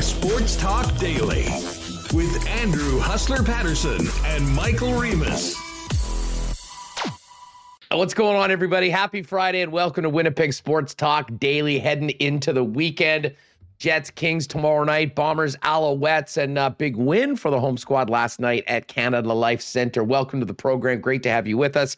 Sports Talk Daily with Andrew Hustler Paterson and Michael Remis. What's going on, everybody? Happy Friday and welcome to Winnipeg Sports Talk Daily, heading into the weekend. Jets, Kings tomorrow night, Bombers, Alouettes, and a big win for the home squad last night at Canada Life Center. Welcome to the program. Great to have you with us.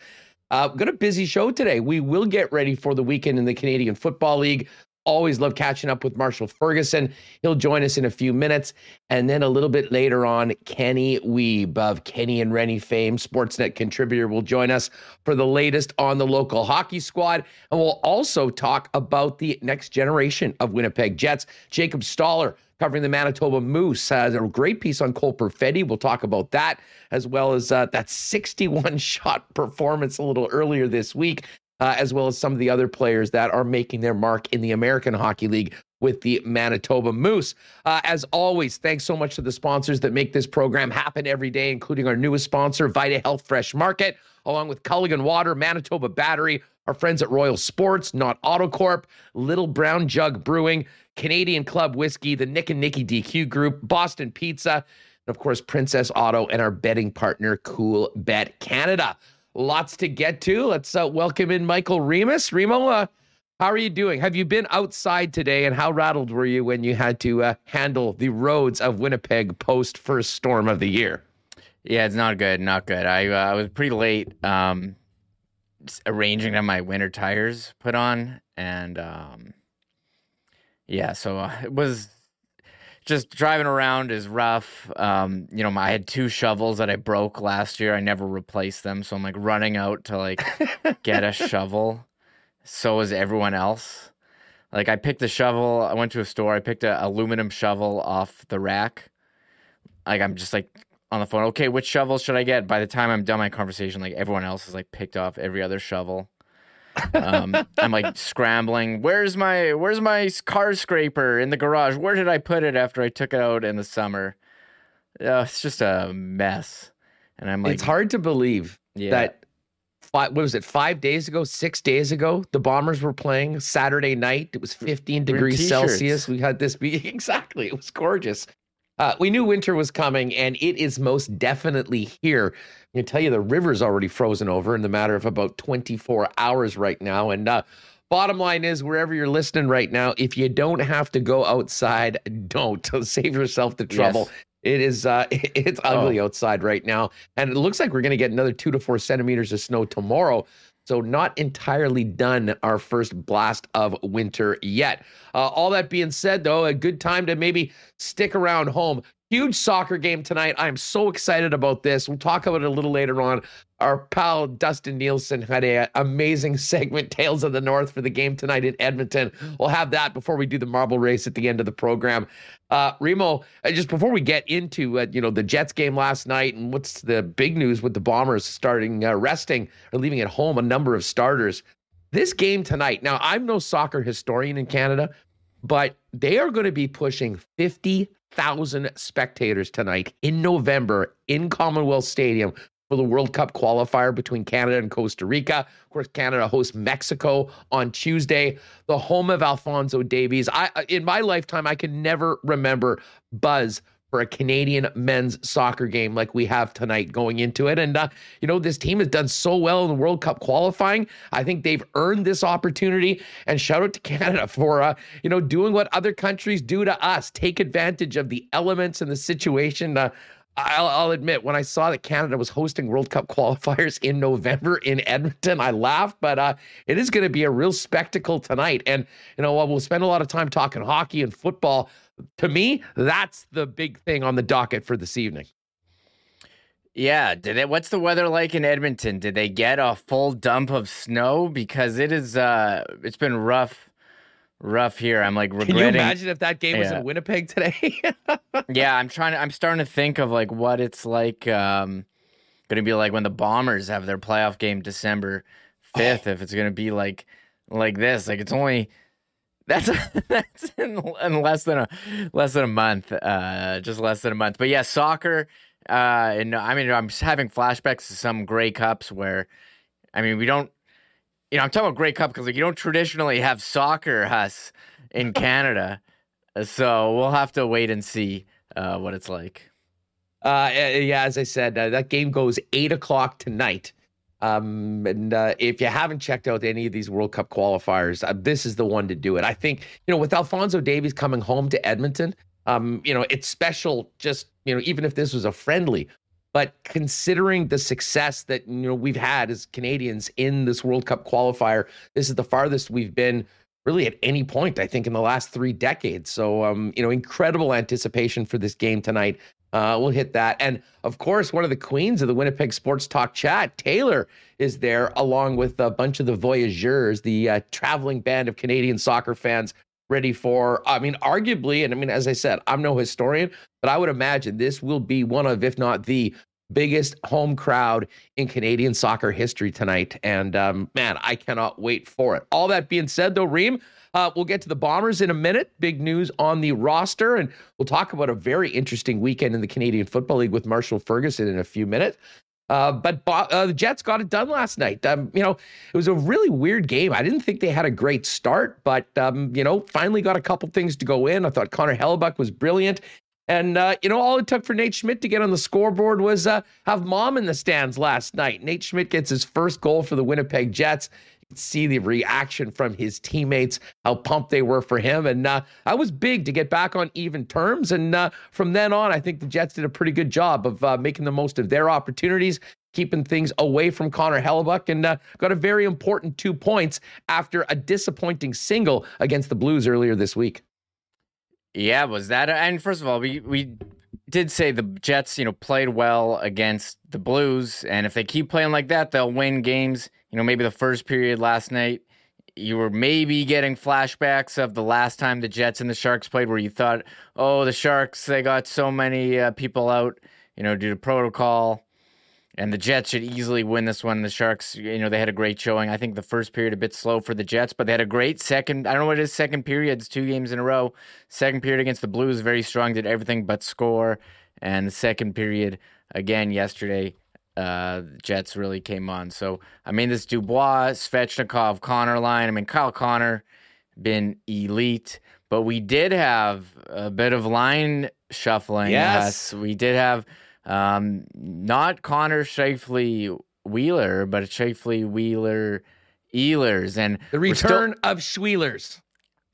Uh, got a busy show today. We will get ready for the weekend in the Canadian Football League. Always love catching up with Marshall Ferguson. He'll join us in a few minutes. And then a little bit later on, Kenny Wiebe of Kenny and Rennie fame, Sportsnet contributor, will join us for the latest on the local hockey squad. And we'll also talk about the next generation of Winnipeg Jets. Jacob Stoller covering the Manitoba Moose has a great piece on Cole Perfetti. We'll talk about that as well as uh, that 61 shot performance a little earlier this week uh, as well as some of the other players that are making their mark in the American Hockey League with the Manitoba Moose. Uh, as always, thanks so much to the sponsors that make this program happen every day, including our newest sponsor, Vita Health Fresh Market, along with Culligan Water, Manitoba Battery, our friends at Royal Sports, Nott Autocorp, Little Brown Jug Brewing, Canadian Club Whiskey, the Nick and Nicky DQ Group, Boston Pizza, and of course, Princess Auto and our betting partner, Coolbet Canada. Lots to get to. Let's uh, welcome in Michael Remis. Remo, uh, how are you doing? Have you been outside today, and how rattled were you when you had to uh, handle the roads of Winnipeg post first storm of the year? Yeah, it's not good. Not good. I uh, I was pretty late um, arranging to my winter tires put on, and um, yeah, so uh, it was just driving around is rough. Um, you know, I had two shovels that I broke last year. I never replaced them, so I'm like running out to like get a shovel. So is everyone else. Like I picked the shovel. I went to a store. I picked an aluminum shovel off the rack. Like I'm just like on the phone. Okay, which shovel should I get? By the time I'm done my conversation, like everyone else has like picked off every other shovel. Um, I'm like scrambling. Where's my Where's my car scraper in the garage? Where did I put it after I took it out in the summer? Uh, it's just a mess. And I'm like, it's hard to believe yeah. that. What was it? Five days ago, six days ago, the Bombers were playing Saturday night. It was 15 degrees Celsius. We had this be exactly. It was gorgeous. Uh, we knew winter was coming, and it is most definitely here. I can tell you the river's already frozen over in the matter of about 24 hours right now. And uh, bottom line is, wherever you're listening right now, if you don't have to go outside, don't save yourself the trouble. Yes. It is uh it's ugly oh. outside right now. And it looks like we're gonna get another two to four centimeters of snow tomorrow. So, not entirely done our first blast of winter yet. Uh, all that being said, though, a good time to maybe stick around home. Huge soccer game tonight. I'm so excited about this. We'll talk about it a little later on. Our pal Dustin Nielsen had an amazing segment, Tales of the North, for the game tonight in Edmonton. We'll have that before we do the marble race at the end of the program. Uh, Remo, uh, just before we get into uh, you know the Jets game last night and what's the big news with the Bombers starting uh, resting or leaving at home a number of starters. This game tonight. Now I'm no soccer historian in Canada, but they are going to be pushing 50,000 spectators tonight in November in Commonwealth Stadium for the World Cup qualifier between Canada and Costa Rica. Of course, Canada hosts Mexico on Tuesday, the home of Alfonso Davies. I in my lifetime I can never remember buzz for a Canadian men's soccer game like we have tonight going into it. And, uh, you know, this team has done so well in the World Cup qualifying. I think they've earned this opportunity. And shout out to Canada for, uh, you know, doing what other countries do to us take advantage of the elements and the situation. Uh, I'll, I'll, admit, when I saw that Canada was hosting World Cup qualifiers in November in Edmonton, I laughed. But uh, it is going to be a real spectacle tonight. And, you know, we'll spend a lot of time talking hockey and football to me, that's the big thing on the docket for this evening. Yeah, did it what's the weather like in Edmonton? Did they get a full dump of snow because it is uh it's been rough rough here. I'm like regretting Can you imagine if that game was in Winnipeg today? yeah, I'm trying to I'm starting to think of like what it's like um going to be like when the Bombers have their playoff game December 5th oh. if it's going to be like like this. Like it's only that's that's in, in, less than a less than a month, uh, just less than a month. But yeah, soccer. Uh, and I mean, I'm having flashbacks to some Grey Cups where, I mean, we don't. You know, I'm talking about Grey Cup because like you don't traditionally have soccer, Huss, in Canada. So we'll have to wait and see uh, what it's like. Uh, yeah, as I said, uh, that game goes eight o'clock tonight. Um, and uh, if you haven't checked out any of these World Cup qualifiers, uh, this is the one to do it. I think you know with Alfonso Davies coming home to Edmonton, um, you know it's special. Just you know, even if this was a friendly, but considering the success that you know we've had as Canadians in this World Cup qualifier, this is the farthest we've been really at any point. I think in the last three decades. So um, you know, incredible anticipation for this game tonight. Uh, we'll hit that. And of course, one of the queens of the Winnipeg Sports Talk chat, Taylor, is there along with a bunch of the Voyageurs, the uh, traveling band of Canadian soccer fans ready for, I mean, arguably, and I mean, as I said, I'm no historian, but I would imagine this will be one of, if not the biggest home crowd in Canadian soccer history tonight. And um, man, I cannot wait for it. All that being said, though, Reem, uh, we'll get to the Bombers in a minute. Big news on the roster, and we'll talk about a very interesting weekend in the Canadian Football League with Marshall Ferguson in a few minutes. Uh, but uh, the Jets got it done last night. Um, you know, it was a really weird game. I didn't think they had a great start, but um, you know, finally got a couple things to go in. I thought Connor Hellebuyck was brilliant. And uh, you know, all it took for Nate Schmidt to get on the scoreboard was uh, have mom in the stands last night. Nate Schmidt gets his first goal for the Winnipeg Jets see the reaction from his teammates, how pumped they were for him. And uh, that was big to get back on even terms. And uh, from then on, I think the Jets did a pretty good job of uh, making the most of their opportunities, keeping things away from Connor Hellebuyck, and uh, got a very important two points after a disappointing single against the Blues earlier this week. Yeah, was that? And first of all, we we did say the Jets, you know, played well against the Blues, and if they keep playing like that, they'll win games you know, maybe the first period last night, you were maybe getting flashbacks of the last time the Jets and the Sharks played, where you thought, oh, the Sharks, they got so many uh, people out, you know, due to protocol. And the Jets should easily win this one. The Sharks, you know, they had a great showing. I think the first period a bit slow for the Jets, but they had a great second. I don't know what it is, second period. It's two games in a row. Second period against the Blues, very strong, did everything but score. And the second period again yesterday, uh, Jets really came on. So I mean, this Dubois, Svechnikov, Connor line. I mean, Kyle Connor been elite, but we did have a bit of line shuffling. Yes, yes we did have um, not Connor Scheifele Wheeler, but Scheifele Wheeler Ehlers, and the return still, of Schwelers.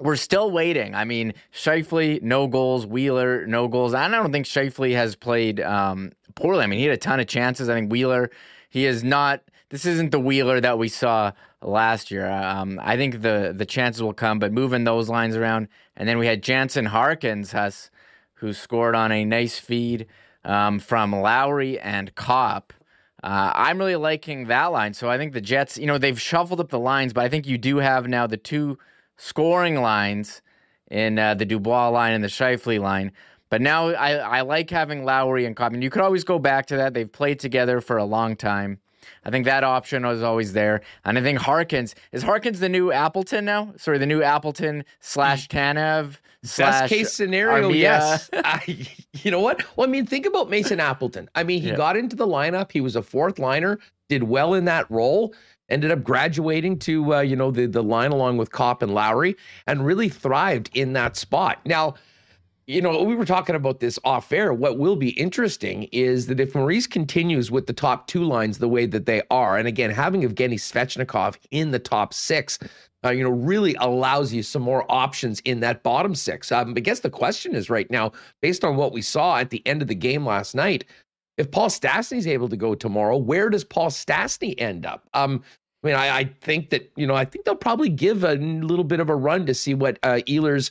We're still waiting. I mean, Scheifele, no goals. Wheeler, no goals. I don't think Scheifele has played um, poorly. I mean, he had a ton of chances. I think Wheeler, he is not. This isn't the Wheeler that we saw last year. Um, I think the the chances will come, but moving those lines around, and then we had Jansen Harkins, who scored on a nice feed um, from Lowry and Copp. Uh, I'm really liking that line. So I think the Jets, you know, they've shuffled up the lines, but I think you do have now the two scoring lines in uh, the Dubois line and the Scheifele line. But now I, I like having Lowry and Copp. you could always go back to that. They've played together for a long time. I think that option was always there. And I think Harkins is Harkins the new Appleton now? Sorry, the new Appleton slash Tanev. Slash Best case scenario, Armia. yes. I, you know what? Well, I mean, think about Mason Appleton. I mean, he yeah. got into the lineup. He was a fourth liner, did well in that role ended up graduating to uh, you know the the line along with Copp and Lowry and really thrived in that spot. Now, you know, we were talking about this off air. What will be interesting is that if Maurice continues with the top two lines the way that they are, and again, having Evgeny Svechnikov in the top six, uh, you know, really allows you some more options in that bottom six. Um, I guess the question is right now, based on what we saw at the end of the game last night, if Paul Stastny's able to go tomorrow, where does Paul Stastny end up? Um, I mean, I, I, think that you know, I think they'll probably give a little bit of a run to see what uh, Ehlers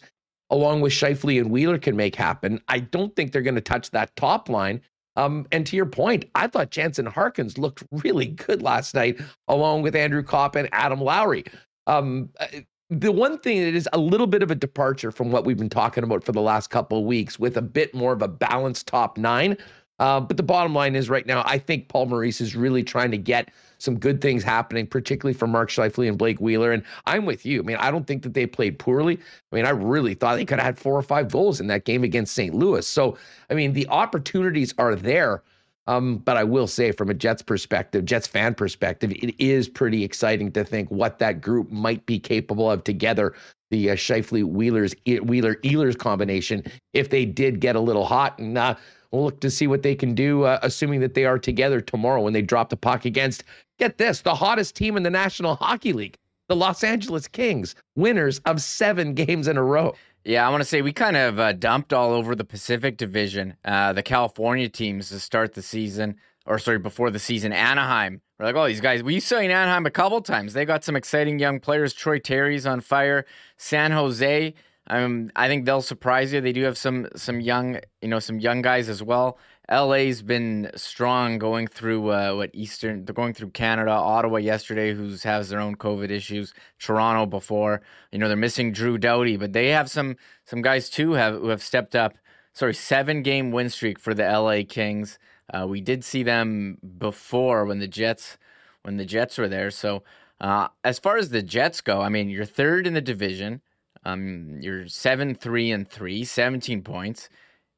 along with Scheifele and Wheeler can make happen. I don't think they're going to touch that top line. Um, and to your point, I thought Jansen Harkins looked really good last night, along with Andrew Copp and Adam Lowry. Um, uh, the one thing that is a little bit of a departure from what we've been talking about for the last couple of weeks, with a bit more of a balanced top nine. Uh, but the bottom line is right now, I think Paul Maurice is really trying to get some good things happening, particularly for Mark Scheifele and Blake Wheeler. And I'm with you. I mean, I don't think that they played poorly. I mean, I really thought they could have had four or five goals in that game against St. Louis. So, I mean, the opportunities are there. Um, but I will say, from a Jets perspective, Jets fan perspective, it is pretty exciting to think what that group might be capable of together. The uh, Scheifele Wheelers Wheeler Ehlers combination, if they did get a little hot, and uh, we'll look to see what they can do, uh, assuming that they are together tomorrow when they drop the puck against. Get this: the hottest team in the National Hockey League, the Los Angeles Kings, winners of seven games in a row. Yeah, I want to say we kind of uh, dumped all over the Pacific Division, uh, the California teams to start the season, or sorry, before the season. Anaheim, we're like, oh, these guys. We saw in Anaheim a couple times. They got some exciting young players. Troy Terry's on fire. San Jose, um, I think they'll surprise you. They do have some some young, you know, some young guys as well. LA's been strong going through uh, what Eastern. They're going through Canada, Ottawa yesterday, who's has their own COVID issues. Toronto before, you know, they're missing Drew Doughty, but they have some some guys too have who have stepped up. Sorry, seven game win streak for the LA Kings. Uh, we did see them before when the Jets when the Jets were there. So uh, as far as the Jets go, I mean, you're third in the division. Um, you're seven three and three, 17 points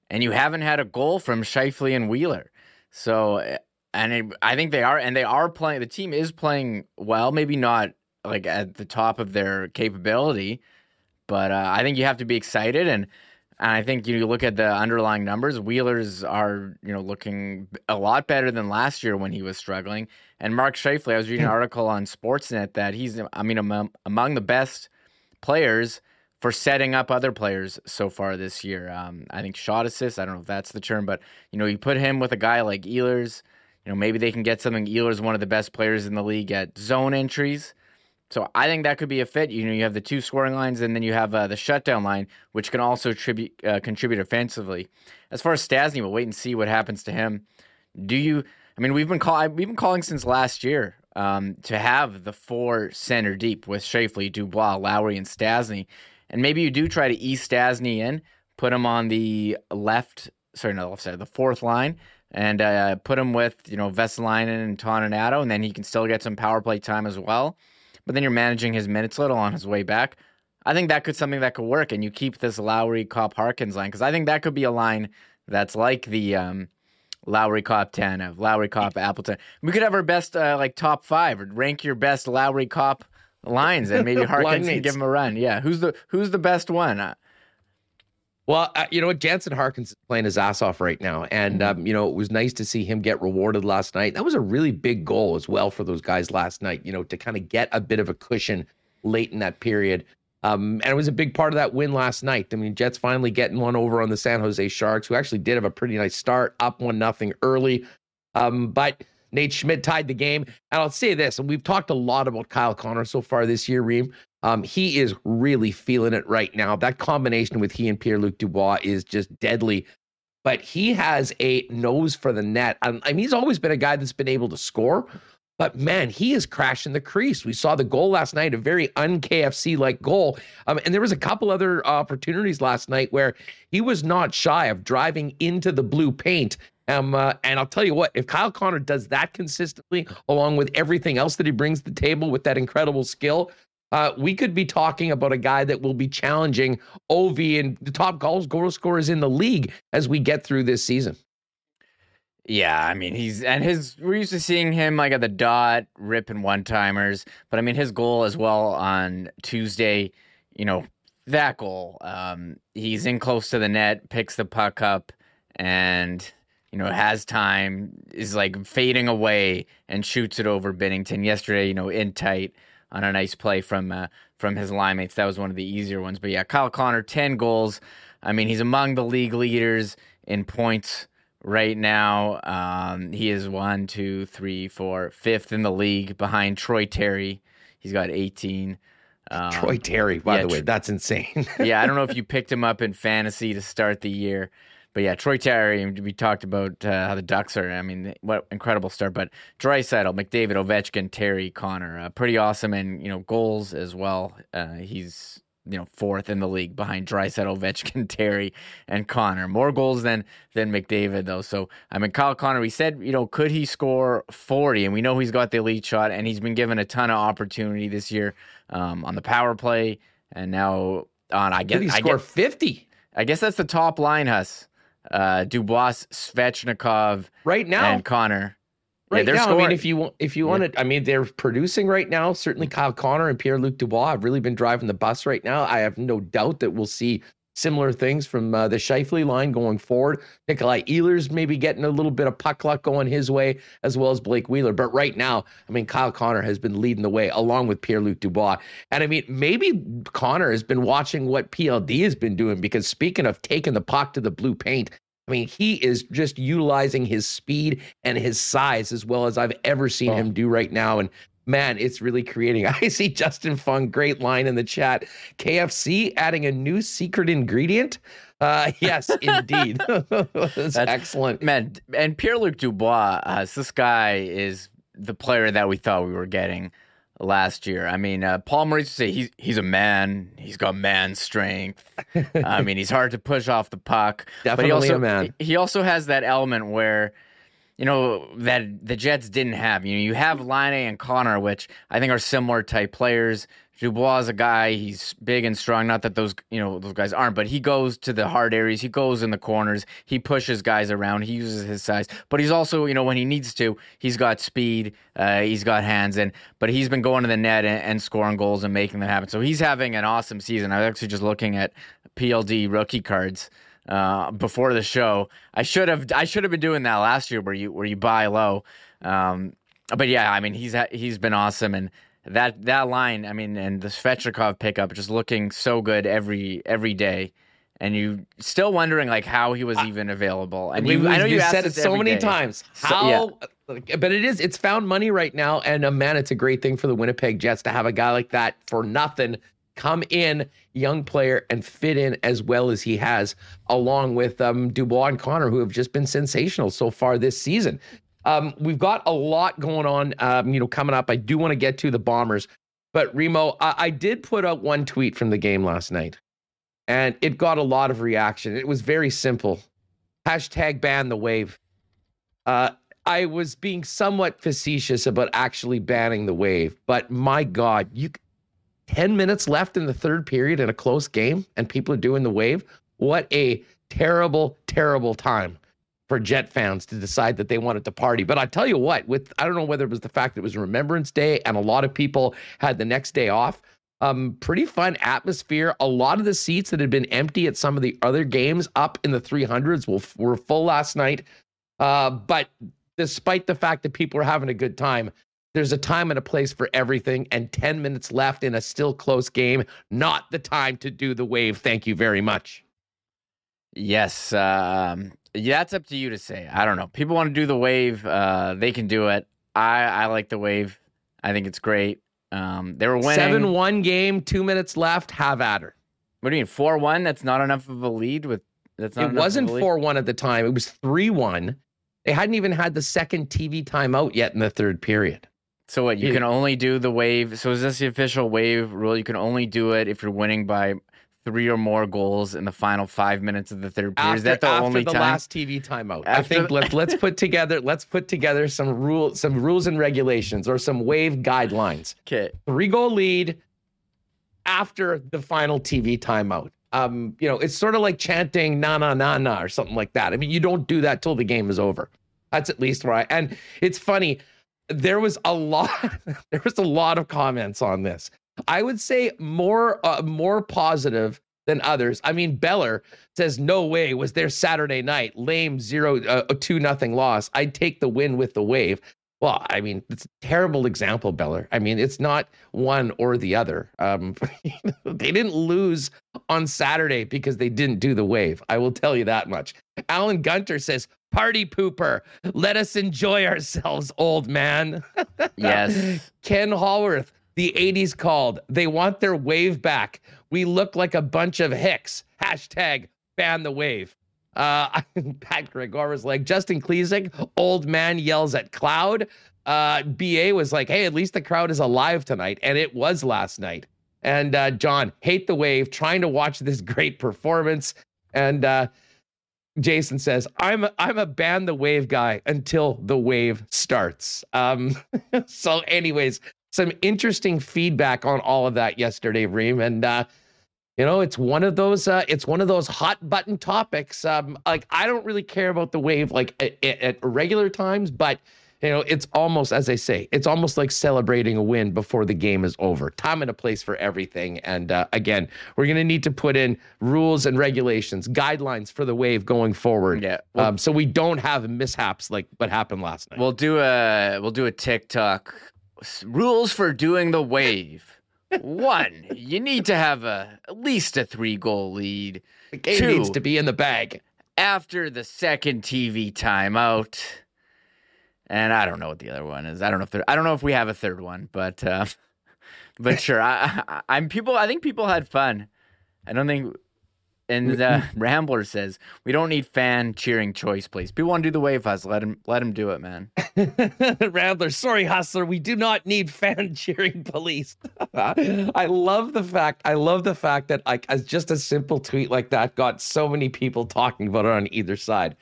and you haven't had a goal from Scheifele and Wheeler. So, eh, and it, I think they are, and they are playing. The team is playing well, maybe not like at the top of their capability, but uh, I think you have to be excited. And, and I think you look at the underlying numbers. Wheelers are you know looking a lot better than last year when he was struggling. And Mark Scheifele, I was reading an article on Sportsnet that he's, I mean, among, among the best players for setting up other players so far this year. Um, I think shot assist. I don't know if that's the term, but you know, you put him with a guy like Ehlers. You know, maybe they can get something. Ehlers one of the best players in the league at zone entries. So I think that could be a fit. You know, you have the two scoring lines, and then you have uh, the shutdown line, which can also tribute, uh, contribute offensively. As far as Stastny, we'll wait and see what happens to him. Do you? I mean, we've been call, we've been calling since last year um, to have the four center deep with Scheifele, Dubois, Lowry, and Stastny. And maybe you do try to ease Stastny in, put him on the left, sorry, not the left side, the fourth line, and uh, put him with, you know, Vesalainen and Toninato, and then he can still get some power play time as well. But then you're managing his minutes a little on his way back. I think that could something that could work, and you keep this Lowry Copp Harkins line because I think that could be a line that's like the um, Lowry Tanev Lowry Copp Appleton. We could have our best uh, like top five, or rank your best Lowry Copp lines, and maybe Harkins can give him a run. Yeah, who's the who's the best one? Uh, well, uh, you know what, Jansen Harkins is playing his ass off right now, and mm-hmm. um, you know it was nice to see him get rewarded last night. That was a really big goal as well for those guys last night. You know, to kind of get a bit of a cushion late in that period. Um, and it was a big part of that win last night. I mean, Jets finally getting one over on the San Jose Sharks, who actually did have a pretty nice start, up one nothing early. Um, but Nate Schmidt tied the game. And I'll say this, and we've talked a lot about Kyle Connor so far this year, Reem. Um, he is really feeling it right now. That combination with he and Pierre Luc Dubois is just deadly. But he has a nose for the net. I mean, he's always been a guy that's been able to score. But man, he is crashing the crease. We saw the goal last night, a very un KFC like goal. Um, and there was a couple other opportunities last night where he was not shy of driving into the blue paint um, uh, and I'll tell you what, if Kyle Connor does that consistently, along with everything else that he brings to the table with that incredible skill, uh, we could be talking about a guy that will be challenging Ov and the top goals goal scorers in the league as we get through this season. Yeah, I mean he's and his we're used to seeing him like at the dot ripping one timers, but I mean his goal as well on Tuesday, you know that goal. Um, he's in close to the net, picks the puck up, and you know, has time, is like fading away and shoots it over Binnington. Yesterday, you know, in tight on a nice play from uh, from his line mates. That was one of the easier ones. But yeah, Kyle Connor, 10 goals. I mean, he's among the league leaders in points right now. Um, he is one, two, three, four, fifth in the league behind Troy Terry. He's got 18. Um, Troy Terry, by yeah, the way, that's insane. yeah, I don't know if you picked him up in fantasy to start the year. But yeah, Troy Terry, we talked about uh, how the Ducks are. I mean, what incredible start. But Draisaitl, McDavid, Ovechkin, Terry, Connor, uh, pretty awesome. And, you know, goals as well. Uh, he's, you know, fourth in the league behind Draisaitl, Ovechkin, Terry, and Connor. More goals than than McDavid, though. So, I mean, Kyle Connor, we said, you know, could he score 40? And we know he's got the elite shot, and he's been given a ton of opportunity this year um, on the power play. And now on, I guess. Did he score 50? I guess that's the top line, Huss. Uh, Dubois, Svechnikov, right now, and Connor. Right yeah, now, scoring. I mean, if you if you want to, I mean, they're producing right now. Certainly, Kyle Connor and Pierre Luc Dubois have really been driving the bus right now. I have no doubt that we'll see similar things from uh, the Scheifele line going forward. Nikolai Ehlers maybe getting a little bit of puck luck going his way, as well as Blake Wheeler. But right now, I mean, Kyle Connor has been leading the way along with Pierre Luc Dubois. And I mean, maybe Connor has been watching what PLD has been doing because speaking of taking the puck to the blue paint, I mean, he is just utilizing his speed and his size as well as I've ever seen oh. him do right now. And man, it's really creating. I see Justin Fung, great line in the chat. KFC adding a new secret ingredient. Uh, yes, indeed. That's, That's, excellent. Man, and Pierre Luc Dubois, uh, this guy is the player that we thought we were getting last year. I mean, uh, Paul Maurice would say he's he's a man. He's got man strength. I mean, he's hard to push off the puck. Definitely but he also, a man. He also has that element where, you know, that the Jets didn't have. You know, you have Laine and Connor, which I think are similar type players. Dubois is a guy. He's big and strong. Not that those you know those guys aren't, but he goes to the hard areas. He goes in the corners. He pushes guys around. He uses his size, but he's also you know when he needs to, he's got speed. Uh, he's got hands, and but he's been going to the net and, and, scoring goals and making them happen. So he's having an awesome season. I was actually just looking at PLD rookie cards uh, before the show. I should have I should have been doing that last year where you where you buy low. Um, but yeah, I mean he's he's been awesome and that that line, I mean, and the Svechnikov pickup just looking so good every every day. And you still wondering like how he was even available. And you, I know you said it so many day. times. How, so, yeah. but it is it's found money right now, and uh, man, it's a great thing for the Winnipeg Jets to have a guy like that for nothing come in, young player, and fit in as well as he has, along with um, Dubois and Connor, who have just been sensational so far this season. Um, we've got a lot going on, um, you know, coming up. I do want to get to the Bombers, but Remo, I, I did put out one tweet from the game last night, and it got a lot of reaction. It was very simple. Hashtag ban the wave. Uh, I was being somewhat facetious about actually banning the wave, but my God, you 10 minutes left in the third period in a close game and people are doing the wave. What a terrible, terrible time for Jet fans to decide that they wanted to party. But I tell you what, with I don't know whether it was the fact that it was Remembrance Day and a lot of people had the next day off. Um, pretty fun atmosphere. A lot of the seats that had been empty at some of the other games up in the 300s were, were full last night. Uh, but despite the fact that people were having a good time, there's a time and a place for everything, and 10 minutes left in a still close game. Not the time to do the wave. Thank you very much. Yes, um, yeah, that's up to you to say. I don't know. People want to do the wave. Uh, they can do it. I I like the wave. I think it's great. Um, they were winning seven one game, two minutes left. Have at her. What do you mean four one? That's not enough of a lead. With that's not. It wasn't four one at the time. It was three one. They hadn't even had the second TV timeout yet in the third period. So what? You can only do the wave. So is this the official wave rule? You can only do it if you're winning by three or more goals in the final five minutes of the third period. After, Is that the only the time? last TV timeout? After I think let's let's put together let's put together some rules some rules and regulations or some wave guidelines. Okay. Three goal lead after the final TV timeout. Um, you know, it's sort of like chanting na na na na or something like that. I mean, you don't do that till the game is over. That's at least where I and it's funny. There was a lot there was a lot of comments on this. I would say more uh, more positive than others. I mean, Beller says no way was there Saturday night lame zero uh, two nothing loss. I'd take the win with the wave. Well, I mean, it's a terrible example, Beller. I mean, it's not one or the other. Um, they didn't lose on Saturday because they didn't do the wave. I will tell you that much. Alan Gunter says, Party pooper, let us enjoy ourselves, old man. yes. Ken Hallworth, the 80s called. They want their wave back. We look like a bunch of hicks. Hashtag ban the wave. Uh, Pat Gregor was like, Justin Klezak, old man yells at cloud. Uh, BA was like, hey, at least the crowd is alive tonight. And it was last night. And uh, John, hate the wave, trying to watch this great performance. And uh, Jason says, "I'm a, I'm a ban the wave guy until the wave starts." Um, so, anyways, some interesting feedback on all of that yesterday, Reem. And uh, You know, it's one of those. Uh, it's one of those hot button topics. Um, like I don't really care about the wave like at, at regular times, but you know, it's almost as I say, it's almost like celebrating a win before the game is over. Time and a place for everything. And uh, again, we're going to need to put in rules and regulations, guidelines for the wave going forward. Yeah. Well, um, so we don't have mishaps like what happened last night. We'll do a we'll do a TikTok rules for doing the wave. One, you need to have a at least a three goal lead. The game Two, needs to be in the bag. After the second TV timeout. And I don't know what the other one is. I don't know if there, I don't know if we have a third one, but uh, but sure. I, I, I'm people. I think people had fun. I don't think and the Rambler says we don't need fan cheering choice, please. People want to do the wave hustle. Let him let him do it, man. Rambler, sorry, hustler. We do not need fan cheering police. I love the fact. I love the fact that like as just a simple tweet like that got so many people talking about it on either side.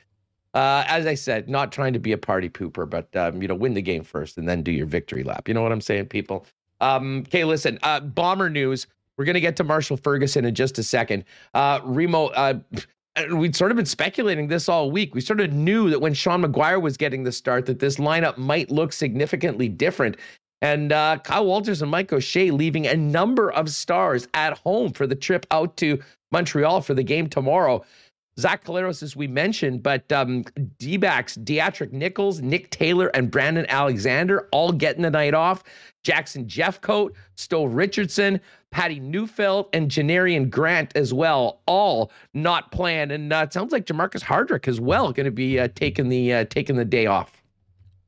Uh, as I said, not trying to be a party pooper, but um, you know, win the game first and then do your victory lap. You know what I'm saying, people? Um, okay, listen. Uh, bomber news. We're going to get to Marshall Ferguson in just a second. Uh, Remo, uh, we'd sort of been speculating this all week. We sort of knew that when Sean McGuire was getting the start, that this lineup might look significantly different. And uh, Kyle Walters and Mike O'Shea leaving a number of stars at home for the trip out to Montreal for the game tomorrow. Zach Collaros, as we mentioned, but um, D backs, Deatrick Nichols, Nick Taylor, and Brandon Alexander all getting the night off. Jackson Jeffcoat, Stowe Richardson, Patty Neufeld, and Janarion Grant as well, all not planned. And uh, it sounds like Jamarcus Hardrick as well going to be uh, taking the uh, taking the day off.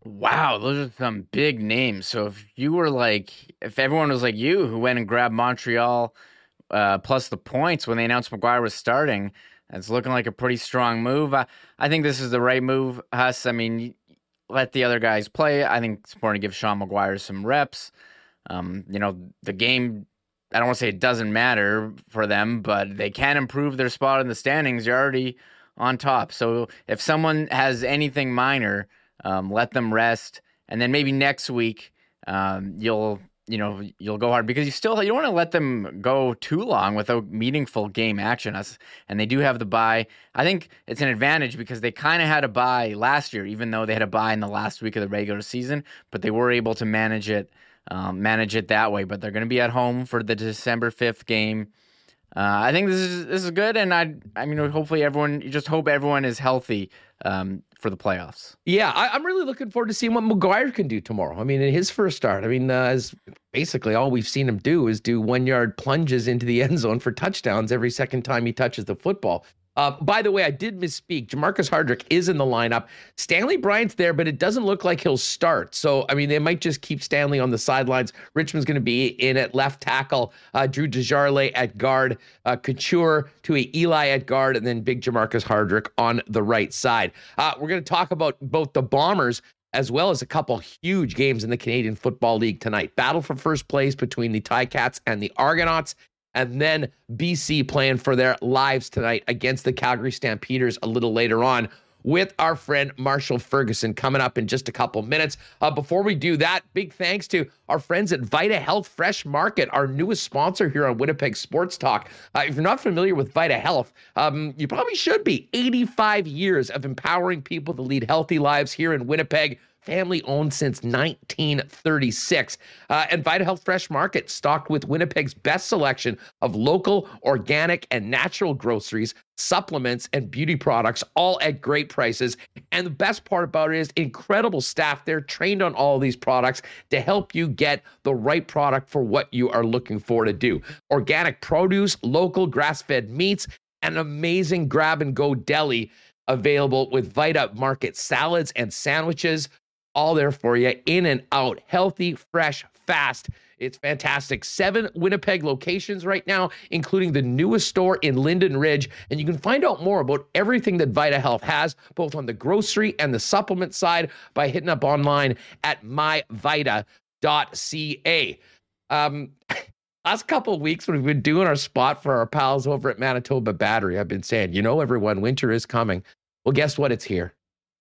Wow, those are some big names. So if you were like, if everyone was like you, who went and grabbed Montreal uh, plus the points when they announced McGuire was starting it's looking like a pretty strong move. I, I think this is the right move, Huss. I mean, let the other guys play. I think it's important to give Sean McGuire some reps. Um, you know, the game, I don't want to say it doesn't matter for them, but they can improve their spot in the standings. You're already on top. So if someone has anything minor, um, let them rest. And then maybe next week, um, you'll you know you'll go hard because you still you don't want to let them go too long without meaningful game action us and they do have the buy i think it's an advantage because they kind of had a buy last year even though they had a buy in the last week of the regular season but they were able to manage it um, manage it that way. But they're going to be at home for the december 5th game. Uh, I think this is this is good, and I I mean hopefully everyone you just hope everyone is healthy um, for the playoffs. Yeah, I, am really looking forward to seeing what McGuire can do tomorrow. I mean, in his first start, I mean, uh, as basically all we've seen him do is do one yard plunges into the end zone for touchdowns every second time he touches the football. Uh, by the way, I did misspeak. Jamarcus Hardrick is in the lineup. Stanley Bryant's there, but it doesn't look like he'll start. So, I mean, they might just keep Stanley on the sidelines. Richmond's going to be in at left tackle, uh, Drew Desjarlais at guard, uh, Couture to Eli at guard, and then big Jamarcus Hardrick on the right side. Uh, we're going to talk about both the Bombers as well as a couple huge games in the Canadian Football League tonight. Battle for first place between the Ticats and the Argonauts and then BC playing for their lives tonight against the Calgary Stampeders a little later on with our friend Marshall Ferguson coming up in just a couple minutes. Uh, before we do that, big thanks to our friends at Vita Health Fresh Market, our newest sponsor here on Winnipeg Sports Talk. Uh, if you're not familiar with Vita Health, um, you probably should be. 85 years of empowering people to lead healthy lives here in Winnipeg family owned since 1936. Uh, and Vita Health Fresh Market, stocked with Winnipeg's best selection of local, organic, and natural groceries, supplements, and beauty products, all at great prices. And the best part about it is incredible staff there trained on all these products to help you get the right product for what you are looking for to do. Organic produce, local grass fed meats, an amazing grab and go deli available with Vita Market salads and sandwiches, all there for you in and out, healthy, fresh, fast. It's fantastic. Seven Winnipeg locations right now, including the newest store in Linden Ridge. And you can find out more about everything that Vita Health has, both on the grocery and the supplement side, by hitting up online at myvita.ca. Um, last couple weeks when we've been doing our spot for our pals over at Manitoba Battery, I've been saying, you know, everyone, winter is coming. Well, guess what? It's here.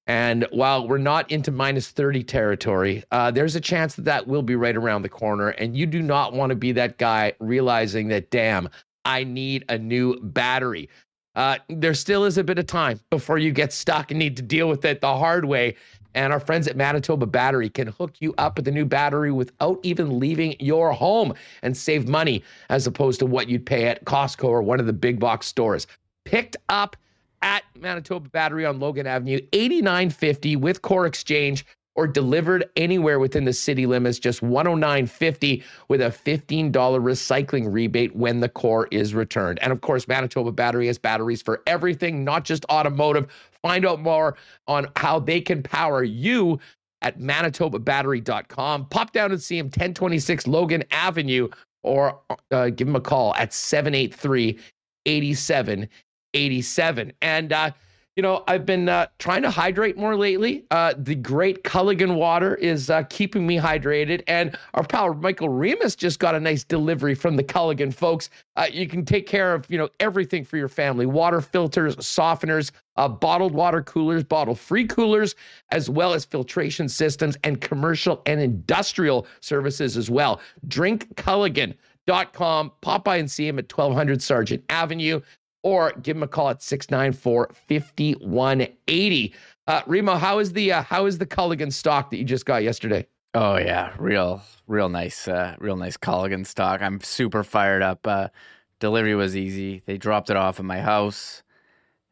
And while we're not into minus 30 territory, uh, there's a chance that that will be right around the corner. And you do not want to be that guy realizing that, damn, I need a new battery. Uh, there still is a bit of time before you get stuck and need to deal with it the hard way. And our friends at Manitoba Battery can hook you up with a new battery without even leaving your home and save money as opposed to what you'd pay at Costco or one of the big box stores. Picked up at Manitoba Battery on Logan Avenue, 8950 with core exchange or delivered anywhere within the city limits, just 109.50 with a $15 recycling rebate when the core is returned. And of course, Manitoba Battery has batteries for everything, not just automotive. Find out more on how they can power you at manitobabattery.com. Pop down and see him 1026 Logan Avenue or uh, give him a call at 783 8787. And uh, you know, I've been uh, trying to hydrate more lately. Uh, the great Culligan water is uh, keeping me hydrated. And our pal Michael Remis just got a nice delivery from the Culligan folks. Uh, you can take care of, you know, everything for your family water filters, softeners, uh, bottled water coolers, bottle free coolers, as well as filtration systems and commercial and industrial services as well. Drink DrinkCulligan.com. Pop by and see him at 1200 Sargent Avenue or give him a call at 694 5180. Uh, Remo, how is the uh, how is the Culligan stock that you just got yesterday? Oh yeah, real real nice, uh, real nice Culligan stock. I'm super fired up. Uh, delivery was easy. They dropped it off at my house,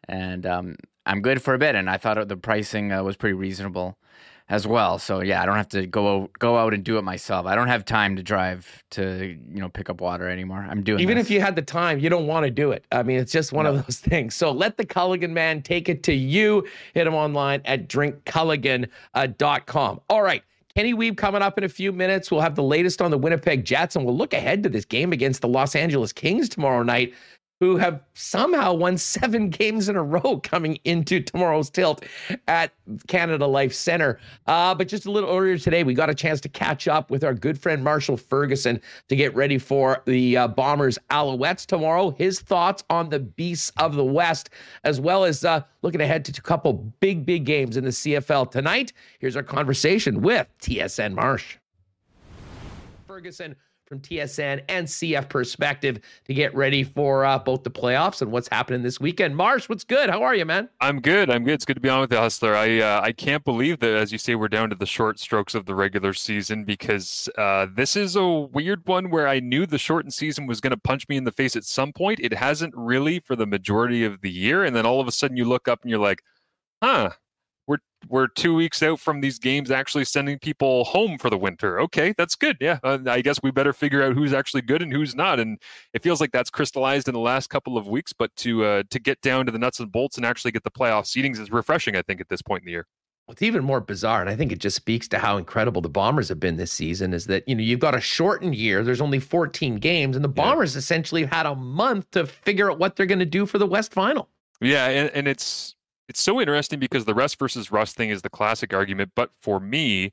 and um, I'm good for a bit. And I thought the pricing uh, was pretty reasonable as well. So yeah, I don't have to go go out and do it myself. I don't have time to drive to you know pick up water anymore. I'm doing even this. if you had the time, you don't want to do it. I mean, it's just one no. of those things. So let the Culligan man take it to you. Hit him online at drinkculligan.com. Uh, All right. Kenny Wiebe coming up in a few minutes. We'll have the latest on the Winnipeg Jets, and we'll look ahead to this game against the Los Angeles Kings tomorrow night who have somehow won seven games in a row coming into tomorrow's tilt at Canada Life Center. Uh, but just a little earlier today, we got a chance to catch up with our good friend Marshall Ferguson to get ready for the uh, Bombers Alouettes tomorrow. His thoughts on the Beasts of the West, as well as uh, looking ahead to a couple big, big games in the CFL tonight. Here's our conversation with TSN Marsh. Ferguson from TSN and CF perspective to get ready for uh, both the playoffs and what's happening this weekend. Marsh, what's good? How are you, man? I'm good. I'm good. It's good to be on with the Hustler. I uh, I can't believe that, as you say, we're down to the short strokes of the regular season because uh, this is a weird one where I knew the shortened season was going to punch me in the face at some point. It hasn't really for the majority of the year, and then all of a sudden you look up and you're like, huh we're we're two weeks out from these games actually sending people home for the winter. Okay, that's good. Yeah, uh, I guess we better figure out who's actually good and who's not. And it feels like that's crystallized in the last couple of weeks. But to uh, to get down to the nuts and bolts and actually get the playoff seedings is refreshing. I think at this point in the year. What's even more bizarre, and I think it just speaks to how incredible the Bombers have been this season, is that you know you've got a shortened year. There's only 14 games, and the Bombers yeah. essentially had a month to figure out what they're going to do for the West Final. Yeah, and, and it's it's so interesting because the rest versus rust thing is the classic argument, but for me,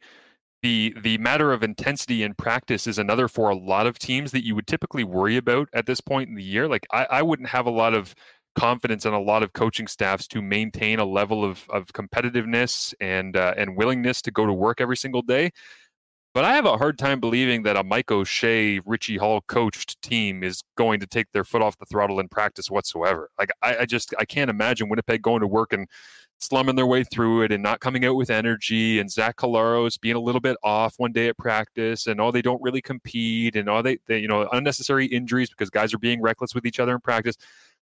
the the matter of intensity in practice is another for a lot of teams that you would typically worry about at this point in the year. Like I, I wouldn't have a lot of confidence in a lot of coaching staffs to maintain a level of of competitiveness and uh, and willingness to go to work every single day. But I have a hard time believing that a Mike O'Shea, Richie Hall coached team is going to take their foot off the throttle in practice whatsoever. Like I, I just I can't imagine Winnipeg going to work and slumming their way through it and not coming out with energy and Zach Collaros being a little bit off one day at practice and all they don't really compete and all they, they you know unnecessary injuries because guys are being reckless with each other in practice.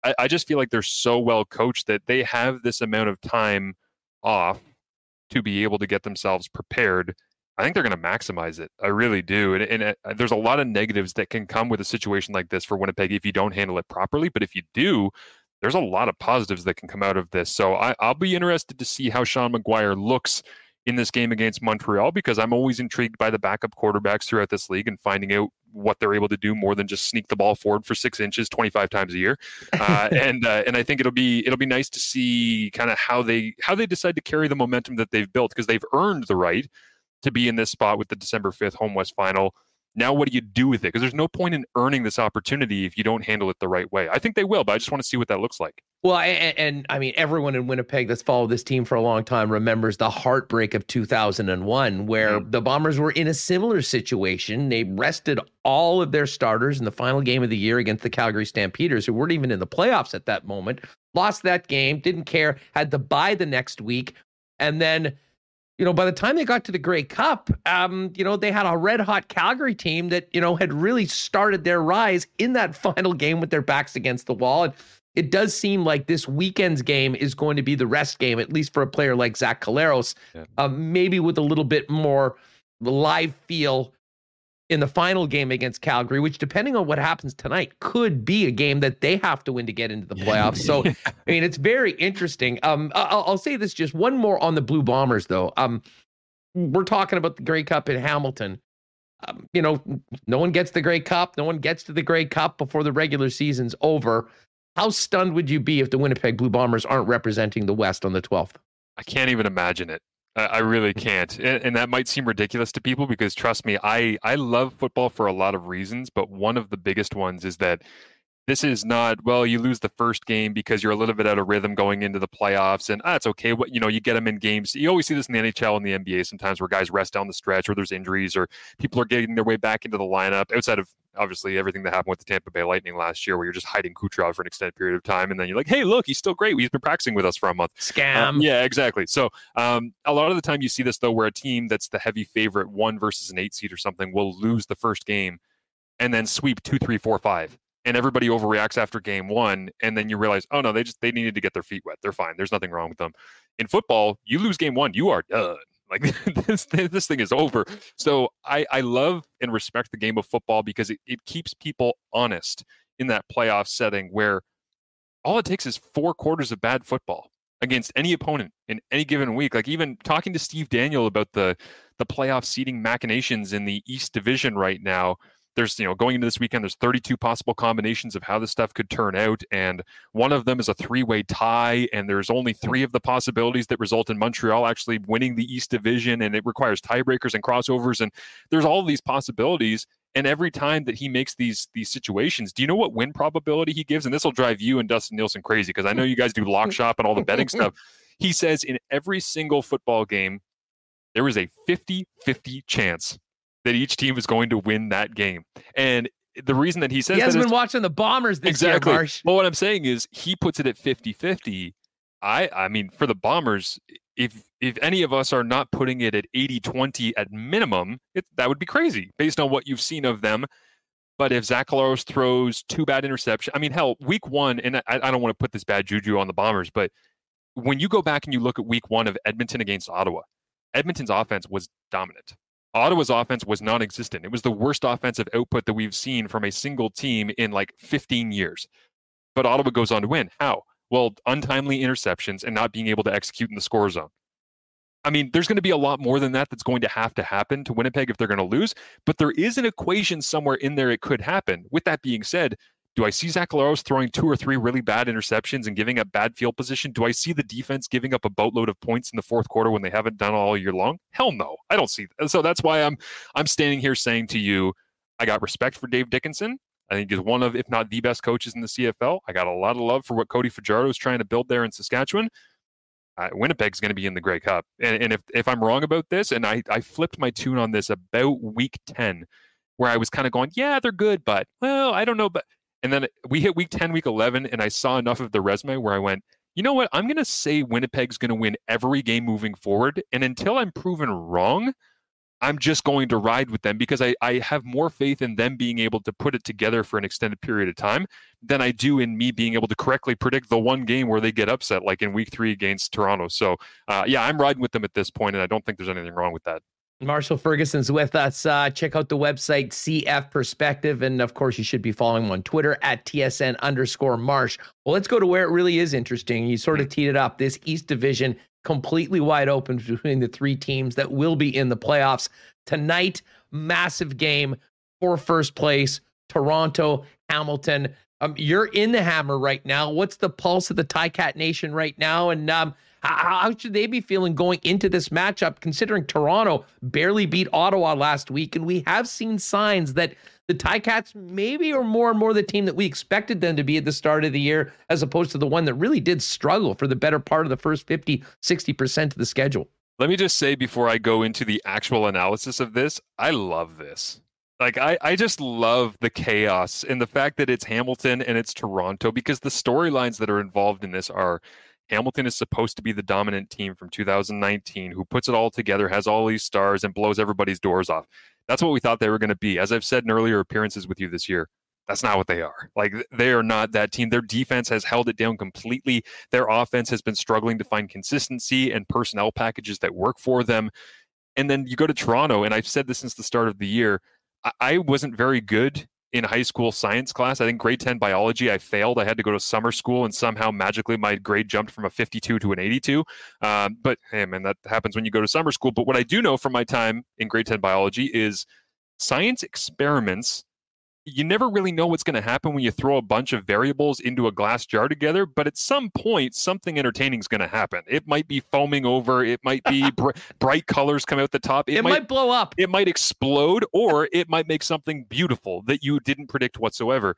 I, I just feel like they're so well coached that they have this amount of time off to be able to get themselves prepared I think they're going to maximize it. I really do. And, and, uh, there's a lot of negatives that can come with a situation like this for Winnipeg if you don't handle it properly. But if you do, there's a lot of positives that can come out of this. So I, will be interested to see how Sean McGuire looks in this game against Montreal because I'm always intrigued by the backup quarterbacks throughout this league and finding out what they're able to do more than just sneak the ball forward for six inches 25 times a year. Uh, and uh, and I think it'll be it'll be nice to see kind of how they how they decide to carry the momentum that they've built because they've earned the right to be in this spot with the December 5th home West final. Now, what do you do with it? Because there's no point in earning this opportunity if you don't handle it the right way. I think they will, but I just want to see what that looks like. Well, and, and, I mean, everyone in Winnipeg that's followed this team for a long time remembers the heartbreak of 2001, where mm-hmm. the Bombers were in a similar situation. They rested all of their starters in the final game of the year against the Calgary Stampeders, who weren't even in the playoffs at that moment. Lost that game, didn't care, had to buy the next week. And then, you know, by the time they got to the Grey Cup, um, you know, they had a red hot Calgary team that, you know, had really started their rise in that final game with their backs against the wall. And it does seem like this weekend's game is going to be the rest game, at least for a player like Zach Collaros, yeah. uh, maybe with a little bit more live feel in the final game against Calgary, which, depending on what happens tonight, could be a game that they have to win to get into the playoffs. So, I mean, it's very interesting. Um, I'll, I'll, say this just one more on the Blue Bombers, though. Um, we're talking about the Grey Cup in Hamilton. Um, you know, no one gets the Grey Cup. No one gets to the Grey Cup before the regular season's over. How stunned would you be if the Winnipeg Blue Bombers aren't representing the West on the 12th? I can't even imagine it. I really can't, and, and, that might seem ridiculous to people because trust me, I I love football for a lot of reasons, but one of the biggest ones is that this is not well you lose the first game because you're a little bit out of rhythm going into the playoffs and that's ah, okay what you know you get them in games. You always see this in the nhl and the nba sometimes where guys rest down the stretch or there's injuries or people are getting their way back into the lineup outside of obviously everything that happened with the tampa bay lightning last year where you're just hiding kucherov for an extended period of time and then you're like hey look he's still great. He's been practicing with us for a month. Scam. Uh, yeah exactly. So um, a lot of the time you see this though where a team that's the heavy favorite one versus an eight seed or something will lose the first game and then sweep two three four five and everybody overreacts after game one and then you realize oh no they just they needed to get their feet wet. They're fine. There's nothing wrong with them. In football you lose game one you are done. Like this this thing is over. So i i love and respect the game of football because it, it keeps people honest in that playoff setting where all it takes is four quarters of bad football against any opponent in any given week. Like even talking to steve Daniel about the the playoff seeding machinations in the east division right now there's you know going into this weekend there's 32 possible combinations of how this stuff could turn out and one of them is a three-way tie and there's only three of the possibilities that result in montreal actually winning the east division and it requires tiebreakers and crossovers and there's all these possibilities and every time that he makes these these situations do you know what win probability he gives? And this will drive you and dustin nielson crazy because i know you guys do lock shop and all the betting stuff. He says in every single football game there is a 50 50 chance that each team is going to win that game. And the reason that he says he hasn't been watching the Bombers this exactly. year, Marsh. Well, what I'm saying is he puts it at 50-50. I I mean, for the Bombers, if if any of us are not putting it at 80-20 at minimum, it, that would be crazy based on what you've seen of them. But if Zach Collaros throws two bad interceptions, I mean, hell, week one, and I, I don't want to put this bad juju on the Bombers, but when you go back and you look at week one of Edmonton against Ottawa, Edmonton's offense was dominant. Ottawa's offense was non existent. It was the worst offensive output that we've seen from a single team in like 15 years. But Ottawa goes on to win. How? Well, untimely interceptions and not being able to execute in the score zone. I mean, there's going to be a lot more than that that's going to have to happen to Winnipeg if they're going to lose, but there is an equation somewhere in there it could happen. With that being said, do I see Zach Collaros throwing two or three really bad interceptions and giving up bad field position? Do I see the defense giving up a boatload of points in the fourth quarter when they haven't done all year long? Hell no. I don't see that. So that's why I'm I'm standing here saying to you, I got respect for Dave Dickenson. I think he's one of, if not the best coaches in the CFL. I got a lot of love for what Cody Fajardo is trying to build there in Saskatchewan. Uh, Winnipeg's going to be in the Grey Cup. And, and if, if I'm wrong about this, and I, I flipped my tune on this about week 10, where I was kind of going, yeah, they're good, but, well, I don't know. But and then we hit week 10, week 11, and I saw enough of the resume where I went, you know what? I'm going to say Winnipeg's going to win every game moving forward. And until I'm proven wrong, I'm just going to ride with them because I, I have more faith in them being able to put it together for an extended period of time than I do in me being able to correctly predict the one game where they get upset, like in week three against Toronto. So, uh, yeah, I'm riding with them at this point, and I don't think there's anything wrong with that. Marshall Ferguson's with us. Uh, check out the website CF Perspective. And of course, you should be following him on Twitter at TSN underscore Marsh. Well, let's go to where it really is interesting. You sort of mm-hmm. teed it up. This East Division completely wide open between the three teams that will be in the playoffs. Tonight, massive game for first place Toronto, Hamilton. Um, you're in the hammer right now. What's the pulse of the Cat Nation right now? And um, how, how should they be feeling going into this matchup, considering Toronto barely beat Ottawa last week? And we have seen signs that the Ticats maybe are more and more the team that we expected them to be at the start of the year, as opposed to the one that really did struggle for the better part of the first 50, 60% of the schedule. Let me just say before I go into the actual analysis of this, I love this. Like I, I just love the chaos and the fact that it's Hamilton and it's Toronto because the storylines that are involved in this are Hamilton is supposed to be the dominant team from 2019 who puts it all together, has all these stars, and blows everybody's doors off. That's what we thought they were going to be. As I've said in earlier appearances with you this year, that's not what they are. Like they are not that team. Their defense has held it down completely. Their offense has been struggling to find consistency and personnel packages that work for them. And then you go to Toronto, and I've said this since the start of the year. I wasn't very good in high school science class. I think grade 10 biology, I failed. I had to go to summer school and somehow magically my grade jumped from a 52 to an 82. Um, but hey, man, that happens when you go to summer school. But what I do know from my time in grade 10 biology is science experiments you never really know what's going to happen when you throw a bunch of variables into a glass jar together, but at some point, something entertaining is going to happen. It might be foaming over, it might be br- bright colors come out the top, it, it might, might blow up, it might explode, or it might make something beautiful that you didn't predict whatsoever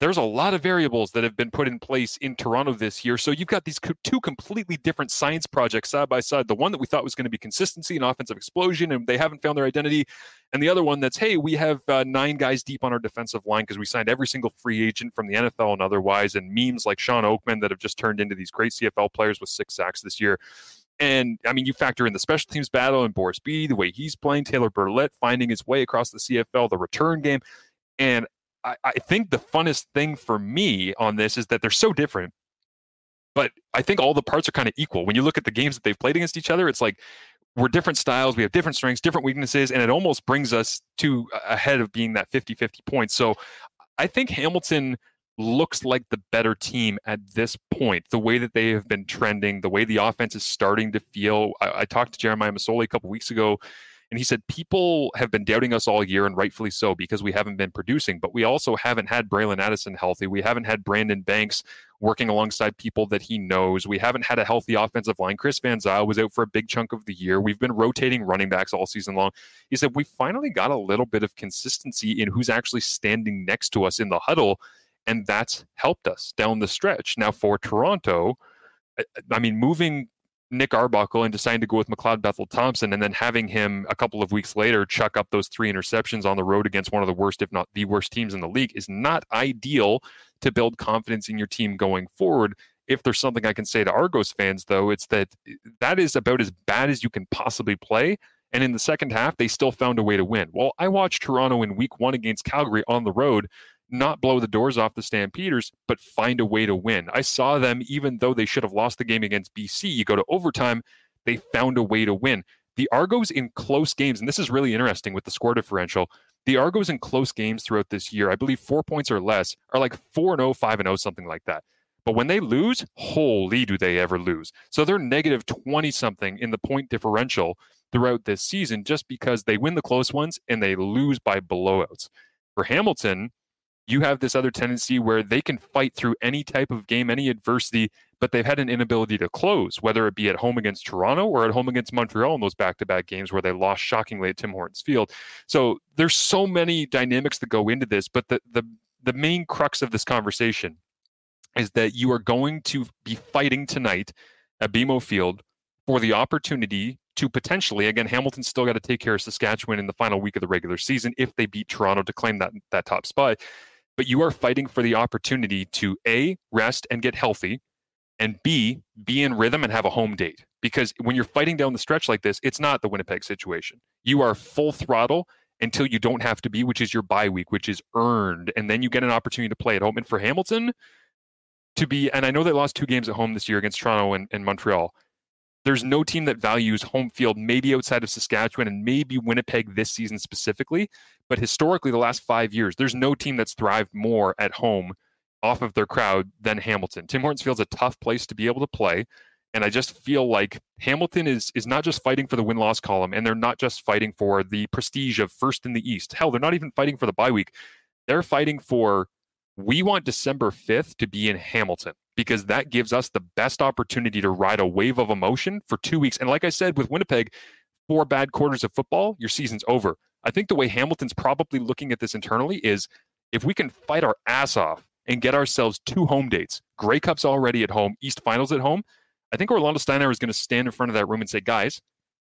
there's a lot of variables that have been put in place in Toronto this year. So you've got these two completely different science projects side by side. The one that we thought was going to be consistency and offensive explosion, and they haven't found their identity. And the other one that's, hey, we have uh, nine guys deep on our defensive line because we signed every single free agent from the NFL and otherwise, and memes like Shawn Oakman that have just turned into these great CFL players with six sacks this year. And I mean, you factor in the special teams battle and Boris Bede, the way he's playing, Taylor Bertolet finding his way across the CFL, the return game. And I, I think the funnest thing for me on this is that they're so different but I think all the parts are kind of equal. When you look at the games that they've played against each other, it's like we're different styles, we have different strengths, different weaknesses, and it almost brings us to ahead of being that 50 50 points. So I think Hamilton looks like the better team at this point, the way that they have been trending, the way the offense is starting to feel. I, I talked to Jeremiah Masoli a couple weeks ago and he said, People have been doubting us all year, and rightfully so, because we haven't been producing. But we also haven't had Braylon Addison healthy. We haven't had Brandon Banks working alongside people that he knows. We haven't had a healthy offensive line. Chris Van Zyl was out for a big chunk of the year. We've been rotating running backs all season long. He said, We finally got a little bit of consistency in who's actually standing next to us in the huddle. And that's helped us down the stretch. Now, for Toronto, I mean, moving Nick Arbuckle and deciding to go with McLeod Bethel Thompson and then having him a couple of weeks later chuck up those three interceptions on the road against one of the worst, if not the worst teams in the league is not ideal to build confidence in your team going forward. If there's something I can say to Argos fans, though, it's that that is about as bad as you can possibly play. And in the second half, they still found a way to win. Well, I watched Toronto in week one against Calgary on the road not blow the doors off the Stampeders, but find a way to win. I saw them, even though they should have lost the game against BC, you go to overtime, they found a way to win. The Argos in close games, and this is really interesting with the score differential. The Argos in close games throughout this year, I believe four points or less, are like 4 0, 5 0, something like that. But when they lose, holy do they ever lose. So they're negative 20 something in the point differential throughout this season just because they win the close ones and they lose by blowouts. For Hamilton, you have this other tendency where they can fight through any type of game, any adversity, but they've had an inability to close, whether it be at home against Toronto or at home against Montreal in those back to back games where they lost shockingly at Tim Hortons Field. So there's so many dynamics that go into this, but the, the, the main crux of this conversation is that you are going to be fighting tonight at BMO Field for the opportunity to potentially again Hamilton's still got to take care of Saskatchewan in the final week of the regular season if they beat Toronto to claim that that top spot but you are fighting for the opportunity to A, rest and get healthy, and B, be in rhythm and have a home date. Because when you're fighting down the stretch like this, it's not the Winnipeg situation. You are full throttle until you don't have to be, which is your bye week, which is earned. And then you get an opportunity to play at home. And for Hamilton to be, and I know they lost two games at home this year against Toronto and, and Montreal. There's no team that values home field, maybe outside of Saskatchewan and maybe Winnipeg this season specifically, but historically, the last five years, there's no team that's thrived more at home off of their crowd than Hamilton. Tim Hortons Field's a tough place to be able to play. And I just feel like Hamilton is is not just fighting for the win loss column, and they're not just fighting for the prestige of first in the East. Hell, they're not even fighting for the bye week. They're fighting for we want December 5th to be in Hamilton because that gives us the best opportunity to ride a wave of emotion for two weeks. And like I said with Winnipeg, four bad quarters of football, your season's over I think the way Hamilton's probably looking at this internally is if we can fight our ass off and get ourselves two home dates, Grey Cup's already at home, East Finals at home, I think Orlando Steinauer is going to stand in front of that room and say, guys,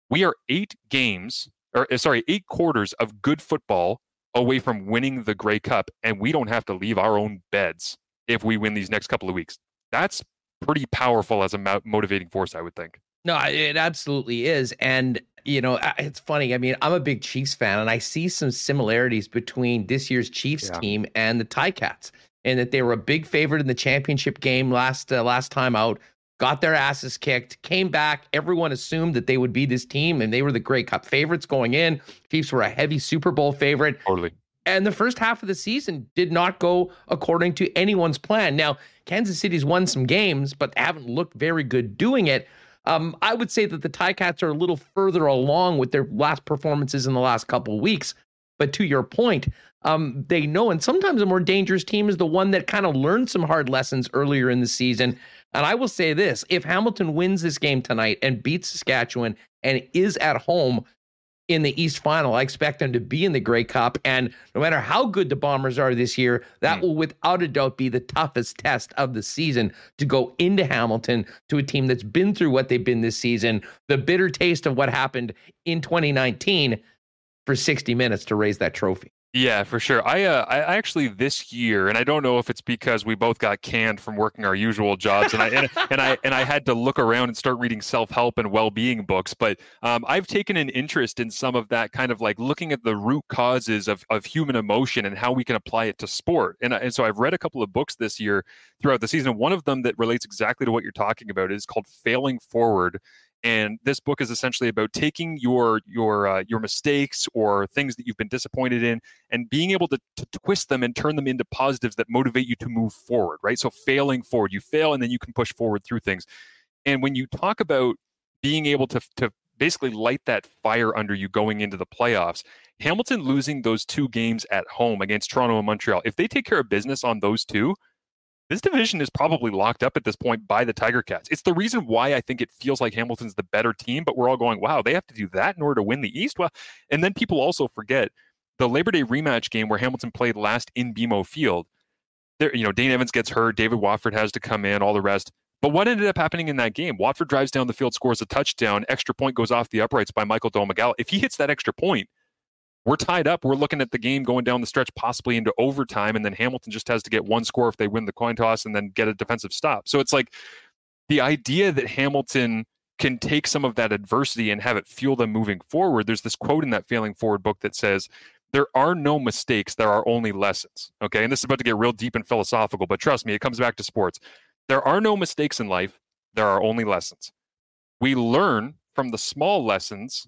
we are eight games, or uh, sorry, eight quarters of good football away from winning the Grey Cup, and we don't have to leave our own beds if we win these next couple of weeks. That's pretty powerful as a motivating force, I would think. No, it absolutely is. And, you know, it's funny. I mean, I'm a big Chiefs fan, and I see some similarities between this year's Chiefs yeah. team and the Ticats, and that they were a big favorite in the championship game last uh, last time out. Got their asses kicked, came back. Everyone assumed that they would be this team, and they were the Grey Cup favorites going in. Chiefs were a heavy Super Bowl favorite. Totally. And the first half of the season did not go according to anyone's plan. Now, Kansas City's won some games, but haven't looked very good doing it. Um, I would say that the Ticats are a little further along with their last performances in the last couple of weeks. But to your point, um, they know, and sometimes a more dangerous team is the one that kind of learned some hard lessons earlier in the season. And I will say this if Hamilton wins this game tonight and beats Saskatchewan and is at home, in the East Final. I expect them to be in the Grey Cup. And no matter how good the Bombers are this year, that mm. will without a doubt be the toughest test of the season to go into Hamilton to a team that's been through what they've been this season, the bitter taste of what happened in 2019 for 60 minutes to raise that trophy. Yeah, for sure. I uh, I actually this year, and I don't know if it's because we both got canned from working our usual jobs, and I and, and I and I had to look around and start reading self help and well being books. But um, I've taken an interest in some of that kind of like looking at the root causes of of human emotion and how we can apply it to sport. And and so I've read a couple of books this year throughout the season. One of them that relates exactly to what you're talking about is called Failing Forward and this book is essentially about taking your your uh, your mistakes or things that you've been disappointed in and being able to, to twist them and turn them into positives that motivate you to move forward right? So failing forward you fail and then you can push forward through things. And when you talk about being able to to basically light that fire under you going into the playoffs hamilton losing those two games at home against toronto and montreal if they take care of business on those two this division is probably locked up at this point by the Tiger Cats. It's the reason why I think it feels like Hamilton's the better team, but we're all going, wow, they have to do that in order to win the East. Well, and then people also forget the Labor Day rematch game where Hamilton played last in BMO Field. There, you know, Dane Evans gets hurt, David Watford has to come in, all the rest. But what ended up happening in that game? Watford drives down the field, scores a touchdown, extra point goes off the uprights by Michael Domagala. If he hits that extra point, we're tied up. We're looking at the game going down the stretch, possibly into overtime, and then Hamilton just has to get one score if they win the coin toss and then get a defensive stop. So it's like the idea that Hamilton can take some of that adversity and have it fuel them moving forward. There's this quote in that Failing Forward book that says, There are no mistakes, there are only lessons. Okay. And this is about to get real deep and philosophical, but trust me, it comes back to sports. There are no mistakes in life, there are only lessons. We learn from the small lessons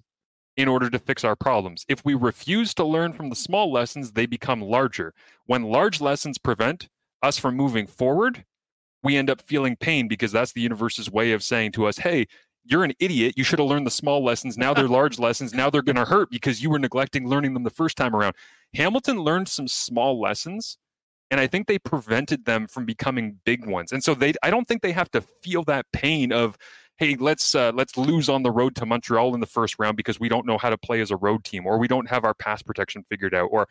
in order to fix our problems. If we refuse to learn from the small lessons, they become larger. When large lessons prevent us from moving forward, we end up feeling pain because that's the universe's way of saying to us, hey, you're an idiot. You should have learned the small lessons. Now they're large lessons. Now they're going to hurt because you were neglecting learning them the first time around. Hamilton learned some small lessons and I think they prevented them from becoming big ones. And so they I don't think they have to feel that pain of hey, let's uh, let's lose on the road to Montreal in the first round because we don't know how to play as a road team, or we don't have our pass protection figured out, or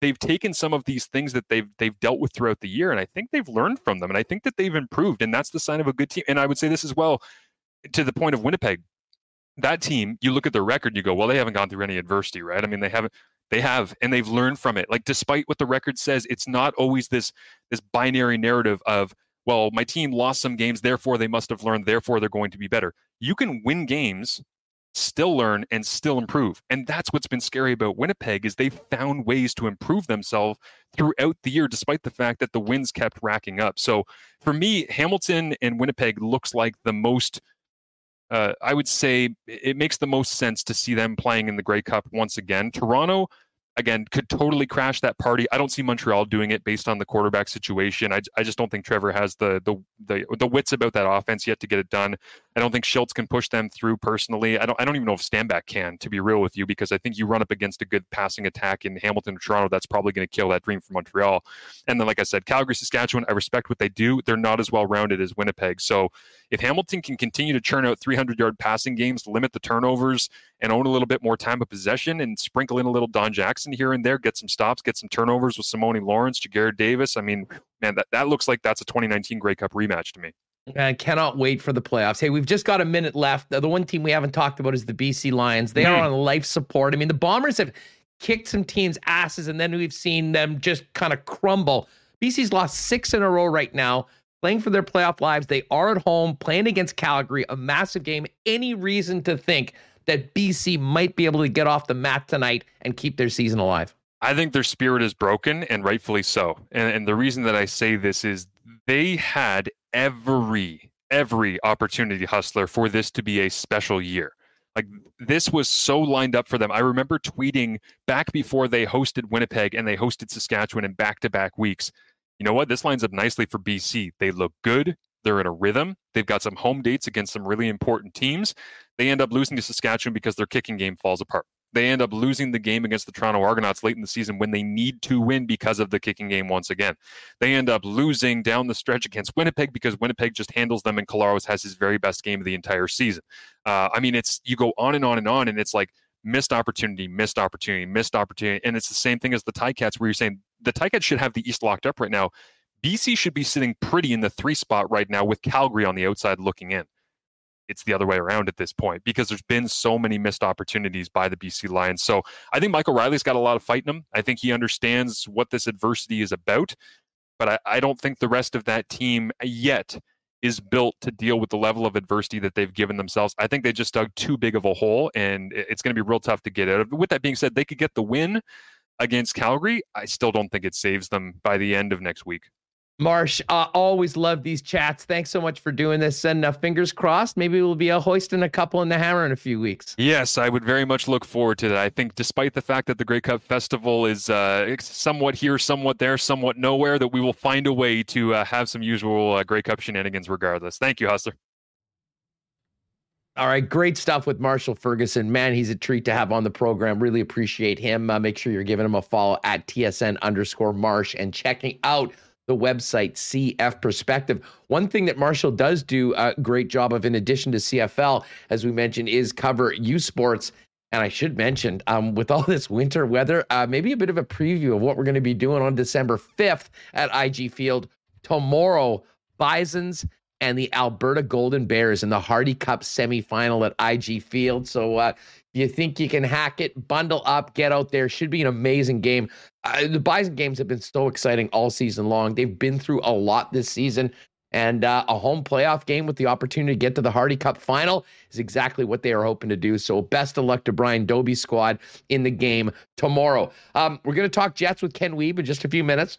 they've taken some of these things that they've they've dealt with throughout the year, and I think they've learned from them, and I think that they've improved, and that's the sign of a good team. And I would say this as well, to the point of Winnipeg. That team, you look at their record, you go, well, they haven't gone through any adversity, right? I mean, they haven't they have and they've learned from it like despite what the record says it's not always this this binary narrative of well, my team lost some games, therefore they must have learned, therefore they're going to be better. You can win games, still learn, and still improve. And that's what's been scary about Winnipeg is they've found ways to improve themselves throughout the year, despite the fact that the wins kept racking up. So for me, Hamilton and Winnipeg looks like the most uh, I would say it makes the most sense to see them playing in the Grey Cup once again. Toronto, again, could totally crash that party. I don't see Montreal doing it based on the quarterback situation. I, I just don't think Trevor has the, the the the wits about that offense yet to get it done. I don't think Shiltz can push them through personally. I don't I don't even know if Stanback can, to be real with you, because I think you run up against a good passing attack in Hamilton or Toronto, that's probably going to kill that dream for Montreal. And then, like I said, Calgary, Saskatchewan, I respect what they do. They're not as well rounded as Winnipeg. So if Hamilton can continue to churn out 300 yard passing games, limit the turnovers, and own a little bit more time of possession and sprinkle in a little Don Jackson here and there, get some stops, get some turnovers with Simoni Lawrence, Ja'Gared Davis. I mean, man, that, that looks like that's a 2019 Grey Cup rematch to me. I cannot wait for the playoffs. Hey, we've just got a minute left. The one team we haven't talked about is the BC Lions. They mm. are on life support. I mean, the Bombers have kicked some teams' asses, and then we've seen them just kind of crumble. BC's lost six in a row right now, playing for their playoff lives. They are at home, playing against Calgary, a massive game. Any reason to think that BC might be able to get off the mat tonight and keep their season alive? I think their spirit is broken, and rightfully so. And, and the reason that I say this is they had every every opportunity hustler for this to be a special year. Like this was so lined up for them. I remember tweeting back before they hosted Winnipeg and they hosted Saskatchewan in back-to-back weeks. You know what? This lines up nicely for BC. They look good. They're in a rhythm. They've got some home dates against some really important teams. They end up losing to Saskatchewan because their kicking game falls apart they end up losing the game against the Toronto Argonauts late in the season when they need to win because of the kicking game once again. They end up losing down the stretch against Winnipeg because Winnipeg just handles them and Collaros has his very best game of the entire season. Uh, I mean, it's you go on and on and on, and it's like missed opportunity, missed opportunity, missed opportunity. And it's the same thing as the Ticats where you're saying the Ticats should have the East locked up right now. BC should be sitting pretty in the three spot right now with Calgary on the outside looking in it's the other way around at this point because there's been so many missed opportunities by the BC Lions. So I think Michael Reilly's got a lot of fight in him. I think he understands what this adversity is about, but I, I don't think the rest of that team yet is built to deal with the level of adversity that they've given themselves. I think they just dug too big of a hole, and it's going to be real tough to get out of. With that being said, they could get the win against Calgary. I still don't think it saves them by the end of next week. Marsh, uh, always love these chats. Thanks so much for doing this. And uh, fingers crossed, maybe we'll be uh, hoisting a couple in the hammer in a few weeks. Yes, I would very much look forward to that. I think, despite the fact that the Grey Cup Festival is uh, somewhat here, somewhat there, somewhat nowhere, that we will find a way to uh, have some usual uh, Grey Cup shenanigans regardless. Thank you, Hustler. All right, great stuff with Marshall Ferguson. Man, he's a treat to have on the program. Really appreciate him. Uh, make sure you're giving him a follow at TSN underscore Marsh and checking out the website CF Perspective. One thing that Marshall does do a great job of, in addition to CFL, as we mentioned, is cover U Sports. And I should mention, um, with all this winter weather, uh, maybe a bit of a preview of what we're going to be doing on December 5th at IG Field. Tomorrow, Bisons and the Alberta Golden Bears in the Hardy Cup semifinal at IG Field. So uh, you think you can hack it, bundle up, get out there. Should be an amazing game. Uh, the Bison games have been so exciting all season long. They've been through a lot this season. And uh, a home playoff game with the opportunity to get to the Hardy Cup final is exactly what they are hoping to do. So, best of luck to Brian Dobie's squad in the game tomorrow. Um, we're going to talk Jets with Ken Wiebe in just a few minutes.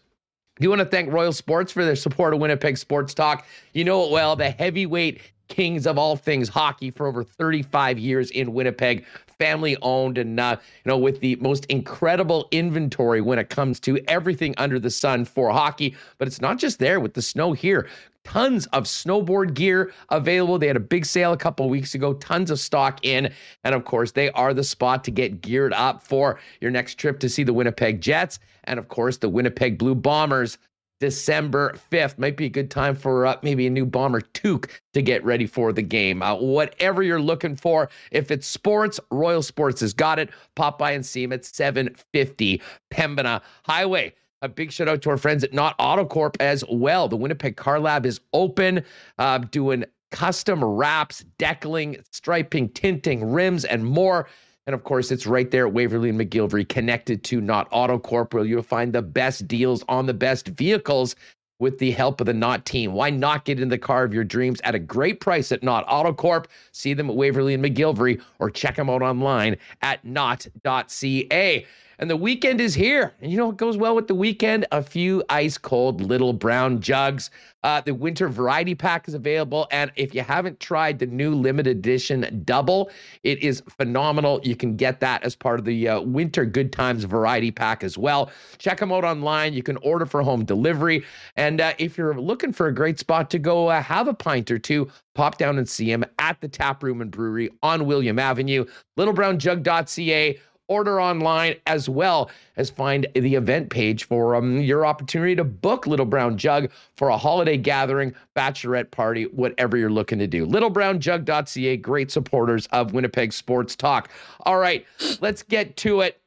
Do want to thank Royal Sports for their support of Winnipeg Sports Talk. You know it well, the heavyweight kings of all things hockey for over 35 years in Winnipeg, family owned, and uh, you know with the most incredible inventory when it comes to everything under the sun for hockey. But it's not just there with the snow here. Tons of snowboard gear available. They had a big sale a couple weeks ago. Tons of stock in, and of course, they are the spot to get geared up for your next trip to see the Winnipeg Jets, and of course, the Winnipeg Blue Bombers December 5th. Might be a good time for uh, maybe a new bomber toque to get ready for the game. Uh, whatever you're looking for, if it's sports, Royal Sports has got it. Pop by and see them at 750 Pembina Highway. A big shout out to our friends at Knott Autocorp as well. The Winnipeg Car Lab is open, uh, doing custom wraps, decaling, striping, tinting, rims, and more. And of course, it's right there at Waverley and McGillivray, connected to Knott Autocorp, where you'll find the best deals on the best vehicles with the help of the Knott team. Why not get in the car of your dreams at a great price at Knott Autocorp? See them at Waverley and McGillivray or check them out online at knott.ca. And the weekend is here. And you know what goes well with the weekend? A few ice cold little brown jugs. Uh, the winter variety pack is available. And if you haven't tried the new limited edition double, it is phenomenal. You can get that as part of the uh, winter good times variety pack as well. Check them out online. You can order for home delivery. And uh, if you're looking for a great spot to go uh, have a pint or two, pop down and see him at the Tap Room and Brewery on William Avenue, littlebrownjug.ca order online as well as find the event page for um, your opportunity to book Little Brown Jug for a holiday gathering, bachelorette party, whatever you're looking to do. Littlebrownjug.ca, great supporters of Winnipeg Sports Talk. All right, let's get to it.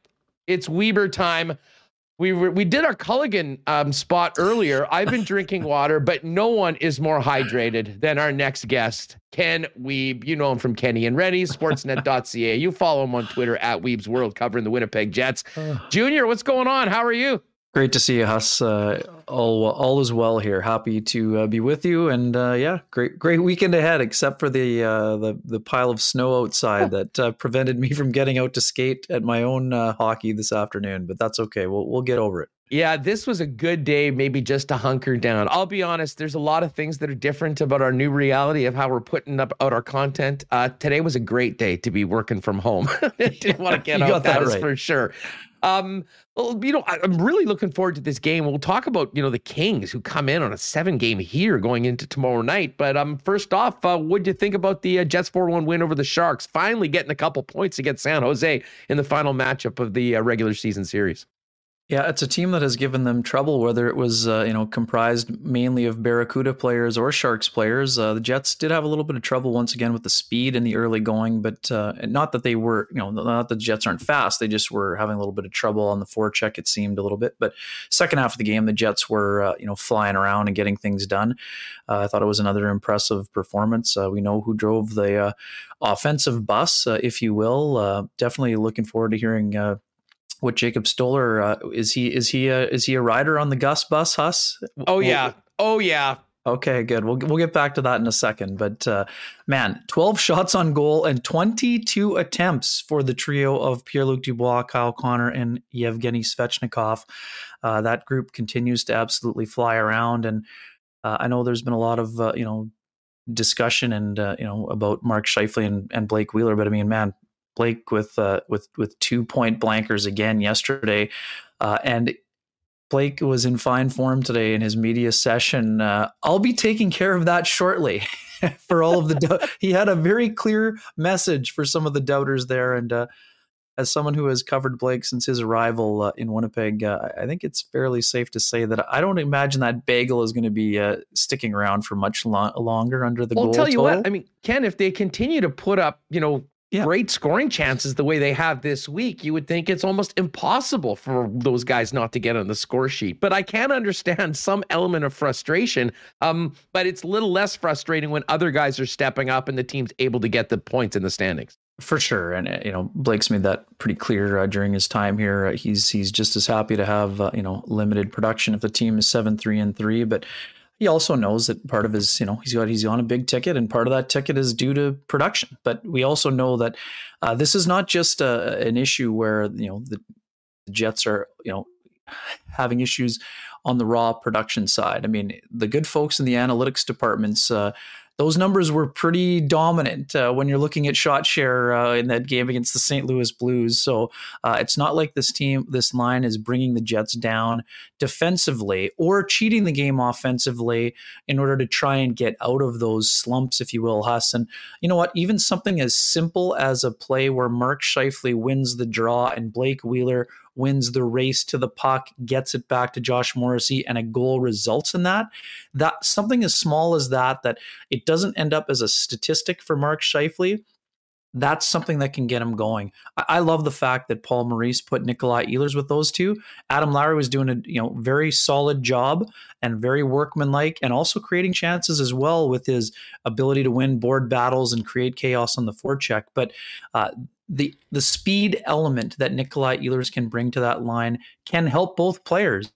It's Weber time we were, we did our Culligan um, spot earlier. I've been drinking water, but no one is more hydrated than our next guest, Ken Wiebe. You know him from Kenny and Rennie, Sportsnet.ca. You follow him on Twitter at Weeb's World, covering the Winnipeg Jets. Junior, what's going on? How are you? Great to see you, Huss. Uh, all all is well here. Happy to uh, be with you, and uh, yeah, great great weekend ahead. Except for the uh, the the pile of snow outside that uh, prevented me from getting out to skate at my own uh, hockey this afternoon. But that's okay. We'll we'll get over it. Yeah, this was a good day, maybe just to hunker down. I'll be honest, there's a lot of things that are different about our new reality of how we're putting up out our content. Uh, today was a great day to be working from home. Didn't want to get out that, that right. for sure. Um, well, you know, I, am really looking forward to this game. We'll talk about you know the Kings who come in on a seven game here going into tomorrow night. But um, first off, uh, what do you think about the uh, Jets four one win over the Sharks? Finally getting a couple points against San Jose in the final matchup of the uh, regular season series. Yeah, it's a team that has given them trouble, whether it was uh, you know comprised mainly of Barracuda players or Sharks players. Uh, the Jets did have a little bit of trouble once again with the speed in the early going, but uh, not that they were you know not that the Jets aren't fast. They just were having a little bit of trouble on the forecheck. It seemed a little bit, but second half of the game, the Jets were uh, you know flying around and getting things done. Uh, I thought it was another impressive performance. Uh, we know who drove the offensive bus, if you will. definitely looking forward to hearing what Jacob Stoller uh, is he is he a, is he a rider on the Gus bus Huss? Oh yeah, oh yeah. Okay, good. We'll we'll get back to that in a second. But uh, man, twelve shots on goal and twenty two attempts for the trio of Pierre Luc Dubois, Kyle Connor, and Yevgeny Svechnikov. Uh, that group continues to absolutely fly around, and uh, I know there's been a lot of uh, you know discussion and uh, you know about Mark Scheifele and, and Blake Wheeler, but I mean, man, Blake with uh, with with two point blankers again yesterday, uh, and Blake was in fine form today in his media session. Uh, I'll be taking care of that shortly. for all of the, he had a very clear message for some of the doubters there, and uh, as someone who has covered Blake since his arrival uh, in Winnipeg, uh, I think it's fairly safe to say that I don't imagine that bagel is going to be uh, sticking around for much lo- longer under the I'll goal. I'll tell you total. what. I mean, Ken, if they continue to put up, you know, yeah. great scoring chances the way they have this week, you would think it's almost impossible for those guys not to get on the score sheet. But I can understand some element of frustration. Um, but it's a little less frustrating when other guys are stepping up and the team's able to get the points in the standings. For sure, and uh, you know Blake's made that pretty clear uh, during his time here. Uh, he's he's just as happy to have uh, you know limited production if the team is seven three and three, but he also knows that part of his, you know, he's got he's on a big ticket, and part of that ticket is due to production. But we also know that uh, this is not just a, uh, an issue where you know the, the Jets are, you know, having issues on the raw production side. I mean, the good folks in the analytics departments uh, those numbers were pretty dominant uh, when you're looking at shot share uh, in that game against the St. Louis Blues. So uh, it's not like this team, this line is bringing the Jets down defensively or cheating the game offensively in order to try and get out of those slumps, if you will, Huss. And you know what? Even something as simple as a play where Mark Scheifele wins the draw and Blake Wheeler wins the race to the puck, gets it back to Josh Morrissey, and a goal results in that. That something as small as that, that it doesn't end up as a statistic for Mark Scheifele. That's something that can get him going. I, I love the fact that Paul Maurice put Nikolai Ehlers with those two. Adam Lowry was doing a you know very solid job and very workmanlike, and also creating chances as well with his ability to win board battles and create chaos on the forecheck. But uh, the the speed element that Nikolai Ehlers can bring to that line can help both players.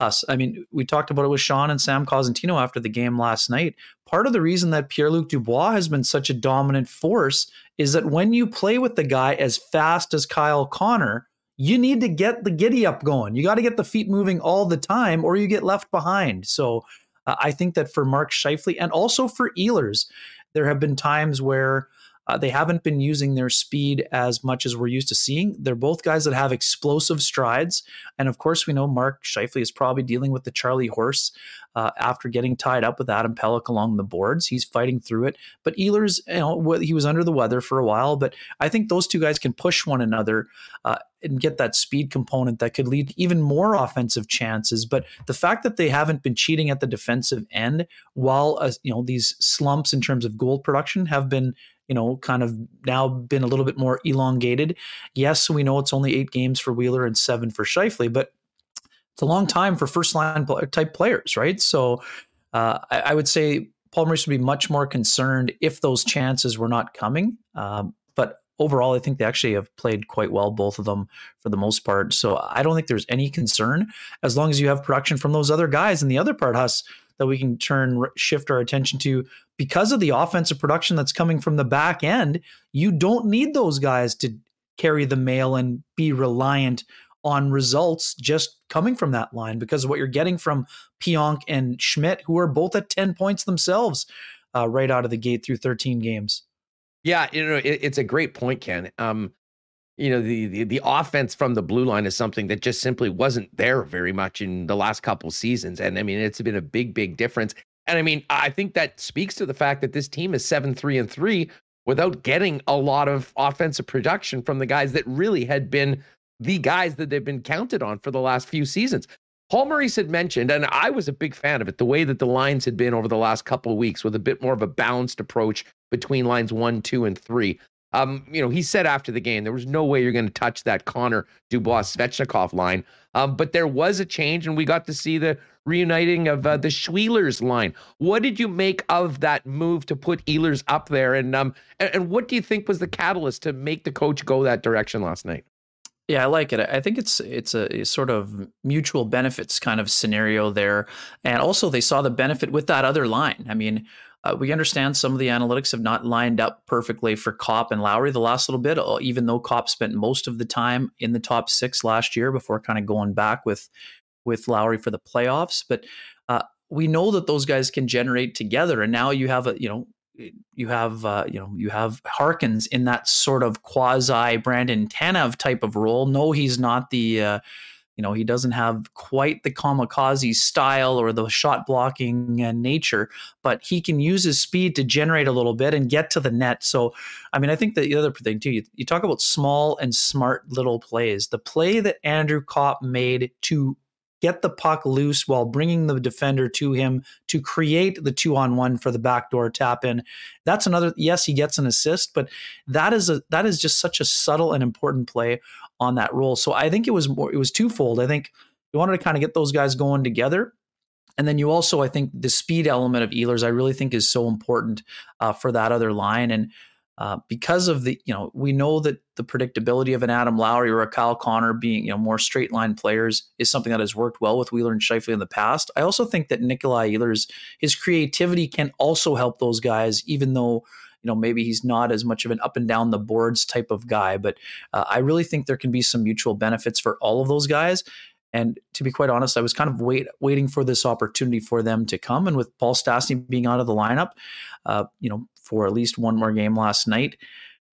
Huss, I mean, we talked about it with Sean and Sam Cosentino after the game last night. Part of the reason that Pierre Luc Dubois has been such a dominant force is that when you play with the guy as fast as Kyle Connor, you need to get the giddy up going. You got to get the feet moving all the time, or you get left behind. So uh, I think that for Mark Scheifele and also for Ehlers, there have been times where uh, they haven't been using their speed as much as we're used to seeing. They're both guys that have explosive strides. And of course, we know Mark Scheifele is probably dealing with the Charlie horse uh, after getting tied up with Adam Pelech along the boards. He's fighting through it. But Ehlers, you know, he was under the weather for a while. But I think those two guys can push one another uh, and get that speed component that could lead to even more offensive chances. But the fact that they haven't been cheating at the defensive end while, uh, you know, these slumps in terms of goal production have been you know, kind of now been a little bit more elongated. Yes, we know it's only eight games for Wheeler and seven for Scheifele, but it's a long time for first line type players, right? So uh, I, I, would say Paul Maurice would be much more concerned if those chances were not coming. Um, but overall, I think they actually have played quite well, both of them for the most part. So I don't think there's any concern as long as you have production from those other guys. And the other part, Huss, that we can turn shift our attention to because of the offensive production that's coming from the back end. You don't need those guys to carry the mail and be reliant on results just coming from that line because of what you're getting from Pionk and Schmidt who are both at 10 points themselves uh, right out of the gate through 13 games. Yeah you know it, it's a great point ken. Um you know the, the, the offense from the blue line is something that just simply wasn't there very much in the last couple seasons. And i mean it's been a big big difference. And i mean i think that speaks to the fact that this team is 7-3 and 3 without getting a lot of offensive production from the guys that really had been the guys that they've been counted on for the last few seasons. Paul Maurice had mentioned, and I was a big fan of it, the way that the lines had been over the last couple of weeks with a bit more of a balanced approach between lines one, two, and three. Um, you know, he said after the game there was no way you're going to touch that Connor Dubois Svechnikov line. Um, but there was a change, and we got to see the reuniting of uh, the Schwielers line. What did you make of that move to put Ehlers up there, and um, and, and what do you think was the catalyst to make the coach go that direction last night? Yeah, I like it. I think it's it's a, a, sort of mutual benefits kind of scenario there, and also they saw the benefit with that other line. I mean, uh, we understand some of the analytics have not lined up perfectly for Copp and Lowry the last little bit, uh, even though Copp spent most of the time in the top six last year before kind of going back with with Lowry for the playoffs. But uh, we know that those guys can generate together, and now you have a you know you have uh, you know you have Harkins in that sort of quasi Brandon Tanev type of role. No, he's not the uh, you know, he doesn't have quite the kamikaze style or the shot blocking uh, nature, but he can use his speed to generate a little bit and get to the net. So, I mean, I think the other thing too, you, you talk about small and smart little plays. The play that Andrew Copp made to get the puck loose while bringing the defender to him to create the two on one for the backdoor tap in. That's another. Yes, he gets an assist, but that is a that is just such a subtle and important play on that role. So I think it was more. It was twofold. I think you wanted to kind of get those guys going together. And then you also, I think, the speed element of Ehlers, I really think is so important uh, for that other line. And uh, because of the, you know, we know that the predictability of an Adam Lowry or a Kyle Connor being, you know, more straight line players is something that has worked well with Wheeler and Scheifele in the past. I also think that Nikolai Ehlers, his creativity can also help those guys, even though, you know, maybe he's not as much of an up and down the boards type of guy. But uh, I really think there can be some mutual benefits for all of those guys. And to be quite honest, I was kind of wait, waiting for this opportunity for them to come. And with Paul Stastny being out of the lineup, uh, you know, for at least one more game last night.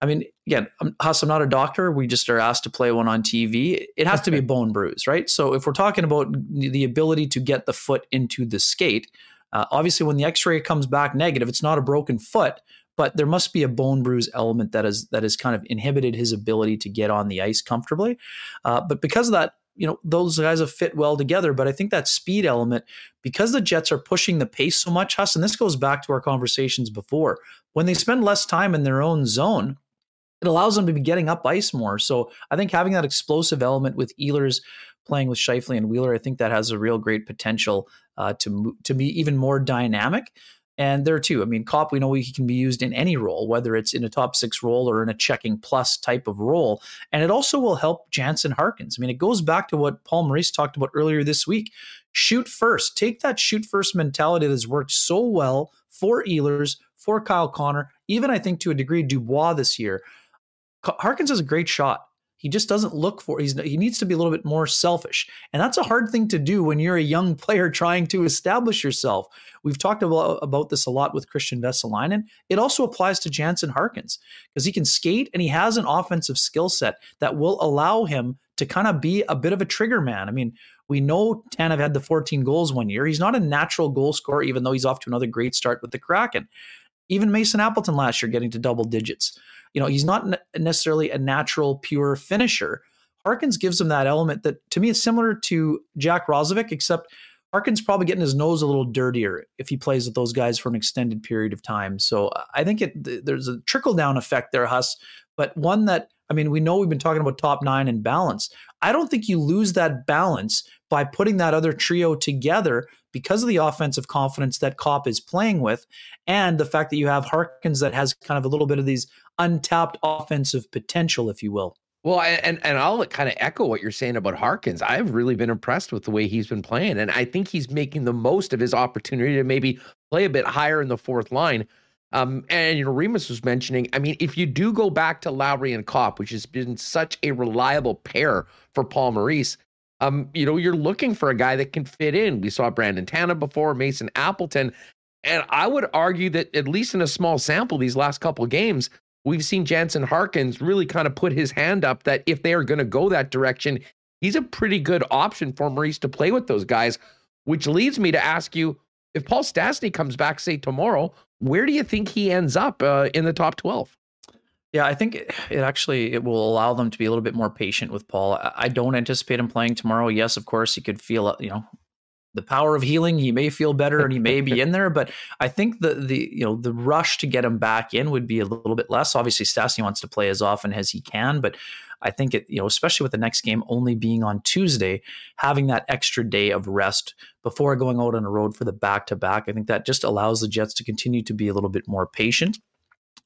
I mean, again, I'm, Huss, I'm not a doctor. We just are asked to play one on TV. It has to be a bone bruise, right? So if we're talking about the ability to get the foot into the skate, uh, obviously when the X-ray comes back negative, it's not a broken foot, but there must be a bone bruise element that is that has kind of inhibited his ability to get on the ice comfortably. Uh, but because of that, you know those guys have fit well together but i think that speed element because the jets are pushing the pace so much Huss, and this goes back to our conversations before. When they spend less time in their own zone it allows them to be getting up ice more. So i think having that explosive element with Ehlers playing with Scheifele and Wheeler i think that has a real great potential uh, to to be even more dynamic and there too, I mean, Copp, we know he can be used in any role, whether it's in a top six role or in a checking plus type of role. And it also will help Jansen Harkins. I mean, it goes back to what Paul Maurice talked about earlier this week. Shoot first. Take that shoot first mentality that has worked so well for Ehlers, for Kyle Connor, even I think to a degree Dubois this year. Harkins has a great shot. He just doesn't look for. He's he needs to be a little bit more selfish, and that's a hard thing to do when you're a young player trying to establish yourself. We've talked about about this a lot with Kristian Vesalainen. It also applies to Jansen Harkins because he can skate and he has an offensive skill set that will allow him to kind of be a bit of a trigger man. I mean, we know Tanev had the 14 goals one year. He's not a natural goal scorer, even though he's off to another great start with the Kraken. Even Mason Appleton last year getting to double digits. You know, he's not necessarily a natural pure finisher. Harkins gives him that element that to me is similar to Jack Roslovic, except Harkins probably getting his nose a little dirtier if he plays with those guys for an extended period of time. So I think it there's a trickle down effect there, Huss, but one that I mean, we know we've been talking about top nine and balance. I don't think you lose that balance by putting that other trio together because of the offensive confidence that Copp is playing with, and the fact that you have Harkins that has kind of a little bit of these untapped offensive potential, if you will. Well, and and I'll kind of echo what you're saying about Harkins. I've really been impressed with the way he's been playing, and I think he's making the most of his opportunity to maybe play a bit higher in the fourth line. Um, and you know, Remis was mentioning. I mean, if you do go back to Lowry and Copp, which has been such a reliable pair for Paul Maurice, um, you know, you're looking for a guy that can fit in. We saw Brandon Tanev before, Mason Appleton. And I would argue that at least in a small sample, these last couple games, we've seen Jansen Harkins really kind of put his hand up that if they are going to go that direction, he's a pretty good option for Maurice to play with those guys. Which leads me to ask you, if Paul Stastny comes back, say tomorrow, where do you think he ends up uh, in the top 12? Yeah, I think it, actually it will allow them to be a little bit more patient with Paul. I don't anticipate him playing tomorrow. Yes, of course, he could feel you know the power of healing. He may feel better and he may be in there, but I think the the you know the rush to get him back in would be a little bit less. Obviously, Stastny wants to play as often as he can, but I think it you know especially with the next game only being on Tuesday, having that extra day of rest before going out on a road for the back to back, I think that just allows the Jets to continue to be a little bit more patient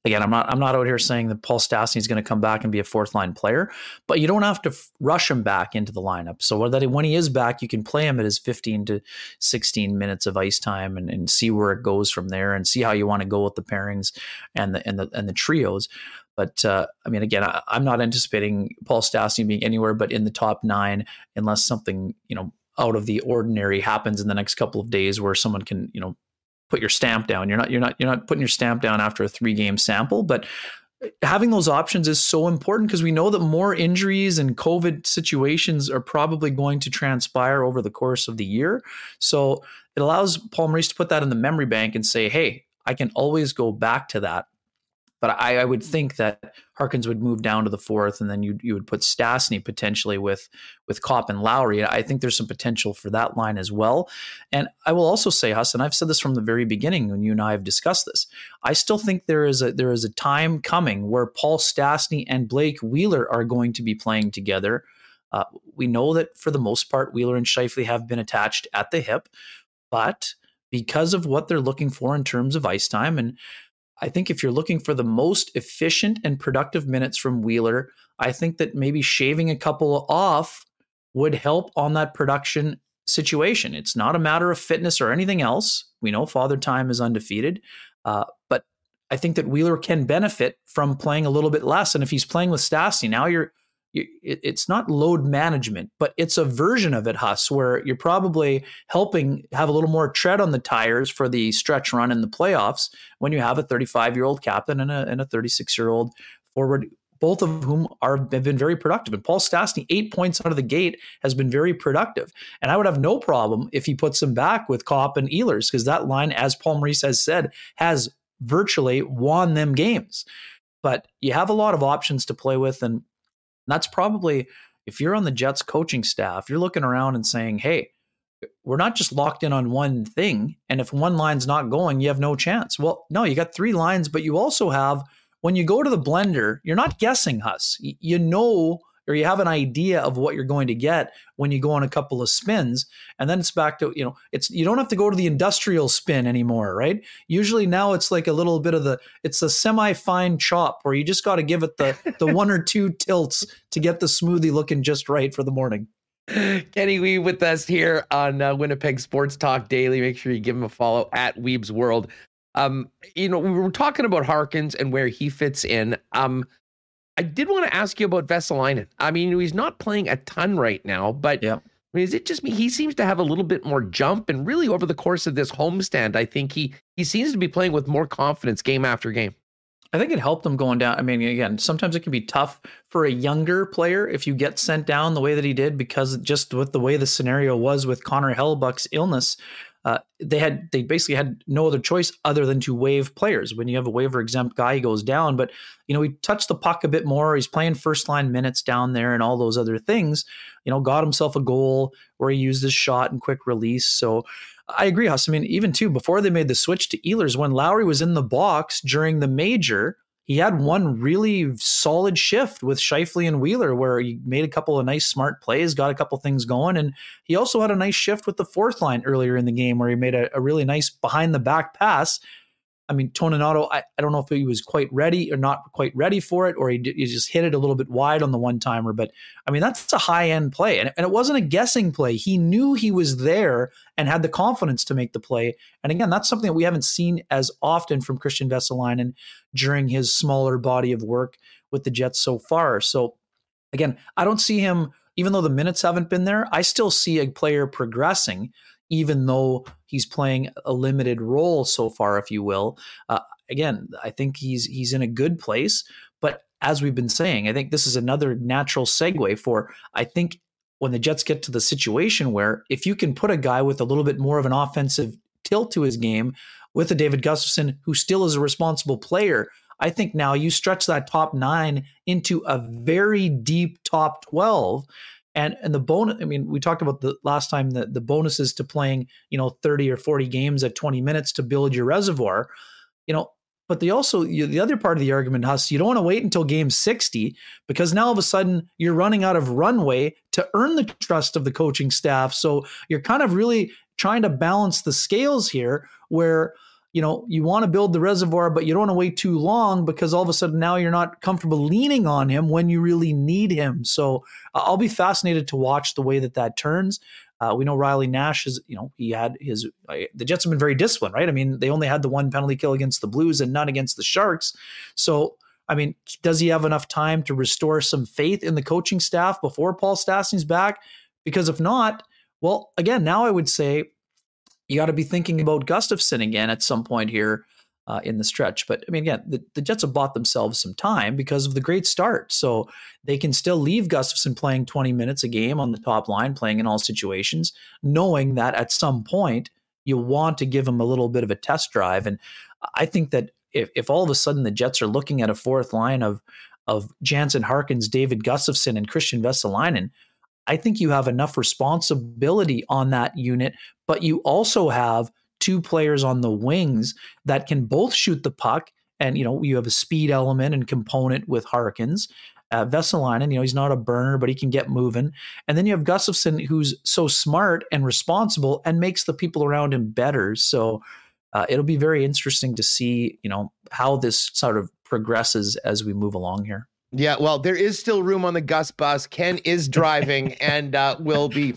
again, I'm not I'm not out here saying that Paul Stastny is going to come back and be a fourth line player, but you don't have to f- rush him back into the lineup. So that when he is back, you can play him at his 15 to 16 minutes of ice time and, and see where it goes from there, and see how you want to go with the pairings and the and the and the trios. But uh, I mean, again, I, am not anticipating Paul Stastny being anywhere but in the top nine, unless something you know out of the ordinary happens in the next couple of days where someone can you know put your stamp down. You're not you're not you're not putting your stamp down after a three game sample, but having those options is so important because we know that more injuries and COVID situations are probably going to transpire over the course of the year. So it allows Paul Maurice to put that in the memory bank and say, hey, I can always go back to that but I, I, would think that Harkins would move down to the fourth, and then you you would put Stastny potentially with with Copp and Lowry. I think there's some potential for that line as well. And I will also say, Hassan, I've said this from the very beginning when you and I have discussed this. I still think there is a there is a time coming where Paul Stastny and Blake Wheeler are going to be playing together. Uh, we know that for the most part, Wheeler and Scheifele have been attached at the hip, but because of what they're looking for in terms of ice time and I think if you're looking for the most efficient and productive minutes from Wheeler, I think that maybe shaving a couple off would help on that production situation. It's not a matter of fitness or anything else. We know Father Time is undefeated, uh, but I think that Wheeler can benefit from playing a little bit less. And if he's playing with Stastny, now you're it's not load management, but it's a version of it, Huss, where you're probably helping have a little more tread on the tires for the stretch run in the playoffs when you have a 35 year old captain and a, and a 36 year old forward, both of whom are have been very productive. And Paul Stastny, eight points out of the gate, has been very productive. And I would have no problem if he puts him back with Copp and Ehlers, because that line, as Paul Maurice has said, has virtually won them games. But you have a lot of options to play with, and that's probably if you're on the Jets coaching staff, you're looking around and saying, hey, we're not just locked in on one thing. And if one line's not going, you have no chance. Well, no, you got three lines, but you also have, when you go to the blender, you're not guessing, Huss. You know or you have an idea of what you're going to get when you go on a couple of spins and then it's back to you know it's you don't have to go to the industrial spin anymore right usually now it's like a little bit of the it's a semi fine chop where you just got to give it the the one or two tilts to get the smoothie looking just right for the morning Kenny Wiebe with us here on uh, Winnipeg Sports Talk Daily. Make sure you give him a follow at Wiebe's World. Um, you know, we were talking about Harkins and where he fits in. Um, I did want to ask you about Vesalainen. I mean, he's not playing a ton right now, but yeah. I mean, is it just me? He seems to have a little bit more jump, and really over the course of this homestand, I think he he seems to be playing with more confidence game after game. I think it helped him going down. I mean, again, sometimes it can be tough for a younger player if you get sent down the way that he did, because just with the way the scenario was with Connor Hellebuyck's illness, uh, they had they basically had no other choice other than to waive players. When you have a waiver exempt guy, he goes down. But you know, he touched the puck a bit more. He's playing first line minutes down there and all those other things. You know, got himself a goal where he used his shot and quick release. So I agree, Huss. I mean, even too before they made the switch to Ehlers, when Lowry was in the box during the major, he had one really solid shift with Scheifele and Wheeler where he made a couple of nice smart plays, got a couple things going. And he also had a nice shift with the fourth line earlier in the game where he made a, a really nice behind the back pass I mean, Toninato, I, I don't know if he was quite ready or not quite ready for it, or he, he just hit it a little bit wide on the one timer. But I mean, that's a high end play. And, and it wasn't a guessing play. He knew he was there and had the confidence to make the play. And again, that's something that we haven't seen as often from Kristian Vesalainen during his smaller body of work with the Jets so far. So again, I don't see him, even though the minutes haven't been there, I still see a player progressing even though he's playing a limited role so far, if you will. Uh, again, I think he's he's in a good place. But as we've been saying, I think this is another natural segue for I think when the Jets get to the situation where if you can put a guy with a little bit more of an offensive tilt to his game with a David Gustafsson who still is a responsible player, I think now you stretch that top nine into a very deep top 12 and and the bonus i mean we talked about the last time the, the bonuses to playing you know 30 or 40 games at 20 minutes to build your reservoir you know but the also you, the other part of the argument Huss, you don't want to wait until game 60 because now all of a sudden you're running out of runway to earn the trust of the coaching staff. So you're kind of really trying to balance the scales here where you know, you want to build the reservoir, but you don't want to wait too long because all of a sudden now you're not comfortable leaning on him when you really need him. So I'll be fascinated to watch the way that that turns. Uh, we know Riley Nash is, you know, he had his, uh, the Jets have been very disciplined, right? I mean, they only had the one penalty kill against the Blues and none against the Sharks. So, I mean, does he have enough time to restore some faith in the coaching staff before Paul Stastny's back? Because if not, well, again, now I would say you got to be thinking about Gustafsson again at some point here uh, in the stretch. But I mean, again, the, the, Jets have bought themselves some time because of the great start. So they can still leave Gustafsson playing 20 minutes a game on the top line, playing in all situations, knowing that at some point you want to give him a little bit of a test drive. And I think that if, if all of a sudden the Jets are looking at a fourth line of of Jansen Harkins, David Gustafsson, and Kristian Vesalainen, I think you have enough responsibility on that unit, but you also have two players on the wings that can both shoot the puck. And, you know, you have a speed element and component with Harkins. Uh, Vesalainen, you know, he's not a burner, but he can get moving. And then you have Gustafsson, who's so smart and responsible and makes the people around him better. So uh, it'll be very interesting to see, you know, how this sort of progresses as we move along here. Yeah, well, there is still room on the Gus bus. Ken is driving and uh, will be.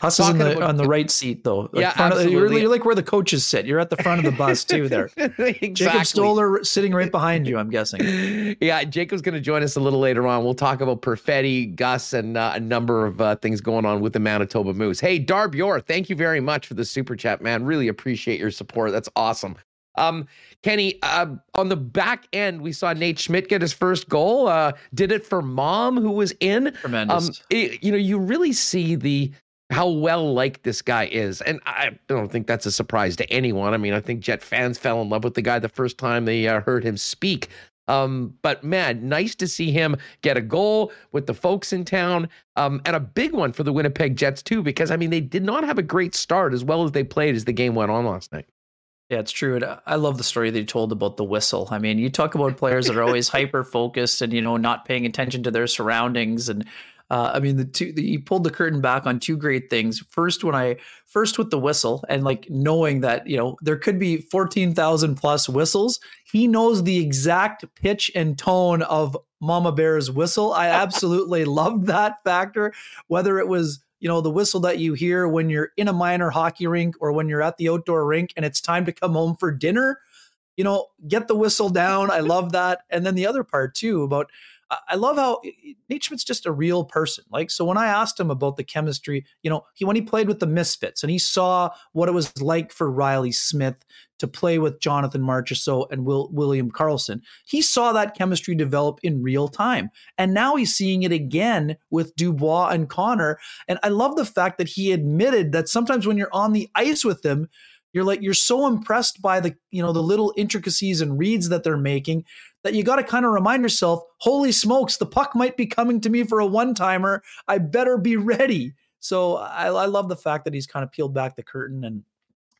Huss is the, about, on the right seat, though. Like yeah, absolutely. You're, you're, like where the coaches sit. You're at the front of the bus too. There, exactly. Jacob Stoller sitting right behind you. I'm guessing. Yeah, Jacob's going to join us a little later on. We'll talk about Perfetti, Gus, and uh, a number of uh, things going on with the Manitoba Moose. Hey, Darb Yor, thank you very much for the super chat, man. Really appreciate your support. That's awesome. Um, Kenny, uh, on the back end, we saw Nate Schmidt get his first goal. Uh, did it for mom, who was in. Tremendous. Um, it, you know, you really see the how well liked this guy is, and I don't think that's a surprise to anyone. I mean, I think Jet fans fell in love with the guy the first time they uh, heard him speak. Um, but man, nice to see him get a goal with the folks in town, um, and a big one for the Winnipeg Jets too, because I mean they did not have a great start as well as they played as the game went on last night. Yeah, it's true. And I love the story that you told about the whistle. I mean, you talk about players that are always hyper focused and you know not paying attention to their surroundings. And uh, I mean, the two the, you pulled the curtain back on two great things. First, when I first with the whistle and like knowing that you know there could be fourteen thousand plus whistles, he knows the exact pitch and tone of Mama Bear's whistle. I absolutely loved that factor. Whether it was you know, the whistle that you hear when you're in a minor hockey rink or when you're at the outdoor rink and it's time to come home for dinner. You know, get the whistle down. I love that. And then the other part too about I love how Nate Schmidt's just a real person. Like, so when I asked him about the chemistry, you know, he when he played with the Misfits and he saw what it was like for Reilly Smith to play with Jonathan Marchessault and Will, William Karlsson, he saw that chemistry develop in real time. And now he's seeing it again with Dubois and Connor. And I love the fact that he admitted that sometimes when you're on the ice with them, you're like you're so impressed by the you know the little intricacies and reads that they're making that you got to kind of remind yourself holy smokes the puck might be coming to me for a one timer i better be ready so I, I love the fact that he's kind of peeled back the curtain and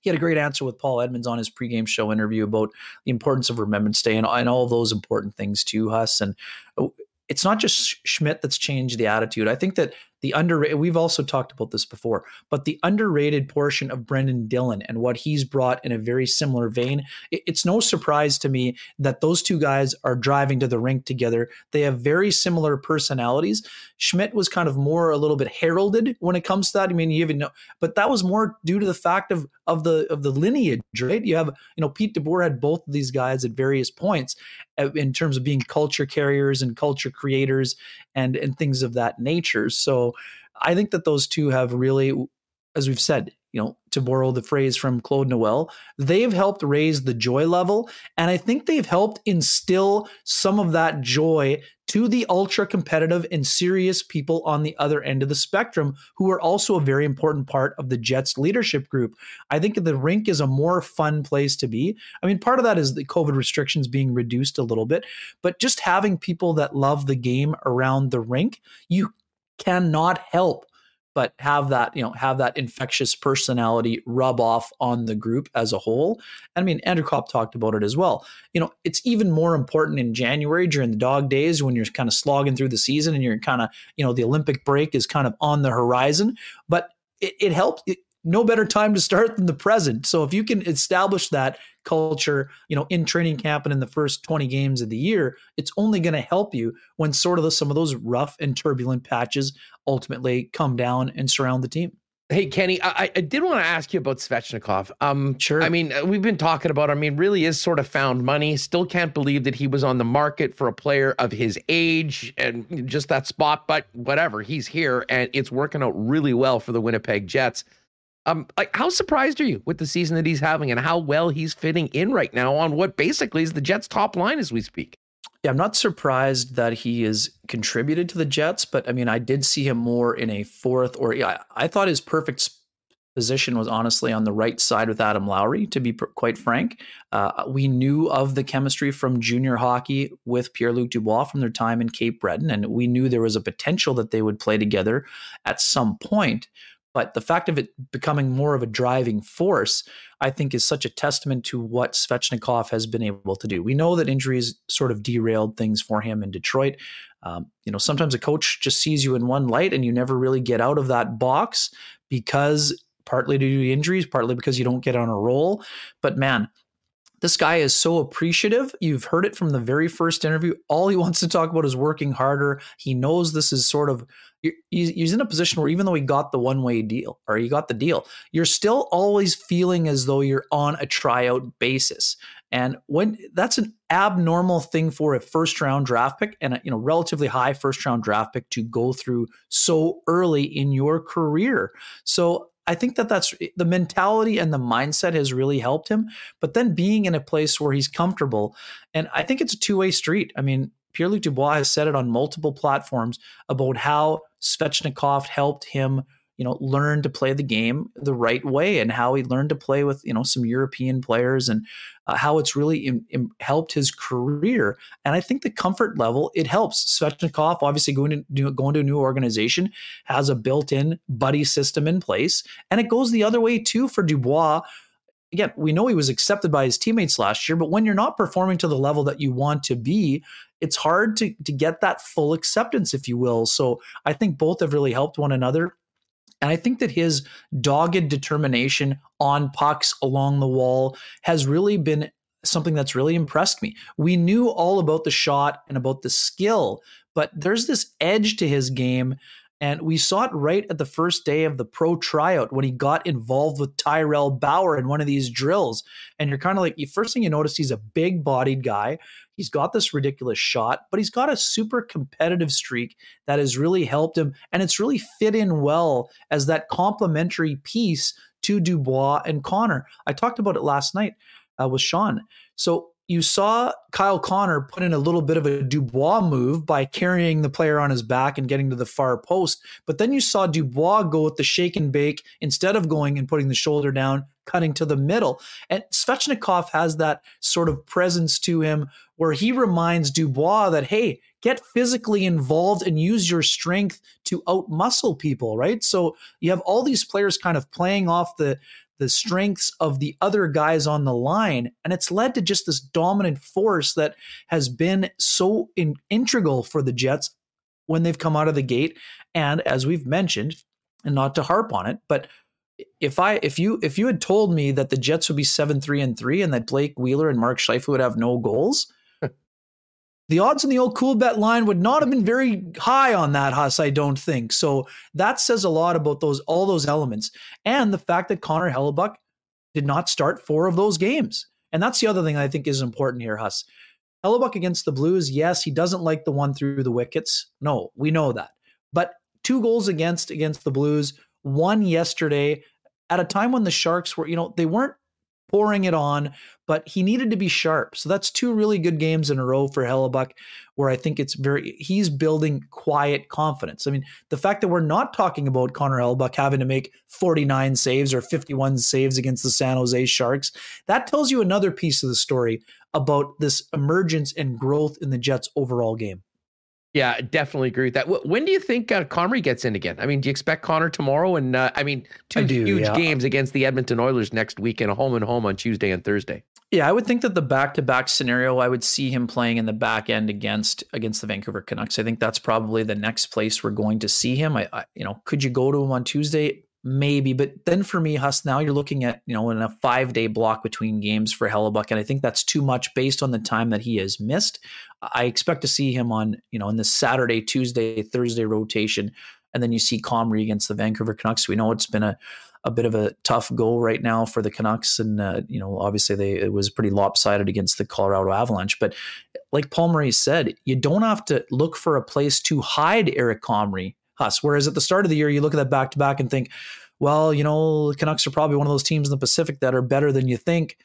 he had a great answer with Paul Edmonds on his pregame show interview about the importance of Remembrance Day and, and all those important things to us. And oh, it's not just Schmidt that's changed the attitude. I think that the underrated, we've also talked about this before, but the underrated portion of Brendan Dillon and what he's brought in a very similar vein, it's no surprise to me that those two guys are driving to the rink together. They have very similar personalities. Schmidt was kind of more a little bit heralded when it comes to that. I mean, you even know, but that was more due to the fact of of the of the lineage, right? You have, you know, Pete DeBoer had both of these guys at various points uh, in terms of being culture carriers and culture creators and and things of that nature. So I think that those two have really, as we've said, you know, to borrow the phrase from Claude Noel, they've helped raise the joy level. And I think they've helped instill some of that joy to the ultra competitive and serious people on the other end of the spectrum who are also a very important part of the Jets leadership group. I think the rink is a more fun place to be. I mean, part of that is the COVID restrictions being reduced a little bit, but just having people that love the game around the rink, you cannot help but have that you know have that infectious personality rub off on the group as a whole. And i mean andrew copp talked about it as well. You know it's even more important in january during the dog days when you're kind of slogging through the season and you're kind of you know the olympic break is kind of on the horizon. But it, it helps it, no better time to start than the present. So if you can establish that culture, you know, in training camp and in the first 20 games of the year, it's only going to help you when sort of the, some of those rough and turbulent patches ultimately come down and surround the team. Hey Kenny, I, I did want to ask you about Svechnikov. Um, sure. I mean, uh, we've been talking about. I mean, really is sort of found money. Still can't believe that he was on the market for a player of his age and just that spot. But whatever, he's here and it's working out really well for the Winnipeg Jets. Um, like how surprised are you with the season that he's having and how well he's fitting in right now on what basically is the Jets' top line as we speak? Yeah, I'm not surprised that he has contributed to the Jets, but I mean, I did see him more in a fourth or yeah, I thought his perfect position was honestly on the right side with Adam Lowry, to be pr- quite frank. Uh, we knew of the chemistry from junior hockey with Pierre Luc Dubois from their time in Cape Breton, and we knew there was a potential that they would play together at some point. But the fact of it becoming more of a driving force, I think, is such a testament to what Svechnikov has been able to do. We know that injuries sort of derailed things for him in Detroit. Um, you know, sometimes a coach just sees you in one light and you never really get out of that box because partly due to injuries, partly because you don't get on a roll. But man, this guy is so appreciative. You've heard it from the very first interview. All he wants to talk about is working harder. He knows this is sort of he's in a position where even though he got the one way deal or he got the deal, you're still always feeling as though you're on a tryout basis. And when that's an abnormal thing for a first round draft pick and a you know relatively high first round draft pick to go through so early in your career. So I think that that's the mentality and the mindset has really helped him. But then being in a place where he's comfortable, and I think it's a two way street. I mean, Pierre Luc Dubois has said it on multiple platforms about how Svechnikov helped him, you know, learn to play the game the right way and how he learned to play with, you know, some European players and uh, how it's really helped his career. And I think the comfort level, it helps. Svechnikov, obviously going to, going to a new organization, has a built-in buddy system in place. And it goes the other way too for Dubois, again, we know he was accepted by his teammates last year, but when you're not performing to the level that you want to be, it's hard to to get that full acceptance, if you will. So I think both have really helped one another. And I think that his dogged determination on pucks along the wall has really been something that's really impressed me. We knew all about the shot and about the skill, but there's this edge to his game And we saw it right at the first day of the pro tryout when he got involved with Tyrel Bauer in one of these drills. And you're kind of like, the first thing you notice, he's a big bodied guy. He's got this ridiculous shot, but he's got a super competitive streak that has really helped him. And it's really fit in well as that complementary piece to Dubois and Connor. I talked about it last night uh, with Sean. So you saw Kyle Connor put in a little bit of a Dubois move by carrying the player on his back and getting to the far post. But then you saw Dubois go with the shake and bake instead of going and putting the shoulder down, cutting to the middle. And Svechnikov has that sort of presence to him where he reminds Dubois that, hey, get physically involved and use your strength to outmuscle people, right? So you have all these players kind of playing off the the strengths of the other guys on the line. And it's led to just this dominant force that has been so in, integral for the Jets when they've come out of the gate. And as we've mentioned, and not to harp on it, but if I if you if you had told me that the Jets would be seven three and three and that Blake Wheeler and Mark Scheifele would have no goals, the odds in the old Coolbet line would not have been very high on that Huss, I don't think. So that says a lot about those all those elements and the fact that Connor Hellebuyck did not start four of those games. And that's the other thing I think is important here, Huss. Hellebuyck against the Blues, yes, he doesn't like the one through the wickets. No, we know that. But two goals against against the Blues, one yesterday at a time when the Sharks were, you know, they weren't pouring it on, but he needed to be sharp. So that's two really good games in a row for Hellebuyck, where I think it's very, he's building quiet confidence. I mean, the fact that we're not talking about Connor Hellebuyck having to make 49 saves or 51 saves against the San Jose Sharks, that tells you another piece of the story about this emergence and growth in the Jets' overall game. Yeah, definitely agree with that. When do you think uh, Comrie gets in again? I mean, do you expect Connor tomorrow? And uh, I mean, two do, huge yeah. games against the Edmonton Oilers next week and a home and home on Tuesday and Thursday. Yeah, I would think that the back-to-back scenario, I would see him playing in the back end against against the Vancouver Canucks. I think that's probably the next place we're going to see him. I, I you know, could you go to him on Tuesday? Maybe. But then for me, Huss, now you're looking at, you know, in a five day block between games for Hellebuyck. And I think that's too much based on the time that he has missed. I expect to see him on, you know, in the Saturday, Tuesday, Thursday rotation. And then you see Comrie against the Vancouver Canucks. We know it's been a, a bit of a tough goal right now for the Canucks. And, uh, you know, obviously they, it was pretty lopsided against the Colorado Avalanche. But like Paul Maurice said, you don't have to look for a place to hide Eric Comrie us. Whereas at the start of the year, you look at that back to back and think, well, you know, Canucks are probably one of those teams in the Pacific that are better than you think.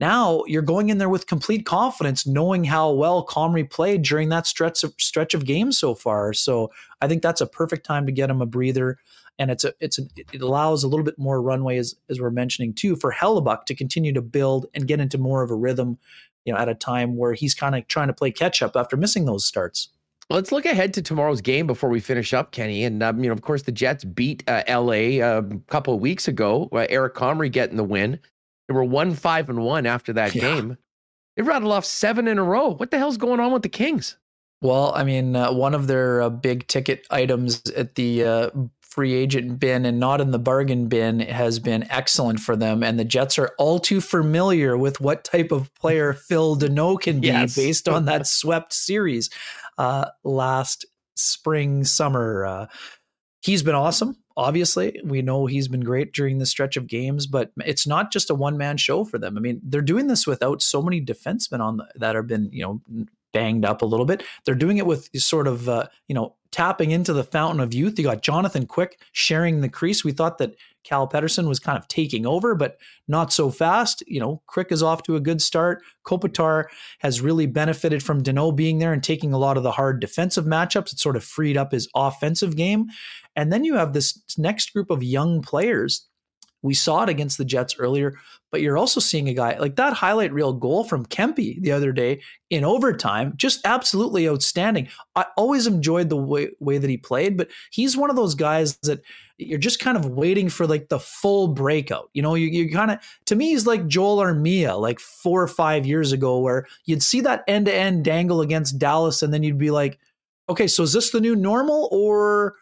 Now you're going in there with complete confidence, knowing how well Comrie played during that stretch of stretch of games so far. So I think that's a perfect time to get him a breather, and it's a it's a, it allows a little bit more runway as as we're mentioning too for Hellebuyck to continue to build and get into more of a rhythm, you know, at a time where he's kind of trying to play catch up after missing those starts. Let's look ahead to tomorrow's game before we finish up, Kenny. And um, you know, of course, the Jets beat uh, LA um, a couple of weeks ago. Uh, Eric Comrie getting the win. They were one five and one after that yeah. game. They rattled off seven in a row. What the hell's going on with the Kings? Well, I mean, uh, one of their uh, big ticket items at the uh, free agent bin and not in the bargain bin has been excellent for them. And the Jets are all too familiar with what type of player Phil Danault can be yes. based on that swept series uh, last spring, summer. Uh, he's been awesome. Obviously, we know he's been great during the stretch of games, but it's not just a one man show for them. I mean, they're doing this without so many defensemen on the, that have been, you know, banged up a little bit. They're doing it with sort of, uh, you know, tapping into the fountain of youth. You got Jonathan Quick sharing the crease. We thought that Cal Petersen was kind of taking over, but not so fast. You know, Quick is off to a good start. Kopitar has really benefited from Danault being there and taking a lot of the hard defensive matchups. It sort of freed up his offensive game. And then you have this next group of young players we saw it against the Jets earlier, but you're also seeing a guy like that highlight reel goal from Kempe the other day in overtime, just absolutely outstanding. I always enjoyed the way, way that he played, but he's one of those guys that you're just kind of waiting for like the full breakout. You know, you, you kind of, to me, he's like Joel Armia, like four or five years ago, where you'd see that end to end dangle against Dallas, and then you'd be like, okay, so is this the new normal or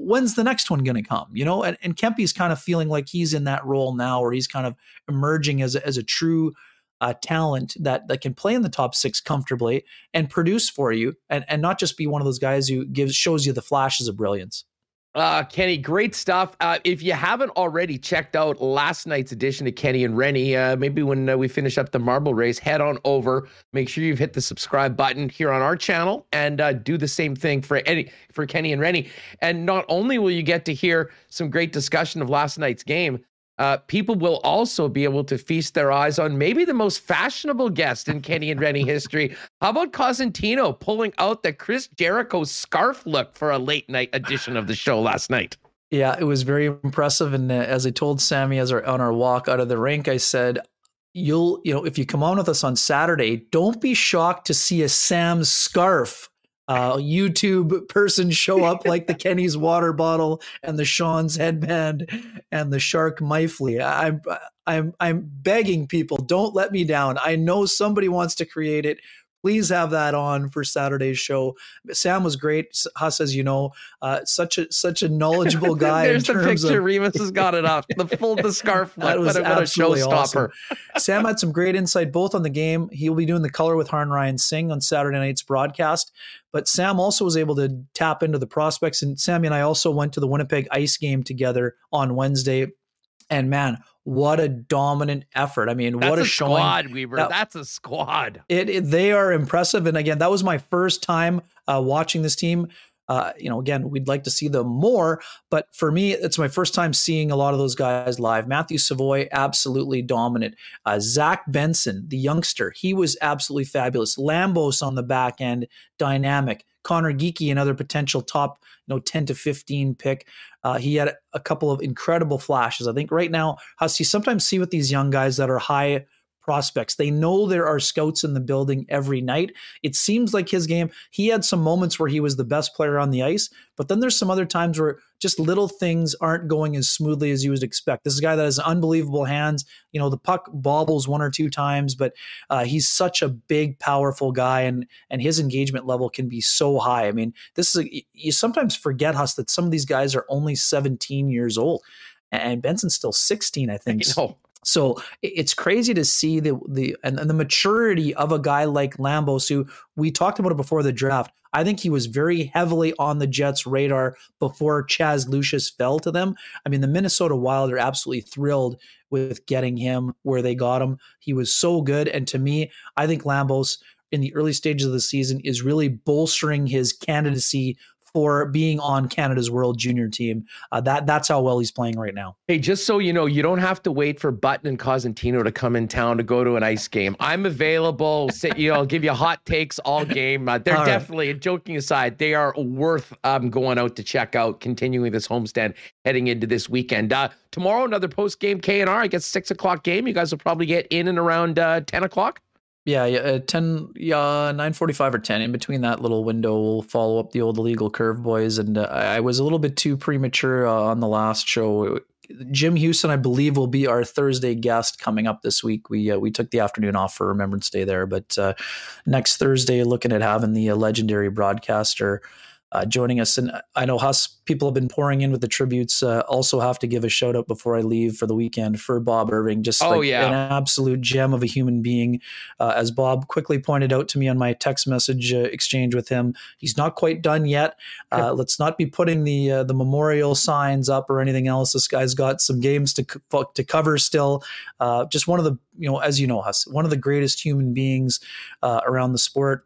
when's the next one going to come? You know, and, and Kempe's kind of feeling like he's in that role now, where he's kind of emerging as a, as a true uh, talent that that can play in the top six comfortably and produce for you, and and not just be one of those guys who gives shows you the flashes of brilliance. Uh, Kenny, great stuff. Uh, if you haven't already checked out last night's edition of Kenny and Rennie, uh, maybe when uh, we finish up the marble race, head on over. Make sure you've hit the subscribe button here on our channel, and uh, do the same thing for any for Kenny and Rennie. And not only will you get to hear some great discussion of last night's game, uh, people will also be able to feast their eyes on maybe the most fashionable guest in Kenny and Rennie history. How about Cosentino pulling out the Chris Jericho scarf look for a late night edition of the show last night? Yeah, it was very impressive. And uh, as I told Sammy as our, on our walk out of the rink, I said, "You'll, you know, if you come on with us on Saturday, don't be shocked to see a Sam scarf uh, YouTube person show up like the Kenny's water bottle and the Sean's headband and the Shark Mifley. I'm I'm I'm begging people, don't let me down. I know somebody wants to create it please have that on for Saturday's show. Sam was great. Huss, as you know, uh, such a such a knowledgeable guy. There's the picture. Of, Remis has got it up. The full the scarf. that was what, what a showstopper. Awesome. Sam had some great insight both on the game. He'll be doing the color with Harnarayan Singh on Saturday night's broadcast. But Sam also was able to tap into the prospects. And Sammy and I also went to the Winnipeg Ice game together on Wednesday. And man, what a dominant effort! I mean, That's what a, a showing. squad, Weaver. That, That's a squad. It, it, they are impressive, and again, that was my first time uh, watching this team. Uh, you know, again, we'd like to see them more, but for me, it's my first time seeing a lot of those guys live. Matthew Savoy, absolutely dominant. Uh, Zach Benson, the youngster, he was absolutely fabulous. Lambos on the back end, dynamic. Conor Geekie, another potential top, you know, 10 to 15 pick. Uh, he had a couple of incredible flashes. I think right now, Huss, you sometimes see with these young guys that are high prospects. They know there are scouts in the building every night. It seems like his game, he had some moments where he was the best player on the ice, but then there's some other times where just little things aren't going as smoothly as you would expect. This is a guy that has unbelievable hands. You know, the puck bobbles one or two times, but uh, he's such a big, powerful guy, and and his engagement level can be so high. I mean, this is a, you sometimes forget, Huss, that some of these guys are only 17 years old, and Benson's still 16, I think. I. So it's crazy to see the the and, and, the maturity of a guy like Lambos, who we talked about it before the draft. I think he was very heavily on the Jets' radar before Chaz Lucius fell to them. I mean, the Minnesota Wild are absolutely thrilled with getting him where they got him. He was so good, and to me, I think Lambos in the early stages of the season is really bolstering his candidacy for being on Canada's World Junior team. Uh, that that's how well he's playing right now. Hey, just so you know, you don't have to wait for Button and Cosentino to come in town to go to an ice game. I'm available. Sit, you know, I'll give you hot takes all game. Uh, they're all definitely, right. joking aside, they are worth um, going out to check out. Continuing this homestand heading into this weekend. Uh, tomorrow, another post game K and R. I guess six o'clock game. You guys will probably get in and around uh, ten o'clock. Yeah, yeah, uh, ten, yeah, nine forty-five or ten. In between that little window, we'll follow up the old illegal curve boys. And uh, I was a little bit too premature uh, on the last show. Jim Hughson, I believe, will be our Thursday guest coming up this week. We uh, we took the afternoon off for Remembrance Day there, but uh, next Thursday, looking at having the uh, legendary broadcaster uh, joining us. And I know Huss, people have been pouring in with the tributes. Uh, also, have to give a shout out before I leave for the weekend for Bob Irving. Just oh, like yeah. an absolute gem of a human being. Uh, as Bob quickly pointed out to me on my text message uh, exchange with him, he's not quite done yet. Uh, let's not be putting the uh, the memorial signs up or anything else. This guy's got some games to to cover still. just one of the you know, as you know, Huss, one of the greatest human beings around the sport.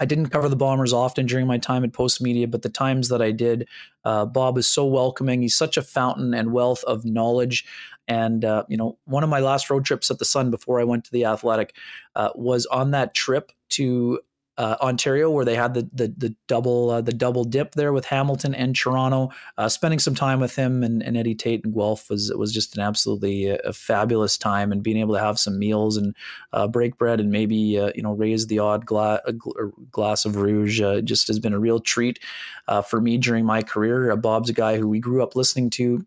I didn't cover the Bombers often during my time at Postmedia, but the times that I did, uh, Bob is so welcoming. He's such a fountain and wealth of knowledge. And uh, you know, one of my last road trips at the Sun before I went to the Athletic uh, was on that trip to uh, Ontario, where they had the the, the double uh, the double dip there with Hamilton and Toronto. Uh, spending some time with him and, and, Eddie Tait and Guelph was was just an absolutely uh, a fabulous time, and being able to have some meals and uh, break bread and maybe uh, you know raise the odd gla- gl- glass of rouge just has been a real treat for me during my career. Bob's a guy who we grew up listening to.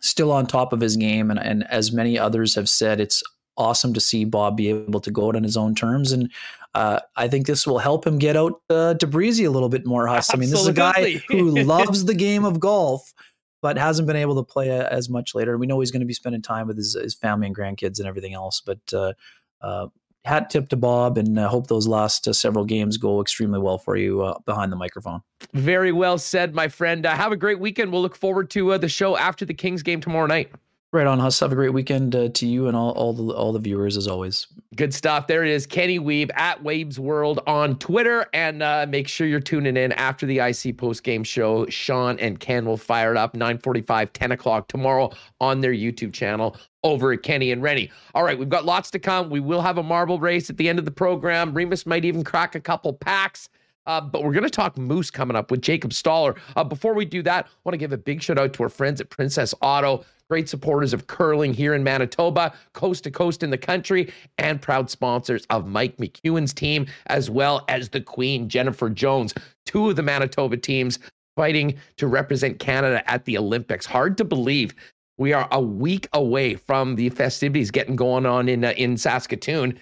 Still on top of his game, and, and as many others have said, it's awesome to see Bob be able to go out on his own terms. And uh, I think this will help him get out uh, to Breezy a little bit more. Huss. I mean, this is a guy who loves the game of golf, but hasn't been able to play a, as much later. We know he's going to be spending time with his, his, family and grandkids and everything else. But uh, uh hat tip to Bob, and uh, hope those last uh, several games go extremely well for you uh, behind the microphone. Very well said, my friend. Uh, have a great weekend. We'll look forward to uh, the show after the Kings game tomorrow night. Right on, Huss. Have a great weekend uh, to you and all, all the all the viewers as always. Good stuff. There it is, Kenny Wiebe at Waves World on Twitter, and uh, make sure you're tuning in after the IC post game show. Sean and Ken will fire it up 9:45, 10 o'clock tomorrow on their YouTube channel over at Kenny and Rennie. All right, we've got lots to come. We will have a marble race at the end of the program. Remis might even crack a couple packs. Uh, but we're going to talk moose coming up with Jacob Stoller. Uh, before we do that, I want to give a big shout out to our friends at Princess Auto great supporters of curling here in Manitoba, coast to coast in the country, and proud sponsors of Mike McEwen's team, as well as the Queen, Jennifer Jones, two of the Manitoba teams fighting to represent Canada at the Olympics. Hard to believe we are a week away from the festivities getting going on in uh, in Saskatoon.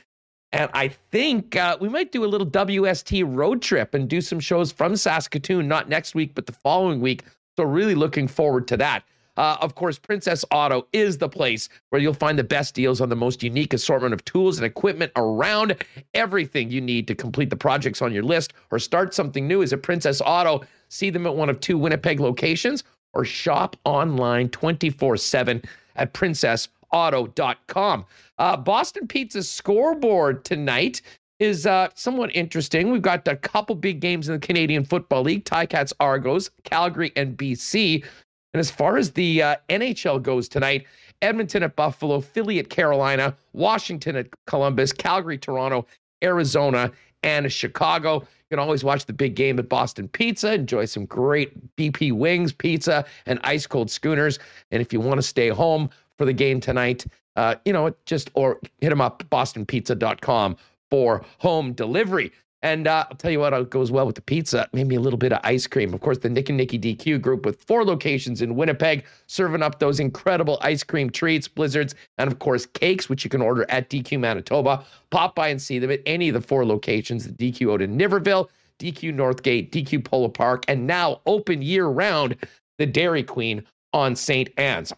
And I think uh, we might do a little WST road trip and do some shows from Saskatoon, not next week, but the following week. So, really looking forward to that. Uh, of course, Princess Auto is the place where you'll find the best deals on the most unique assortment of tools and equipment around. Everything you need to complete the projects on your list or start something new is at Princess Auto. See them at one of two Winnipeg locations or shop online 24 7 at princessauto.com. Uh, Boston Pizza's scoreboard tonight is uh, somewhat interesting. We've got a couple big games in the Canadian Football League Ticats Argos, Calgary, and BC. And as far as the uh, NHL goes tonight, Edmonton at Buffalo, Philly at Carolina, Washington at Columbus, Calgary, Toronto, Arizona, and Chicago. You can always watch the big game at Boston Pizza, enjoy some great BP wings, pizza, and ice cold schooners. And if you want to stay home for the game tonight, uh, you know, just or hit them up, bostonpizza.com for home delivery. And uh, I'll tell you what it goes well with the pizza, maybe a little bit of ice cream. Of course, the Nick and Nicky DQ group with four locations in Winnipeg, serving up those incredible ice cream treats, blizzards, and of course, cakes, which you can order at DQ Manitoba. Pop by and see them at any of the four locations the DQ out in Niverville, DQ Northgate, DQ Polo Park, and now open year round, the Dairy Queen on St. Anne's.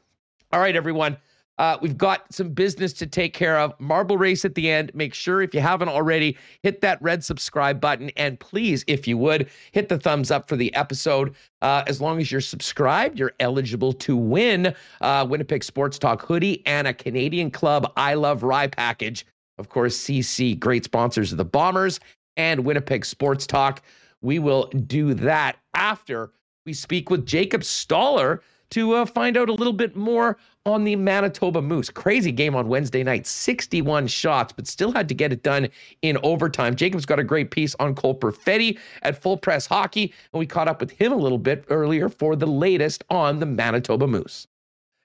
All right, everyone. Uh, we've got some business to take care of. Marble race at the end. Make sure if you haven't already, hit that red subscribe button. And please, if you would, hit the thumbs up for the episode. Uh, as long as you're subscribed, you're eligible to win uh, Winnipeg Sports Talk hoodie and a Canadian Club I Love Rye package. Of course, CC, great sponsors of the Bombers and Winnipeg Sports Talk. We will do that after we speak with Jacob Stoller to uh, find out a little bit more on the Manitoba Moose. Crazy game on Wednesday night, 61 shots, but still had to get it done in overtime. Jacob's got a great piece on Cole Perfetti at Full Press Hockey, and we caught up with him a little bit earlier for the latest on the Manitoba Moose.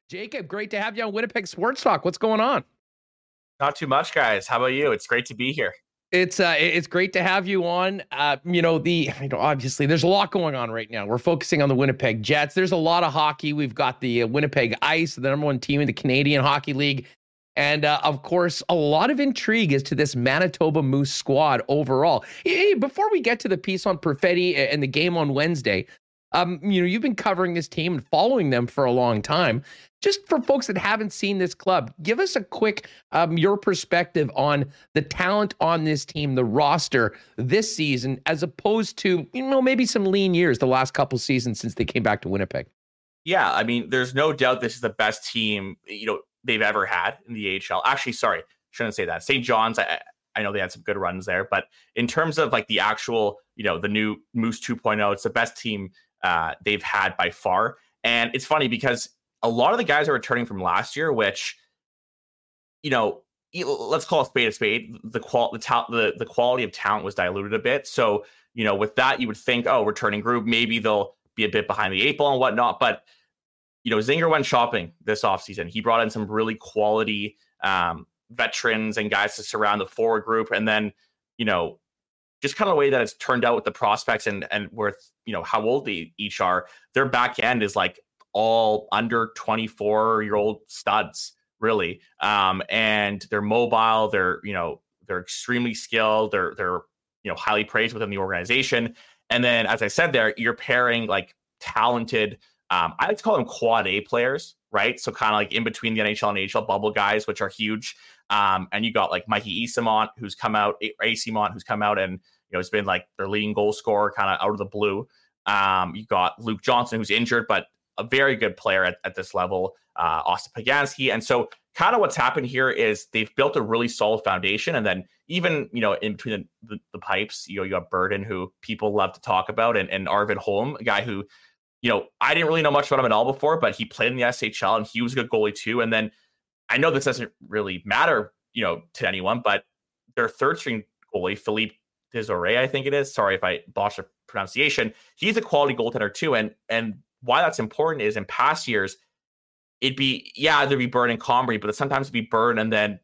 Jacob, great to have you on Winnipeg Sports Talk. What's going on? Not too much, guys. How about you? It's great to be here. It's uh, it's great to have you on. Uh, you know the, you know, obviously there's a lot going on right now. We're focusing on the Winnipeg Jets. There's a lot of hockey. We've got the uh, Winnipeg Ice, the number one team in the Canadian Hockey League, and uh, of course a lot of intrigue as to this Manitoba Moose squad overall. Hey, before we get to the piece on Perfetti and the game on Wednesday, um, you know, you've been covering this team and following them for a long time. Just for folks that haven't seen this club, give us a quick um, your perspective on the talent on this team, the roster this season, as opposed to you know maybe some lean years the last couple seasons since they came back to Winnipeg. Yeah, I mean, there's no doubt this is the best team you know they've ever had in the AHL. Actually, sorry, shouldn't say that. St. John's, I, I know they had some good runs there, but in terms of like the actual, you know, the new Moose 2.0, it's the best team uh, they've had by far. And it's funny because a lot of the guys are returning from last year, which, you know, let's call a spade a spade. The qual the ta- the the quality of talent was diluted a bit. So you know, with that, you would think, oh, returning group, maybe they'll be a bit behind the eight ball and whatnot. But you know, Zinger went shopping this offseason. He brought in some really quality um, veterans and guys to surround the forward group, and then you know, just kind of the way that it's turned out with the prospects and and worth you know how old they each are. Their back end is like all under 24 year old studs really um and they're mobile they're you know they're extremely skilled they're they're you know highly praised within the organization and then as i said there you're pairing like talented um i like to call them quad a players right? So kind of like in between the NHL and AHL bubble guys, which are huge. Um, and you got like Mikey Eyssimont, who's come out, Eyssimont, who's come out and you know it's been like their leading goal scorer, kind of out of the blue. Um, you got Luke Johnson, who's injured, but a very good player at, at this level. Uh, Austin Poganski, and so kind of what's happened here is they've built a really solid foundation, and then even you know in between the, the, the pipes, you know you got Berdin, who people love to talk about, and, and Arvid Holm, a guy who you know, I didn't really know much about him at all before, but he played in the SHL and he was a good goalie too. And then I know this doesn't really matter, you know, to anyone, but their third string goalie, Philippe Desoré, I think it is. Sorry if I botched the pronunciation. He's a quality goaltender too. And and why that's important is in past years, it'd be yeah, there'd be Burn and Comrie, but sometimes it'd be Burn and then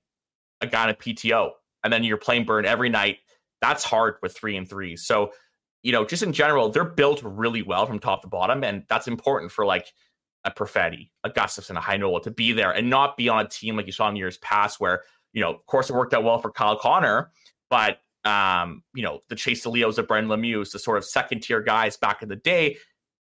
a guy in a PTO. And then you're playing Burn every night. That's hard with three and three. So you know, just in general, they're built really well from top to bottom, and that's important for like a Perfetti, a Gustafsson, a Heinola to be there and not be on a team like you saw in years past, where you know, of course, it worked out well for Kyle Connor, but um, you know, the Chase De Leos, the Brendan Lemieux, the sort of second tier guys back in the day,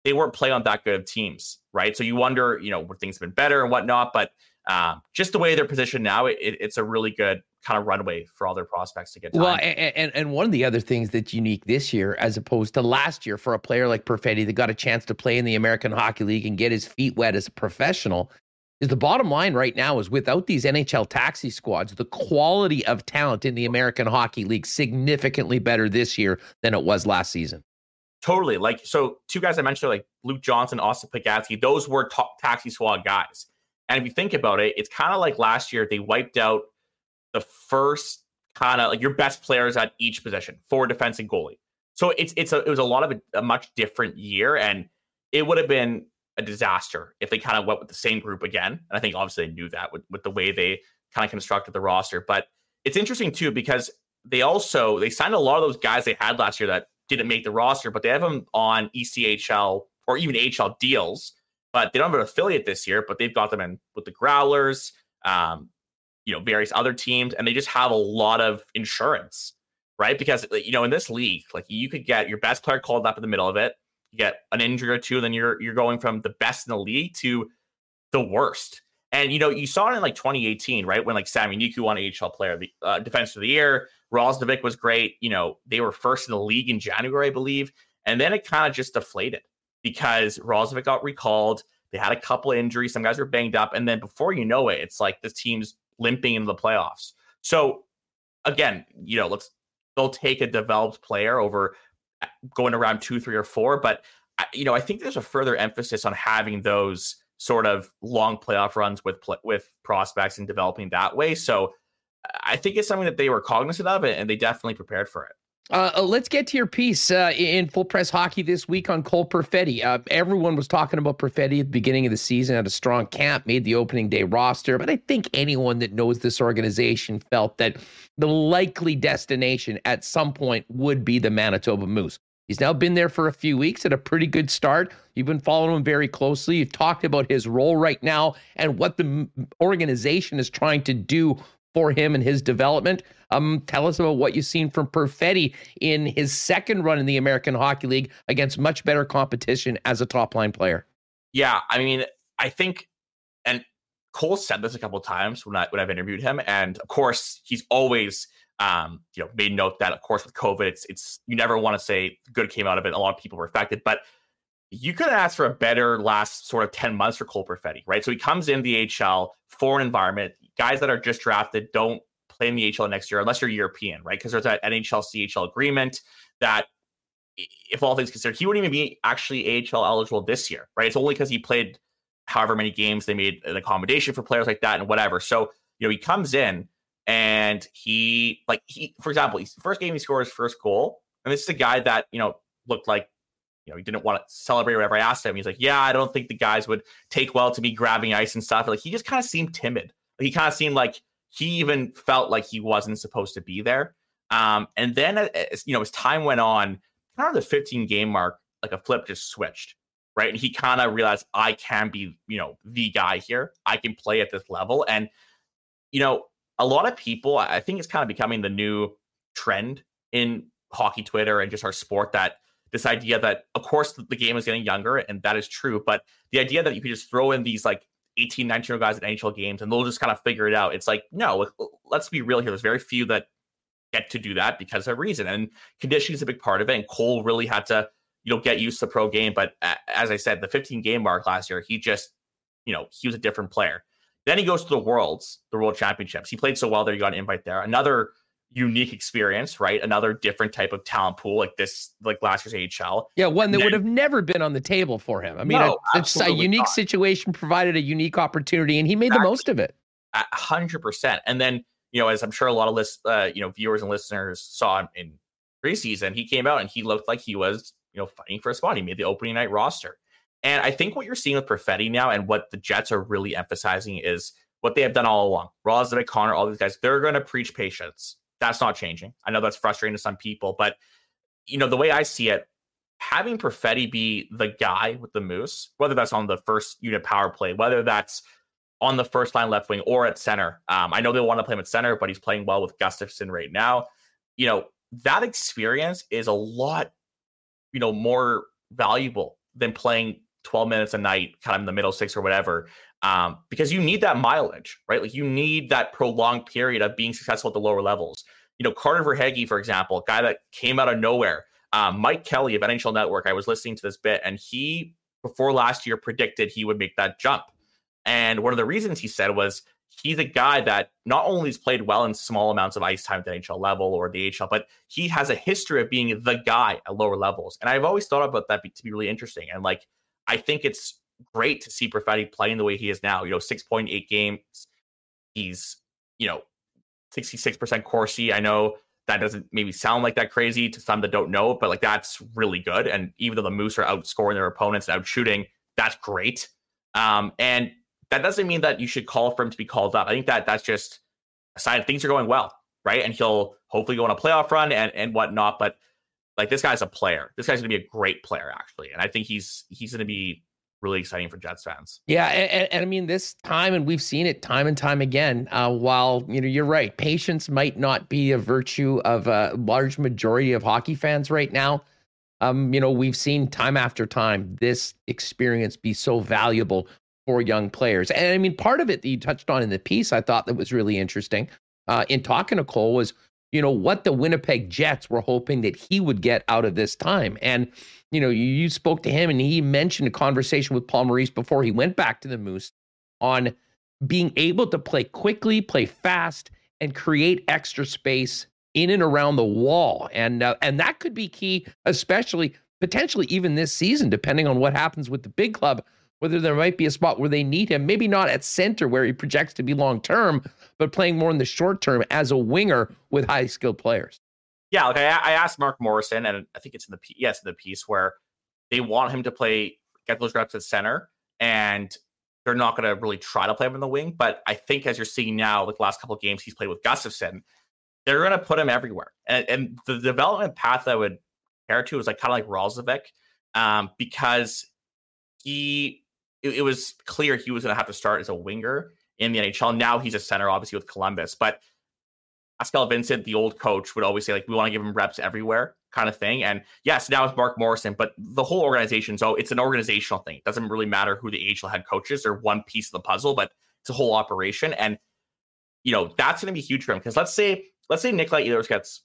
they weren't playing on that good of teams, right? So you wonder, you know, where things have been better and whatnot, but um, just the way they're positioned now, it, it's a really good kind of runway for all their prospects to get. Time. Well, and, and, and one of the other things that's unique this year, as opposed to last year, for a player like Perfetti that got a chance to play in the American Hockey League and get his feet wet as a professional, is the bottom line right now is without these NHL taxi squads, the quality of talent in the American Hockey League significantly better this year than it was last season. Totally. Like so, two guys I mentioned, like Luke Johnson, Austin Poganski, those were top taxi squad guys. And if you think about it, it's kind of like last year they wiped out the first kind of like your best players at each position, forward, defense, and goalie. So it's it's a, it was a lot of a, a much different year, and it would have been a disaster if they kind of went with the same group again. And I think obviously they knew that with, with the way they kind of constructed the roster. But it's interesting too because they also they signed a lot of those guys they had last year that didn't make the roster, but they have them on ECHL or even HL deals. But they don't have an affiliate this year, but they've got them in with the Growlers. Um, you know various other teams and they just have a lot of insurance right? Because you know in this league like you could get your best player called up in the middle of it you get an injury or two then you're you're going from the best in the league to the worst. And you know you saw it in like 2018 right? When like Sami Niku won AHL player the uh, defense of the year Roslovic was great you know they were first in the league in January I believe and then it kind of just deflated because Roslovic got recalled they had a couple injuries some guys were banged up and then before you know it it's like this team's limping into the playoffs. So again, you know, let's they'll take a developed player over uh, going around two, three, or four. But you know, I think there's a further emphasis on having those sort of long playoff runs with with prospects and developing that way. So I think it's something that they were cognizant of, and they definitely prepared for it. Uh, uh, let's get to your piece uh, in full press hockey this week on Cole Perfetti. Uh, everyone was talking about Perfetti at the beginning of the season, had a strong camp, made the opening day roster. But I think anyone that knows this organization felt that the likely destination at some point would be the Manitoba Moose. He's now been there for a few weeks at a pretty good start. You've been following him very closely. You've talked about his role right now and what the organization is trying to do for him and his development. Um, tell us about what you've seen from Perfetti in his second run in the American Hockey League against much better competition as a top line player. Yeah, I mean, I think, and Cole said this a couple times when I when I've interviewed him, and of course he's always um, you know made note that of course with COVID, it's it's you never want to say good came out of it. A lot of people were affected, but you could ask for a better last sort of 10 months for Cole Perfetti, right? So he comes in the HL foreign environment. Guys that are just drafted don't play in the HL next year unless you're European, right? Because there's that NHL CHL agreement that, if all things considered, he wouldn't even be actually AHL eligible this year, right? It's only because he played however many games they made an accommodation for players like that and whatever. So, you know, he comes in and he, like, he, for example, he's, first game he scores his first goal. And this is a guy that, you know, looked like you know, he didn't want to celebrate whatever I asked him. He's like, yeah, I don't think the guys would take well to me grabbing ice and stuff. Like he just kind of seemed timid. He kind of seemed like he even felt like he wasn't supposed to be there. Um, and then as you know, as time went on, kind of the 15 game mark, like a flip just switched, right? And he kind of realized I can be, you know, the guy here. I can play at this level. And you know, a lot of people, I think it's kind of becoming the new trend in hockey Twitter and just our sport that this idea that of course the game is getting younger and that is true but the idea that you could just throw in these like 18, 19 year old guys at NHL games and they'll just kind of figure it out. It's like, no, let's be real here. There's very few that get to do that because of reason. And conditioning is a big part of it. And Cole really had to, you know, get used to pro game. But as I said, the 15 game mark last year, he just, you know, he was a different player. Then he goes to the Worlds, the World Championships. He played so well there, he got an invite there. Another unique experience, right? Another different type of talent pool, like this, like last year's AHL. Yeah, one that then, would have never been on the table for him. I mean, no, a, it's a unique not. situation provided a unique opportunity, and he made exactly. the most of it. hundred percent. And then, you know, as I'm sure a lot of list, uh, you know, viewers and listeners saw in preseason, he came out and he looked like he was, you know, fighting for a spot. He made the opening night roster. And I think what you're seeing with Perfetti now and what the Jets are really emphasizing is what they have done all along. Roslovic, Connor, all these guys, they're going to preach patience. That's not changing. I know that's frustrating to some people, but you know, the way I see it, having Perfetti be the guy with the moose, whether that's on the first unit power play, whether that's on the first line left wing or at center. Um, I know they want to play him at center, but he's playing well with Gustafsson right now. You know, that experience is a lot, you know, more valuable than playing 12 minutes a night, kind of in the middle six or whatever, um, because you need that mileage, right? Like you need that prolonged period of being successful at the lower levels. You know, Carter Verhaeghe, for example, guy that came out of nowhere. Um, Mike Kelly of NHL Network, I was listening to this bit, and he before last year predicted he would make that jump. And one of the reasons he said was he's a guy that not only has played well in small amounts of ice time at the NHL level or the HL, but he has a history of being the guy at lower levels. And I've always thought about that to be really interesting. And like I think it's great to see Perfetti playing the way he is now. You know, 6.8 games. He's, you know, 66% Corsi. I know that doesn't maybe sound like that crazy to some that don't know, but like that's really good. And even though the Moose are outscoring their opponents and out shooting, that's great. Um, and that doesn't mean that you should call for him to be called up. I think that that's just a sign things are going well, right? And he'll hopefully go on a playoff run and and whatnot. But like this guy's a player. This guy's gonna be a great player actually, and I think he's he's gonna be really exciting for Jets fans. Yeah, and, and, I mean this time, and we've seen it time and time again. Uh, while you know you're right, patience might not be a virtue of a large majority of hockey fans right now. Um, you know, we've seen time after time this experience be so valuable for young players. And I mean, part of it that you touched on in the piece, I thought that was really interesting. Uh, in talking to Cole was you know, what the Winnipeg Jets were hoping that he would get out of this time. And, you know, you, you spoke to him and he mentioned a conversation with Paul Maurice before he went back to the Moose on being able to play quickly, play fast, and create extra space in and around the wall. And uh, and that could be key, especially potentially even this season, depending on what happens with the big club whether there might be a spot where they need him, maybe not at center where he projects to be long term, but playing more in the short term as a winger with high skilled players. Yeah, like I, I, asked Mark Morrison, and I think it's in the yes the piece where they want him to play get those reps at center, and they're not going to really try to play him in the wing. But I think as you're seeing now, like the last couple of games he's played with Gustafsson, they're going to put him everywhere. And, and, the development path I would compare to is like kind of like Roslovic, um, because he it, it was clear he was going to have to start as a winger in the NHL. Now he's a center, obviously with Columbus, but Pascal Vincent, the old coach, would always say like we want to give him reps everywhere, kind of thing. And yes, now it's Mark Morrison, but the whole organization, so it's an organizational thing. It doesn't really matter who the AHL head coach is; they're one piece of the puzzle, but it's a whole operation. And you know that's going to be huge for him because let's say let's say Nikolai Ehlers gets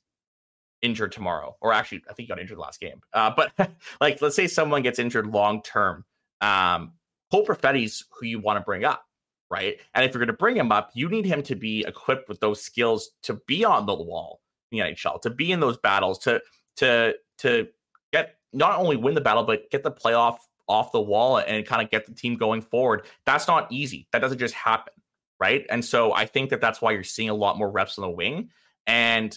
injured tomorrow, or actually I think he got injured last game. Uh, but like let's say someone gets injured long term. Um, Cole Perfetti's who you want to bring up, right? And if you're going to bring him up, you need him to be equipped with those skills to be on the wall in the NHL, to be in those battles, to to to get not only win the battle but get the playoff off the wall and kind of get the team going forward. That's not easy. That doesn't just happen, right? And so I think that that's why you're seeing a lot more reps on the wing. And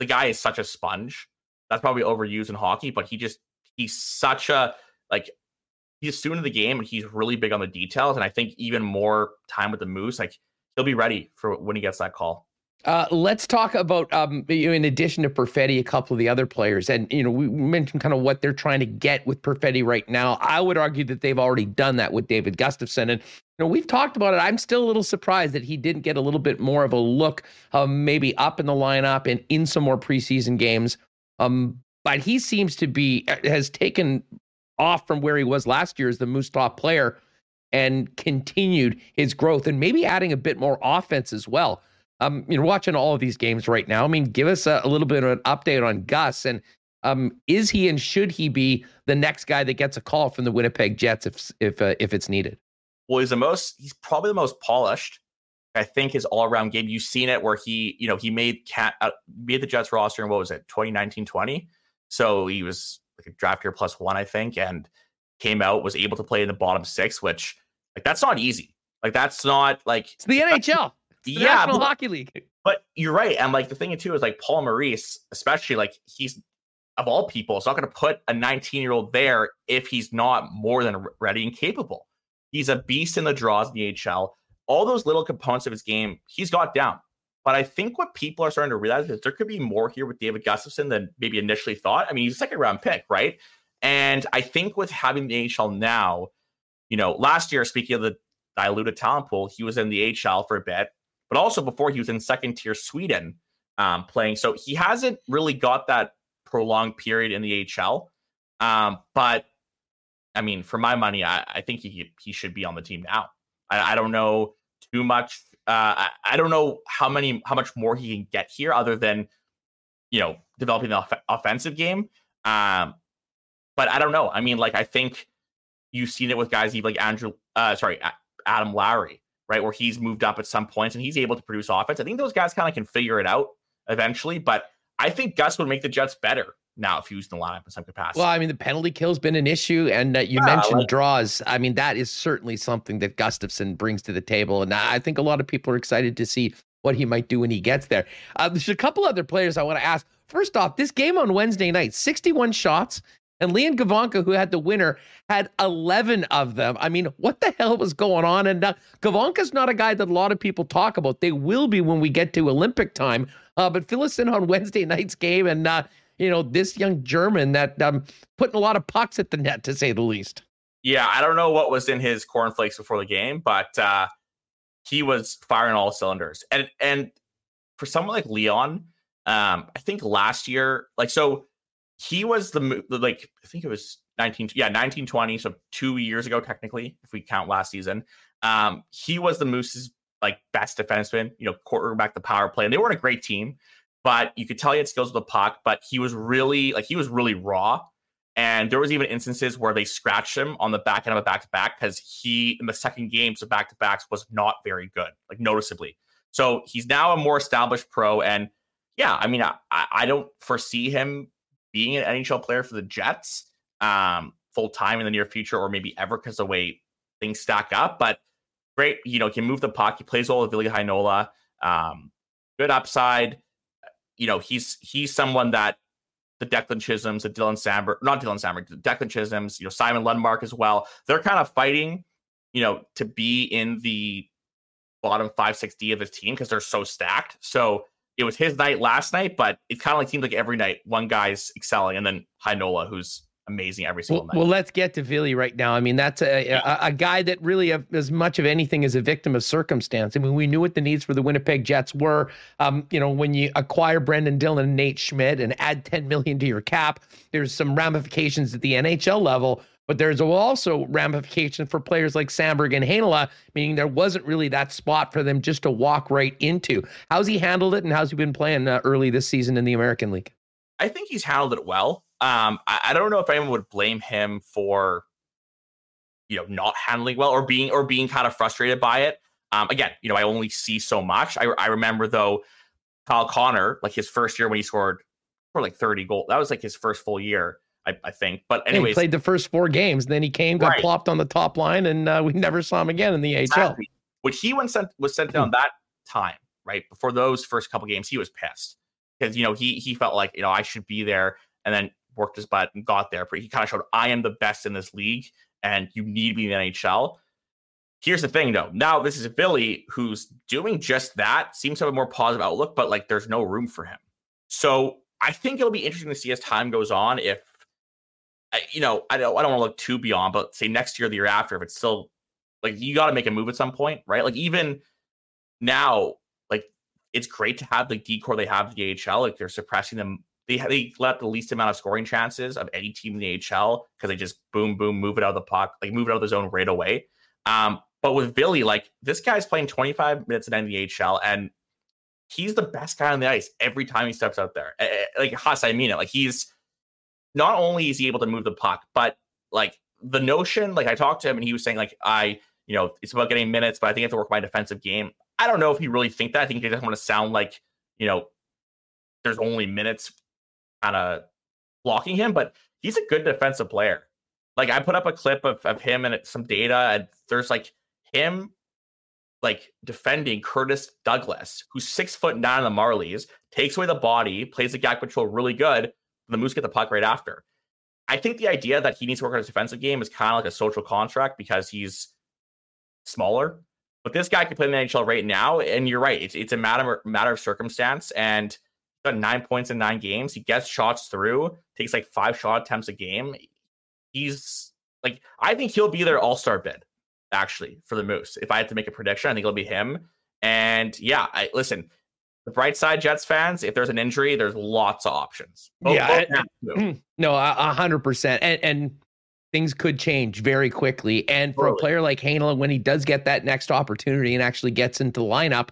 the guy is such a sponge. That's probably overused in hockey, but he just he's such a like he's student of the game and he's really big on the details. And I think even more time with the Moose, like he'll be ready for when he gets that call. Uh, let's talk about, um, in addition to Perfetti, a couple of the other players. And, you know, we mentioned kind of what they're trying to get with Perfetti right now. I would argue that they've already done that with David Gustafsson. And, you know, we've talked about it. I'm still a little surprised that he didn't get a little bit more of a look, um, maybe up in the lineup and in some more preseason games. Um, but he seems to be, has taken off from where he was last year as the Moose top player. and continued his growth and maybe adding a bit more offense as well. Um, you're watching all of these games right now. I mean, give us a, a little bit of an update on Gus and um, is he and should he be the next guy that gets a call from the Winnipeg Jets if if uh, if it's needed? Well, he's the most. He's probably the most polished. I think his all around game. You've seen it where he, you know, he made cat uh, made the Jets roster in what was it, 2019, 20. So he was like a draft year plus one, I think, and came out was able to play in the bottom six, which like that's not easy. Like that's not like it's the NHL. It's the yeah, National but, Hockey League. But you're right, and like the thing too is like Paul Maurice, especially like he's of all people, is not going to put a 19 year old there if he's not more than ready and capable. He's a beast in the draws in the HL. All those little components of his game, he's got down. But I think what people are starting to realize is there could be more here with David Gustafsson than maybe initially thought. I mean, he's a second round pick, right? And I think with having the HL now, you know, last year, speaking of the diluted talent pool, he was in the HL for a bit, but also before he was in second tier Sweden um, playing. So he hasn't really got that prolonged period in the HL. Um, but I mean, for my money, I, I, think he he should be on the team now. I, I don't know too much. Uh, I, I, don't know how many how much more he can get here, other than you know developing the off- offensive game. Um, but I don't know. I mean, like I think you've seen it with guys like Andrew, uh, sorry, Adam Lowry, right, where he's moved up at some points and he's able to produce offense. I think those guys kind of can figure it out eventually, but I think Gus would make the Jets better now if he was in the lineup in some capacity. Well, I mean, the penalty kill's been an issue, and uh, you yeah, mentioned like, draws. I mean, that is certainly something that Gustafsson brings to the table, and I think a lot of people are excited to see what he might do when he gets there. Uh, there's a couple other players I want to ask. First off, this game on Wednesday night, 61 shots, and Leon Gawanke, who had the winner, had 11 of them. I mean, what the hell was going on? And uh, Gawanke's not a guy that a lot of people talk about. They will be when we get to Olympic time. Uh, but fill us in on Wednesday night's game and, uh, you know, this young German that um, putting a lot of pucks at the net, to say the least. Yeah, I don't know what was in his cornflakes before the game, but uh, he was firing all cylinders. And and for someone like Leon, um, I think last year, like so he was the like I think it was 19 yeah 1920 so 2 years ago technically if we count last season um he was the Moose's like best defenseman you know quarterback the power play and they weren't a great team but you could tell he had skills with the puck but he was really like he was really raw and there was even instances where they scratched him on the back end of a back to back because he in the second games of back to backs was not very good like noticeably so he's now a more established pro and yeah i mean i, I don't foresee him being an NHL player for the Jets um, full time in the near future, or maybe ever because the way things stack up. But great, you know, can move the puck. He plays well with Ville Heinola. Um, good upside. You know, he's he's someone that the Declan Chisholms, the Dylan Samberg, not Dylan Samberg, the Declan Chisholms, you know, Simon Lundmark as well. They're kind of fighting, you know, to be in the bottom five, six D of his team because they're so stacked. So it was his night last night, but it kind of like seems like every night one guy's excelling, and then Heinola, who's amazing every single well, night. Well, let's get to Ville right now. I mean, that's a, a, a, guy that really, as much of anything, is a victim of circumstance. I mean, we knew what the needs for the Winnipeg Jets were. Um, you know, when you acquire Brendan Dillon and Nate Schmidt and add 10 million to your cap, there's some ramifications at the NHL level. But there's also ramifications for players like Samberg and Heinola, meaning there wasn't really that spot for them just to walk right into. How's he handled it, and how's he been playing uh, early this season in the American League? I think he's handled it well. Um, I, I don't know if anyone would blame him for, you know, not handling well or being or being kind of frustrated by it. Um, again, you know, I only see so much. I, I remember though, Kyle Connor, like his first year when he scored for like 30 goals, that was like his first full year I, I think. But anyway, he played the first four games, then he came, got right. plopped on the top line, and uh, we never saw him again in the exactly. AHL. When he went sent was sent down that time, right before those first couple games, he was pissed because you know he he felt like you know I should be there, and then worked his butt and got there. But he kind of showed I am the best in this league, and you need to be in the NHL. Here's the thing, though. Now this is Billy who's doing just that. Seems to have a more positive outlook, but like there's no room for him. So I think it'll be interesting to see as time goes on if you know, I don't I don't want to look too beyond, but say next year, the year after, if it's still like you got to make a move at some point, right? Like even now, like it's great to have the decor they have the AHL. Like they're suppressing them. They they let the least amount of scoring chances of any team in the AHL because they just boom boom move it out of the puck, like move it out of the zone right away. Um, but with Billy, like this guy's playing 25 minutes in the NHL and he's the best guy on the ice every time he steps out there. Like Huss, I mean it. Like he's not only is he able to move the puck, but like the notion, like I talked to him and he was saying, like, I, you know, it's about getting minutes, but I think I have to work my defensive game. I don't know if he really think that. I think he doesn't want to sound like, you know, there's only minutes kind of blocking him, but he's a good defensive player. Like I put up a clip of, of him and some data, and there's like him like defending Curtis Douglas, who's six foot nine on the Marlies, takes away the body, plays the gap control really good. The Moose get the puck right after. I think the idea that he needs to work on his defensive game is kind of like a social contract because he's smaller. But this guy can play in the NHL right now, and you're right. It's it's a matter matter of circumstance, and got nine points in nine games. He gets shots through, takes like five shot attempts a game. He's like, I think he'll be their all star bid actually for the Moose. If I had to make a prediction, I think it'll be him. And yeah, I listen. The bright side, Jets fans, if there's an injury, there's lots of options. Both, yeah, both no, a hundred percent, and and things could change very quickly. And for totally. a player like Heinola, when he does get that next opportunity and actually gets into the lineup,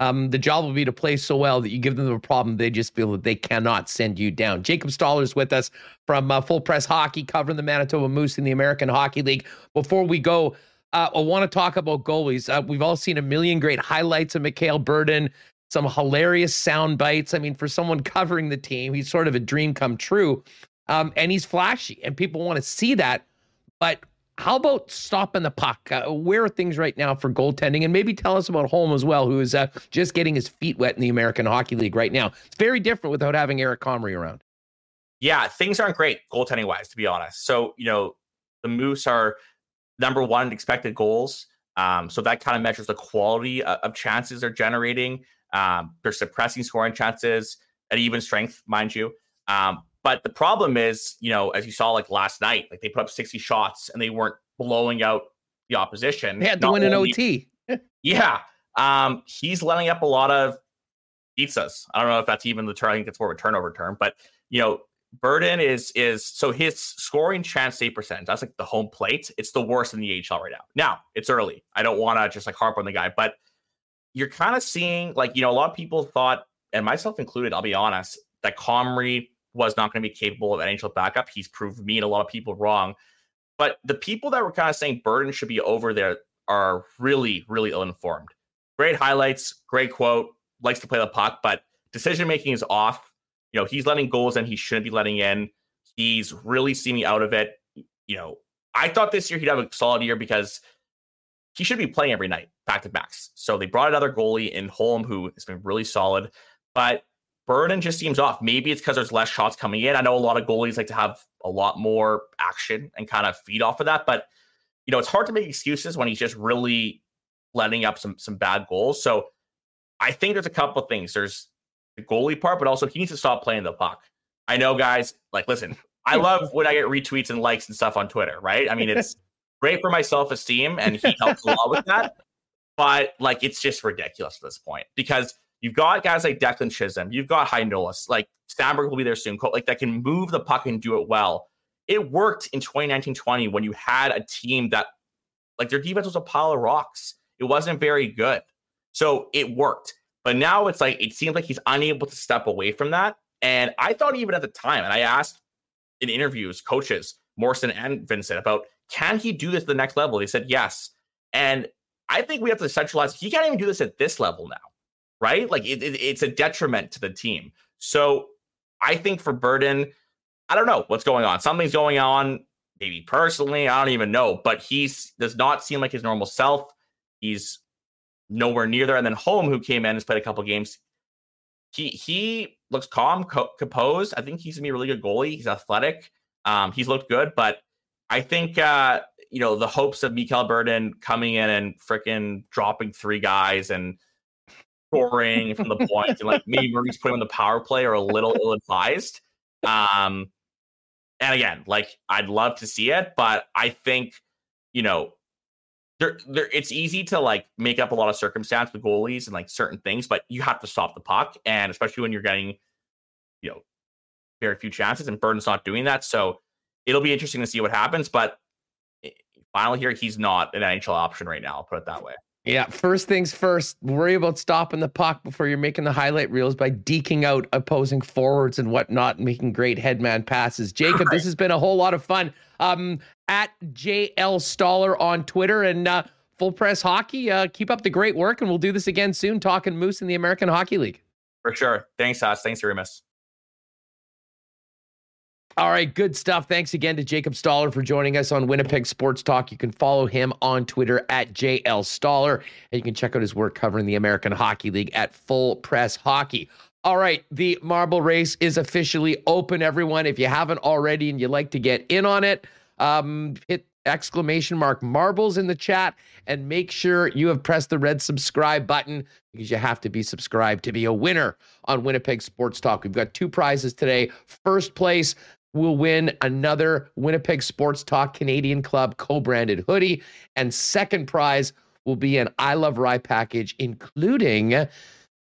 um, the job will be to play so well that you give them a problem. They just feel that they cannot send you down. Jacob Stoller is with us from uh, Full Press Hockey, covering the Manitoba Moose in the American Hockey League. Before we go, uh, I want to talk about goalies. Uh, we've all seen a million great highlights of Mikhail Berdin, some hilarious sound bites. I mean, for someone covering the team, he's sort of a dream come true. Um, and he's flashy, and people want to see that. But how about stopping the puck? Uh, where are things right now for goaltending? And maybe tell us about Holm as well, who is uh, just getting his feet wet in the American Hockey League right now. It's very different without having Eric Comrie around. Yeah, things aren't great goaltending wise, to be honest. So, you know, the Moose are number one expected goals. Um, so that kind of measures the quality of, of chances they're generating. Um, they're suppressing scoring chances at even strength, mind you. Um, but the problem is, you know, as you saw like last night, like they put up 60 shots and they weren't blowing out the opposition. They had to win an OT. yeah. Um, he's letting up a lot of pizzas. I don't know if that's even the term. I think it's more of a turnover term, but you know, Berdin is is so his scoring chance save percent. That's like the home plate. It's the worst in the AHL right now. Now it's early. I don't want to just like harp on the guy, but you're kind of seeing like you know a lot of people thought, and myself included. I'll be honest, that Comrie was not going to be capable of NHL backup. He's proved me and a lot of people wrong. But the people that were kind of saying Berdin should be over there are really, really ill informed. Great highlights, great quote, likes to play the puck, but decision making is off you know, he's letting goals and he shouldn't be letting in. He's really seeming out of it. You know, I thought this year he'd have a solid year because he should be playing every night back to backs. So they brought another goalie in Holm who has been really solid, but Berdin just seems off. Maybe it's because there's less shots coming in. I know a lot of goalies like to have a lot more action and kind of feed off of that, but you know, it's hard to make excuses when he's just really letting up some some bad goals. So I think there's a couple of things. There's the goalie part, but also he needs to stop playing the puck. I know, guys, like, listen, I love when I get retweets and likes and stuff on Twitter, right? I mean, it's great for my self esteem, and he helps a lot with that. But like, it's just ridiculous at this point because you've got guys like Declan Chisholm, you've got Heinola, like Samberg will be there soon, like that can move the puck and do it well. It worked in 2019-20 when you had a team that, like, their defense was a pile of rocks. It wasn't very good, so it worked. But now it's like it seems like he's unable to step away from that. And I thought even at the time, and I asked in interviews, coaches, Morrison and Vincent, about can he do this at the next level? They said yes. And I think we have to centralize. He can't even do this at this level now, right? Like it, it, it's a detriment to the team. So I think for Berdin, I don't know what's going on. Something's going on, maybe personally. I don't even know, but he does not seem like his normal self. He's nowhere near there. And then Holm, who came in, has played a couple games. He he looks calm, co- composed. I think he's gonna be a really good goalie. He's athletic. Um, he's looked good, but I think uh, you know the hopes of Mikhail Berdin coming in and freaking dropping three guys and scoring from the point and like maybe Murray's putting on the power play are a little ill advised. Um, and again, like I'd love to see it, but I think you know there, there, it's easy to like make up a lot of circumstance with goalies and like certain things, but you have to stop the puck, and especially when you're getting, you know, very few chances, and Berdin's not doing that. So it'll be interesting to see what happens. But Finally, here, he's not an NHL option right now. I'll put it that way. Yeah, first things first, worry about stopping the puck before you're making the highlight reels by deking out opposing forwards and whatnot, making great headman passes. Jacob, this has been a whole lot of fun. Um, at JL Stoller on Twitter and uh, Full Press Hockey, uh, keep up the great work, and we'll do this again soon, talking Moose in the American Hockey League. For sure. Thanks, Huss. Thanks, Remis. All right, good stuff. Thanks again to Jacob Stoller for joining us on Winnipeg Sports Talk. You can follow him on Twitter at JL Stoller, and you can check out his work covering the American Hockey League at Full Press Hockey. All right, the marble race is officially open, everyone. If you haven't already and you'd like to get in on it, um, hit exclamation mark marbles in the chat and make sure you have pressed the red subscribe button because you have to be subscribed to be a winner on Winnipeg Sports Talk. We've got two prizes today. First place, will win another Winnipeg Sports Talk Canadian Club co branded hoodie. And second prize will be an I Love Rye package, including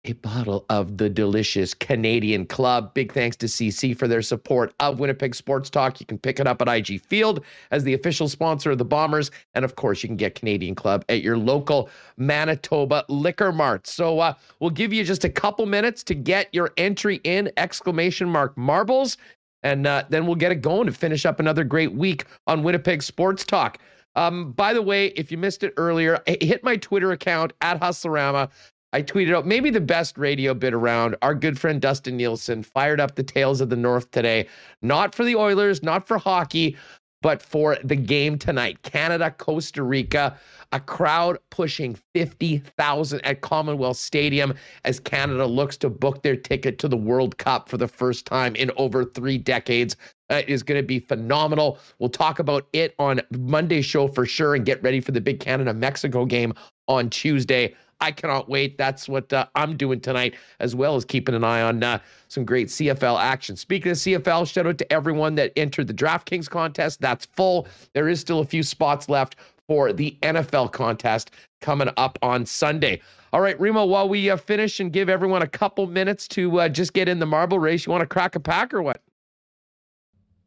a bottle of the delicious Canadian Club. Big thanks to CC for their support of Winnipeg Sports Talk. You can pick it up at IG Field as the official sponsor of the Bombers. And of course, you can get Canadian Club at your local Manitoba liquor mart. So uh, we'll give you just a couple minutes to get your entry in exclamation mark marbles. And uh, then we'll get it going to finish up another great week on Winnipeg Sports Talk. Um, by the way, if you missed it earlier, hit my Twitter account at Hustlerama. I tweeted out maybe the best radio bit around. Our good friend Dustin Nielson fired up the Tales of the North today, not for the Oilers, not for hockey, but for the game tonight. Canada, Costa Rica, a crowd pushing 50,000 at Commonwealth Stadium as Canada looks to book their ticket to the World Cup for the first time in over three decades. Uh, is going to be phenomenal. We'll talk about it on Monday's show for sure and get ready for the big Canada Mexico game on Tuesday. I cannot wait. That's what uh, I'm doing tonight, as well as keeping an eye on uh, some great CFL action. Speaking of CFL, shout out to everyone that entered the DraftKings contest. That's full. There is still a few spots left for the NFL contest coming up on Sunday. All right, Remo, while we uh, finish and give everyone a couple minutes to uh, just get in the marble race, you want to crack a pack or what?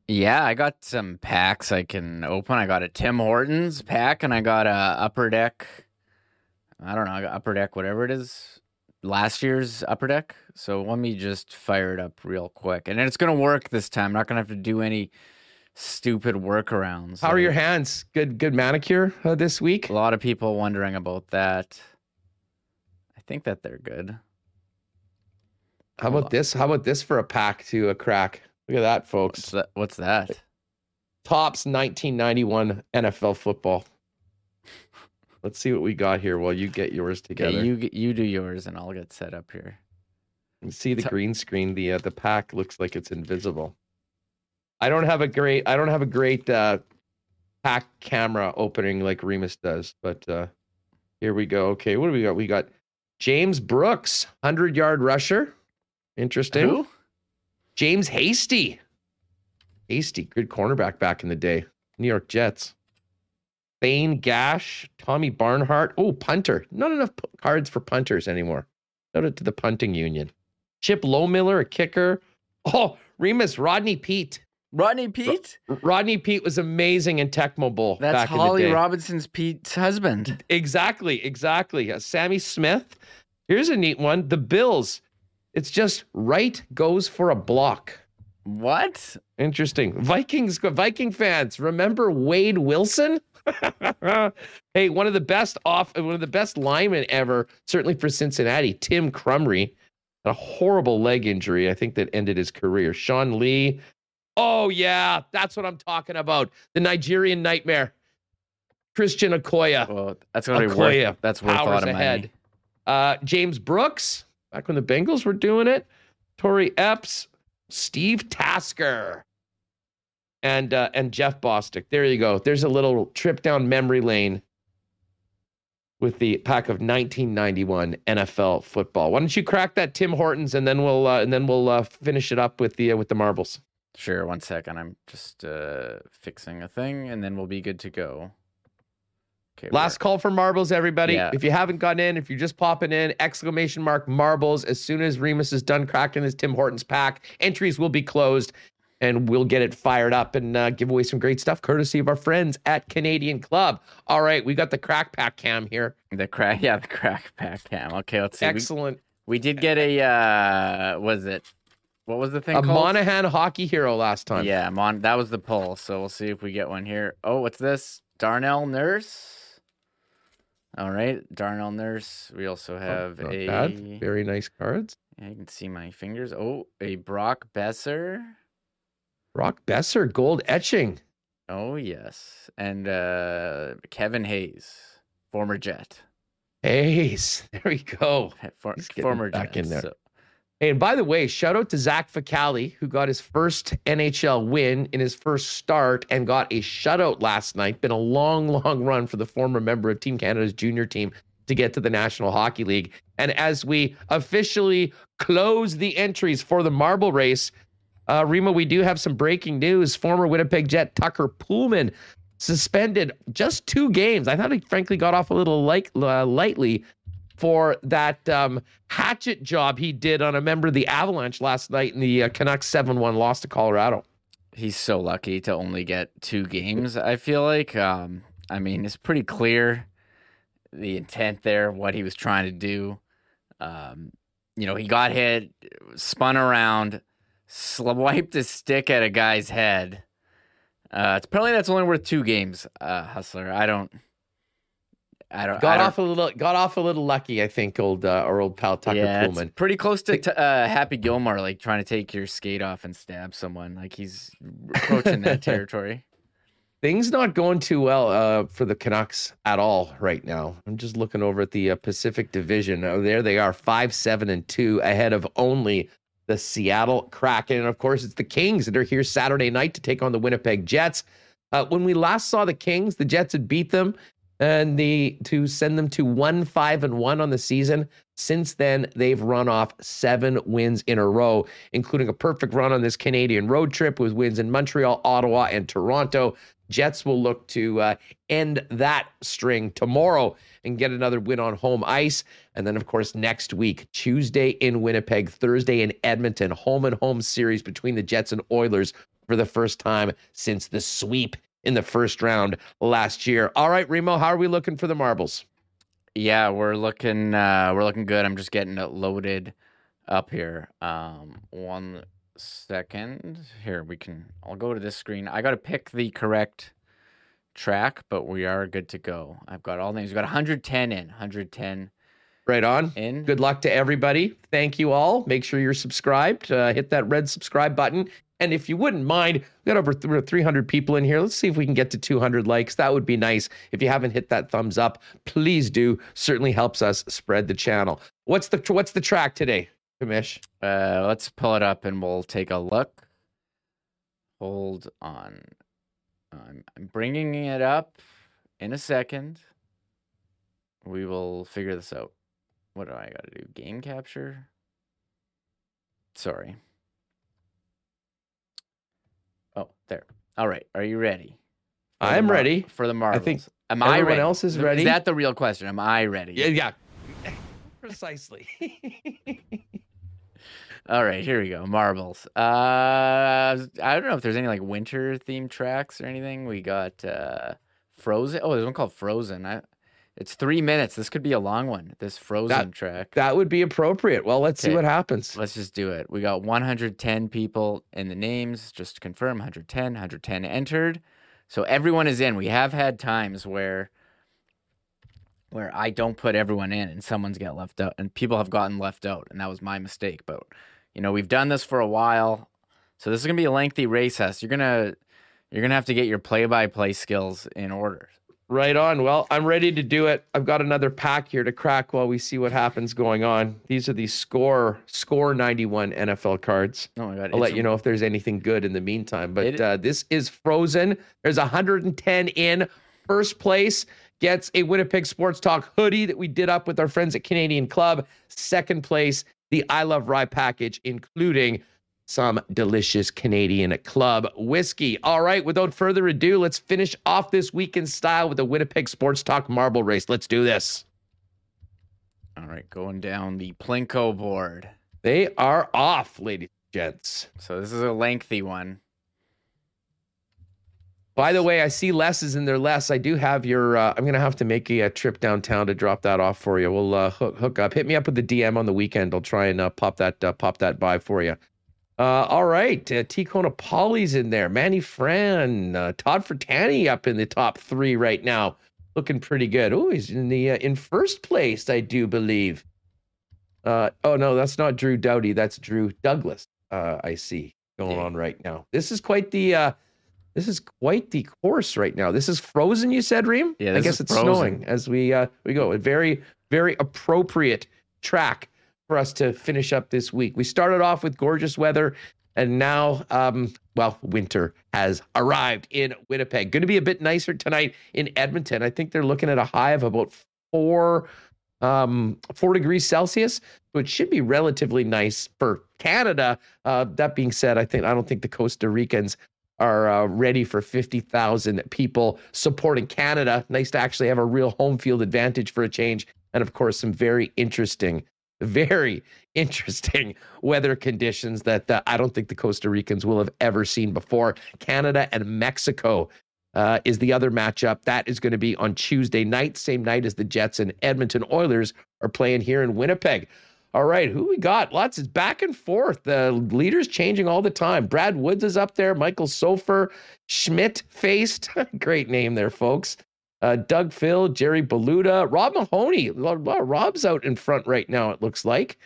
Yeah, I got some packs I can open. I got a Tim Hortons pack and I got a Upper Deck I don't know, upper deck, whatever it is, last year's upper deck. So let me just fire it up real quick. And it's going to work this time. I'm not going to have to do any stupid workarounds. How like, are your hands? Good, good manicure uh, this week? A lot of people wondering about that. I think that they're good. How Hold about on. this? How about this for a pack to a crack? Look at that, folks. What's that? What's that? Topps 1991 NFL football. Let's see what we got here while you get yours together. Okay, you you do yours and I'll get set up here. You see the green screen. The uh, the pack looks like it's invisible. I don't have a great I don't have a great uh, pack camera opening like Remis does, but uh, here we go. Okay, what do we got? We got James Brooks, hundred yard rusher. Interesting. Who? James Hasty. Hasty, good cornerback back in the day. New York Jets. Thane Gash, Tommy Barnhardt. Oh, punter. Not enough p- cards for punters anymore. Shout out to the punting union. Chip Lohmiller, a kicker. Oh, Remis Rodney Peete. Rodney Peete? Rodney Peete was amazing in Tecmo Bowl. That's Holly Robinson's Peete's husband. Exactly, exactly. Uh, Sammy Smith. Here's a neat one. The Bills. It's just right goes for a block. What? Interesting. Vikings, Viking fans, remember Wade Wilson? hey, one of the best off, one of the best linemen ever, certainly for Cincinnati, Tim Krumrie, a horrible leg injury, I think that ended his career. Sean Lee. Oh yeah, that's what I'm talking about. The Nigerian nightmare. Christian Okoye. Well, that's going to be worth. That's worth a lot of ahead. money. Uh, James Brooks, back when the Bengals were doing it. Tori Epps, Steve Tasker and uh, and Jeff Bostic. There you go. There's a little trip down memory lane with the pack of 1991 NFL football. Why don't you crack that Tim Hortons and then we'll uh, and then we'll uh, finish it up with the uh, with the marbles. Sure. One second. I'm just uh, fixing a thing, and then we'll be good to go. Okay, Last call for marbles, everybody. Yeah. If you haven't gotten in, if you're just popping in, exclamation mark marbles. As soon as Remis is done cracking his Tim Hortons pack, entries will be closed. And we'll get it fired up and uh, give away some great stuff courtesy of our friends at Canadian Club. All right, we got the crack pack cam here. The crack, yeah, the crack pack cam. Okay, let's see. Excellent. We, we did get a, uh, was it, what was the thing a called? Monahan hockey hero last time. Yeah, Mon- that was the poll. So we'll see if we get one here. Oh, what's this? Darnell Nurse. All right, Darnell Nurse. We also have oh, a bad. very nice cards. Yeah, you can see my fingers. Oh, a Brock Boeser. Brock Boeser, gold etching. Oh yes, and uh, Kevin Hayes, former Jet. Hayes, there we go. For, former back Jet, in there. So. Hey, and by the way, shout out to Zach Fucale, who got his first NHL win in his first start and got a shutout last night. Been a long, long run for the former member of Team Canada's junior team to get to the National Hockey League. And as we officially close the entries for the marble race, uh, Rima, we do have some breaking news. Former Winnipeg Jet Tucker Poolman suspended just two games. I thought he frankly got off a little like, uh, lightly for that um, hatchet job he did on a member of the Avalanche last night in the uh, Canucks 7 1 loss to Colorado. He's so lucky to only get two games, I feel like. Um, I mean, it's pretty clear the intent there, what he was trying to do. Um, you know, he got hit, spun around, swiped a stick at a guy's head. Uh, it's apparently that's only worth two games, uh, Hustler. I don't. I don't got I off a little got off a little lucky, I think. Old uh, our old pal Tucker yeah, Poolman. It's pretty close to t- uh, Happy Gilmore, like trying to take your skate off and stab someone. Like he's approaching that territory. Things not going too well uh, for the Canucks at all right now. I'm just looking over at the uh, Pacific Division. Oh, there they are, five, seven, and two, ahead of only the Seattle Kraken, and of course it's the Kings that are here Saturday night to take on the Winnipeg Jets. Uh, when we last saw the Kings, the Jets had beat them and the to send them to one five and one on the season. Since then, they've run off seven wins in a row, including a perfect run on this Canadian road trip with wins in Montreal, Ottawa, and Toronto. Jets will look to uh, end that string tomorrow and get another win on home ice. And then, of course, next week, Tuesday in Winnipeg, Thursday in Edmonton, home and home series between the Jets and Oilers for the first time since the sweep in the first round last year. All right, Remo, how are we looking for the marbles? Yeah, we're looking uh we're looking good. I'm just getting it loaded up here. Um one second. Here we can I'll go to this screen. I got to pick the correct track, but we are good to go. I've got all names. We've got 110 in, 110 Right on. In. Good luck to everybody. Thank you all. Make sure you're subscribed. Uh, hit that red subscribe button. And if you wouldn't mind, we got over 300 people in here. Let's see if we can get to 200 likes. That would be nice. If you haven't hit that thumbs up, please do. Certainly helps us spread the channel. What's the what's the track today, Kamish? Uh, let's pull it up and we'll take a look. Hold on. I'm, I'm bringing it up in a second. We will figure this out. What do I got to do? Game capture? Sorry. Oh, there. All right. Are you ready? I'm mar- ready for the marbles. I think Am I everyone else is ready. Is that the real question? Am I ready? Yeah, yeah. Precisely. All right, here we go. Marbles. Uh, I don't know if there's any like winter themed tracks or anything. We got uh, Frozen. Oh, there's one called Frozen. I it's three minutes. This could be a long one. This Frozen that, track. That would be appropriate. Well, let's okay. see what happens. Let's just do it. We got 110 people in the names. Just to confirm, 110, 110 entered. So everyone is in. We have had times where where I don't put everyone in and someone's got left out and people have gotten left out and that was my mistake. But you know, we've done this for a while. So this is gonna be a lengthy race test. You're gonna you're gonna have to get your play by play skills in order. Right on. Well, I'm ready to do it. I've got another pack here to crack while we see what happens going on. These are the score score 91 NFL cards. Oh my god! I'll let you know if there's anything good in the meantime. But it, uh, this is Frozen. There's 110 in first place. Gets a Winnipeg Sports Talk hoodie that we did up with our friends at Canadian Club. Second place, the I Love Rye package, including some delicious Canadian club whiskey. All right, without further ado, let's finish off this week in style with the Winnipeg Sports Talk marble race. Let's do this. All right, going down the Plinko board. They are off, ladies and gents. So this is a lengthy one. By the way, I see Les is in there. less. I do have your. Uh, I'm gonna have to make a, a, trip downtown to drop that off for you. We'll uh, hook, hook up. Hit me up with the DM on the weekend. I'll try and uh, pop that uh, pop that by for you. Uh, all right, uh, T Kona Polly's in there. Manny Fran, uh, Todd Fertani up in the top three right now, looking pretty good. Oh, he's in the uh, in first place, I do believe. Uh, oh no, that's not Drew Doughty. That's Drew Douglas. Uh, I see going on right now. This is quite the uh, this is quite the course right now. This is frozen. You said, Reem. Yeah, I guess it's frozen. snowing as we uh, we go. A very very appropriate track for us to finish up this week. We started off with gorgeous weather, and now, um, well, winter has arrived in Winnipeg. Going to be a bit nicer tonight in Edmonton. I think they're looking at a high of about four um, four degrees Celsius. So it should be relatively nice for Canada. Uh, that being said, I think I don't think the Costa Ricans are uh, ready for 50,000 people supporting Canada. Nice to actually have a real home field advantage for a change. And of course, some very interesting, very interesting weather conditions that uh, I don't think the Costa Ricans will have ever seen before. Canada and Mexico uh, is the other matchup. That is going to be on Tuesday night, same night as the Jets and Edmonton Oilers are playing here in Winnipeg. All right, who we got? Lots is back and forth. The leaders changing all the time. Brad Woods is up there. Michael Sofer, Schmidt faced. Great name there, folks. Uh, Doug Phil, Jerry Baluta, Rob Mahoney. Rob's out in front right now, it looks like.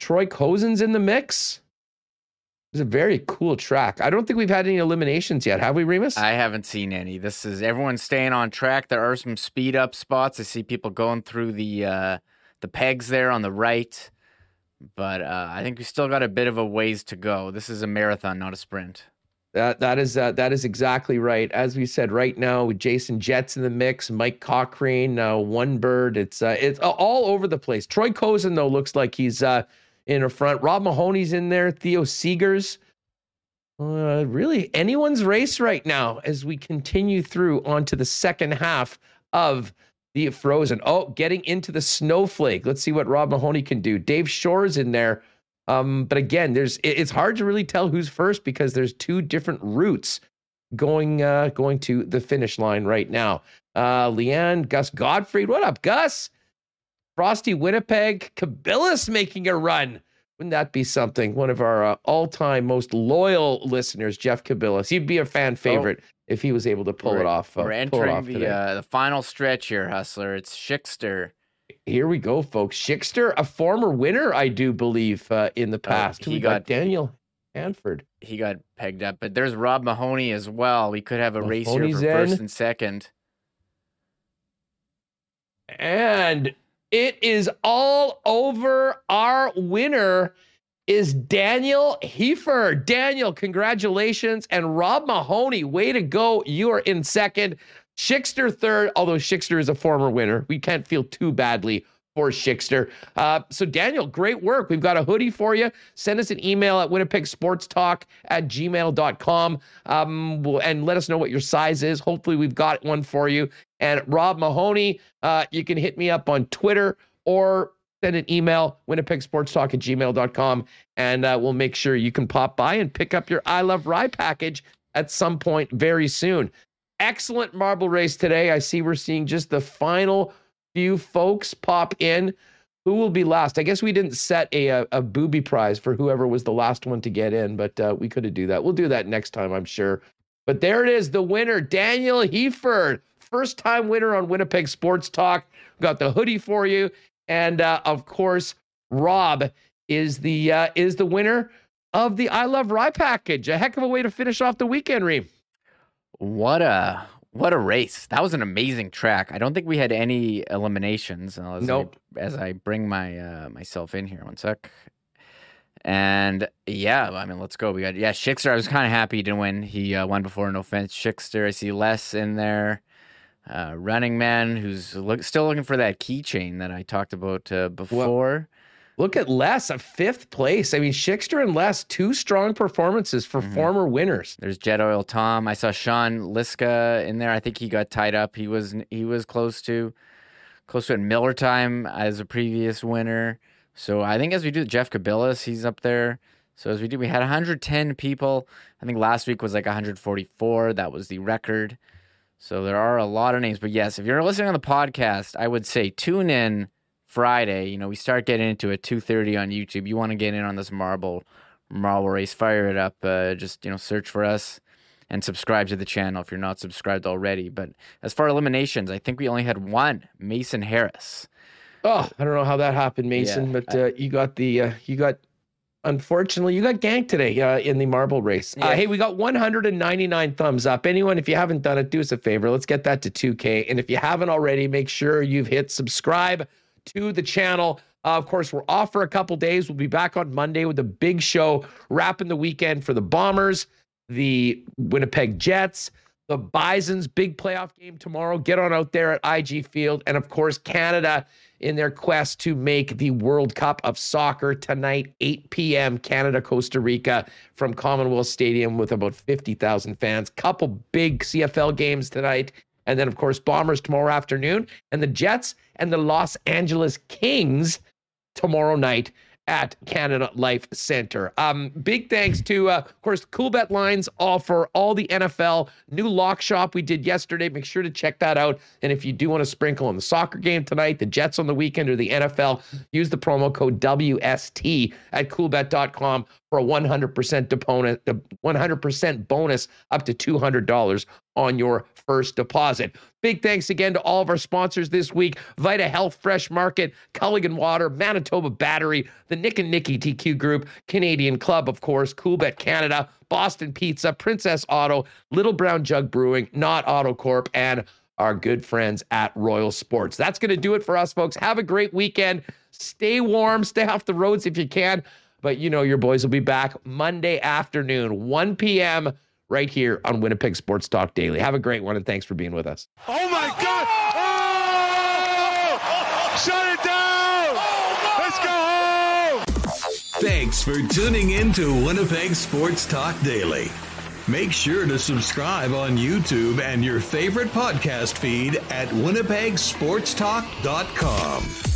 Troy Cozen's in the mix. It's a very cool track. I don't think we've had any eliminations yet, have we, Remis? I haven't seen any. This is everyone's staying on track. There are some speed up spots. I see people going through the uh, the pegs there on the right, but uh, I think we still got a bit of a ways to go. This is a marathon, not a sprint. That that is uh, that is exactly right. As we said, right now with Jason Jets in the mix, Mike Cochrane, uh, One Bird. It's uh, it's all over the place. Troy Cozen though looks like he's uh, in the front. Rob Mahoney's in there. Theo Seegers. Uh, really, anyone's race right now as we continue through onto the second half of the Frozen. Oh, getting into the snowflake. Let's see what Rob Mahoney can do. Dave Shore's in there. Um, but again, there's it's hard to really tell who's first because there's two different routes going uh, going to the finish line right now. Uh, Leanne, Gus Godfrey, what up, Gus? Frosty Winnipeg, Kabilis making a run. Wouldn't that be something? One of our uh, all-time most loyal listeners, Jeff Kabilis. He'd be a fan oh. favorite oh, if he was able to pull it off. Uh, we're entering off the uh, the final stretch here, Hustler. It's Schickster. Here we go, folks. Schickster, a former winner, I do believe, uh, in the oh, past. he got, got, Daniel Hanford. He got pegged up, but there's Rob Mahoney as well. We could have a Mahoney's race here for in. first and second. And it is all over. Our winner is Daniel Heifer. Daniel, congratulations. And Rob Mahoney, way to go. You are in second. Schickster third, although Schickster is a former winner. We can't feel too badly for Schickster. Uh, so, Daniel, great work. We've got a hoodie for you. Send us an email at winnipegsportstalk at gmail.com um, and let us know what your size is. Hopefully, we've got one for you. And Rob Mahoney, uh, you can hit me up on Twitter or send an email, winnipegsportstalk at gmail.com, and uh, we'll make sure you can pop by and pick up your I Love Rye package at some point very soon. Excellent marble race today. I see we're seeing just the final few folks pop in. Who will be last? I guess we didn't set a, a, a booby prize for whoever was the last one to get in, but uh, we could have do that. We'll do that next time, I'm sure. But there it is, the winner, Daniel Heford, first time winner on Winnipeg Sports Talk. Got the hoodie for you, and uh, of course, Rob is the uh, is the winner of the I Love Rye package. A heck of a way to finish off the weekend, Reem. What a what a race! That was an amazing track. I don't think we had any eliminations. As nope. I, as I bring my uh, myself in here, one sec. And yeah, I mean, let's go. We got yeah, Schickster. I was kind of happy he didn't win. He uh, won before. No offense, Schickster. I see Les in there. Uh, running man, who's look, still looking for that keychain that I talked about uh, before. Look at Les, a fifth place. I mean, Schickster and Les, two strong performances for mm-hmm. former winners. There's Jet Oil Tom. I saw Sean Liska in there. I think he got tied up. He was he was close to close to it. Miller time as a previous winner. So I think as we do Jeff Kabilis, he's up there. So as we do, we had 110 people. I think last week was like 144. That was the record. So there are a lot of names. But yes, if you're listening on the podcast, I would say tune in Friday. You know, we start getting into it 2:30 on YouTube. You want to get in on this marble marble race? Fire it up. Uh, just you know, search for us and subscribe to the channel if you're not subscribed already. But as far eliminations, I think we only had one Mason Harris. Oh, I don't know how that happened, Mason, yeah, but uh, you got the uh, you got unfortunately, you got ganked today uh, in the marble race. Uh, yeah. Uh, hey, we got 199 thumbs up. Anyone, if you haven't done it, do us a favor. Let's get that to 2K. And if you haven't already, make sure you've hit subscribe to the channel. Uh, of course, we're off for a couple days. We'll be back on Monday with a big show, wrapping the weekend for the Bombers, the Winnipeg Jets, the Bison's big playoff game tomorrow. Get on out there at IG Field. And of course, Canada in their quest to make the World Cup of Soccer tonight, 8 p.m., Canada, Costa Rica, from Commonwealth Stadium with about 50,000 fans. Couple big CFL games tonight. And then, of course, Bombers tomorrow afternoon, and the Jets and the Los Angeles Kings tomorrow night at Canada Life Center. Um, big thanks to, uh, of course, Coolbet Lines offer all the NFL new lock shop we did yesterday. Make sure to check that out. And if you do want to sprinkle on the soccer game tonight, the Jets on the weekend, or the NFL, use the promo code WST at coolbet.com for a 100% deponent, 100% bonus up to $200 on your first deposit. Big thanks again to all of our sponsors this week Vita Health Fresh Market, Culligan Water, Manitoba Battery, the Nick and Nicky TQ Group, Canadian Club, of course, Coolbet Canada, Boston Pizza, Princess Auto, Little Brown Jug Brewing, Nott Autocorp, and our good friends at Royal Sports. That's going to do it for us, folks. Have a great weekend. Stay warm, stay off the roads if you can. But you know, your boys will be back Monday afternoon, 1 p.m right here on Winnipeg Sports Talk Daily. Have a great one, and thanks for being with us. Oh my God! Oh! Shut it down! Oh, Let's go home! Thanks for tuning in to Winnipeg Sports Talk Daily. Make sure to subscribe on YouTube and your favorite podcast feed at winnipegsportstalk.com.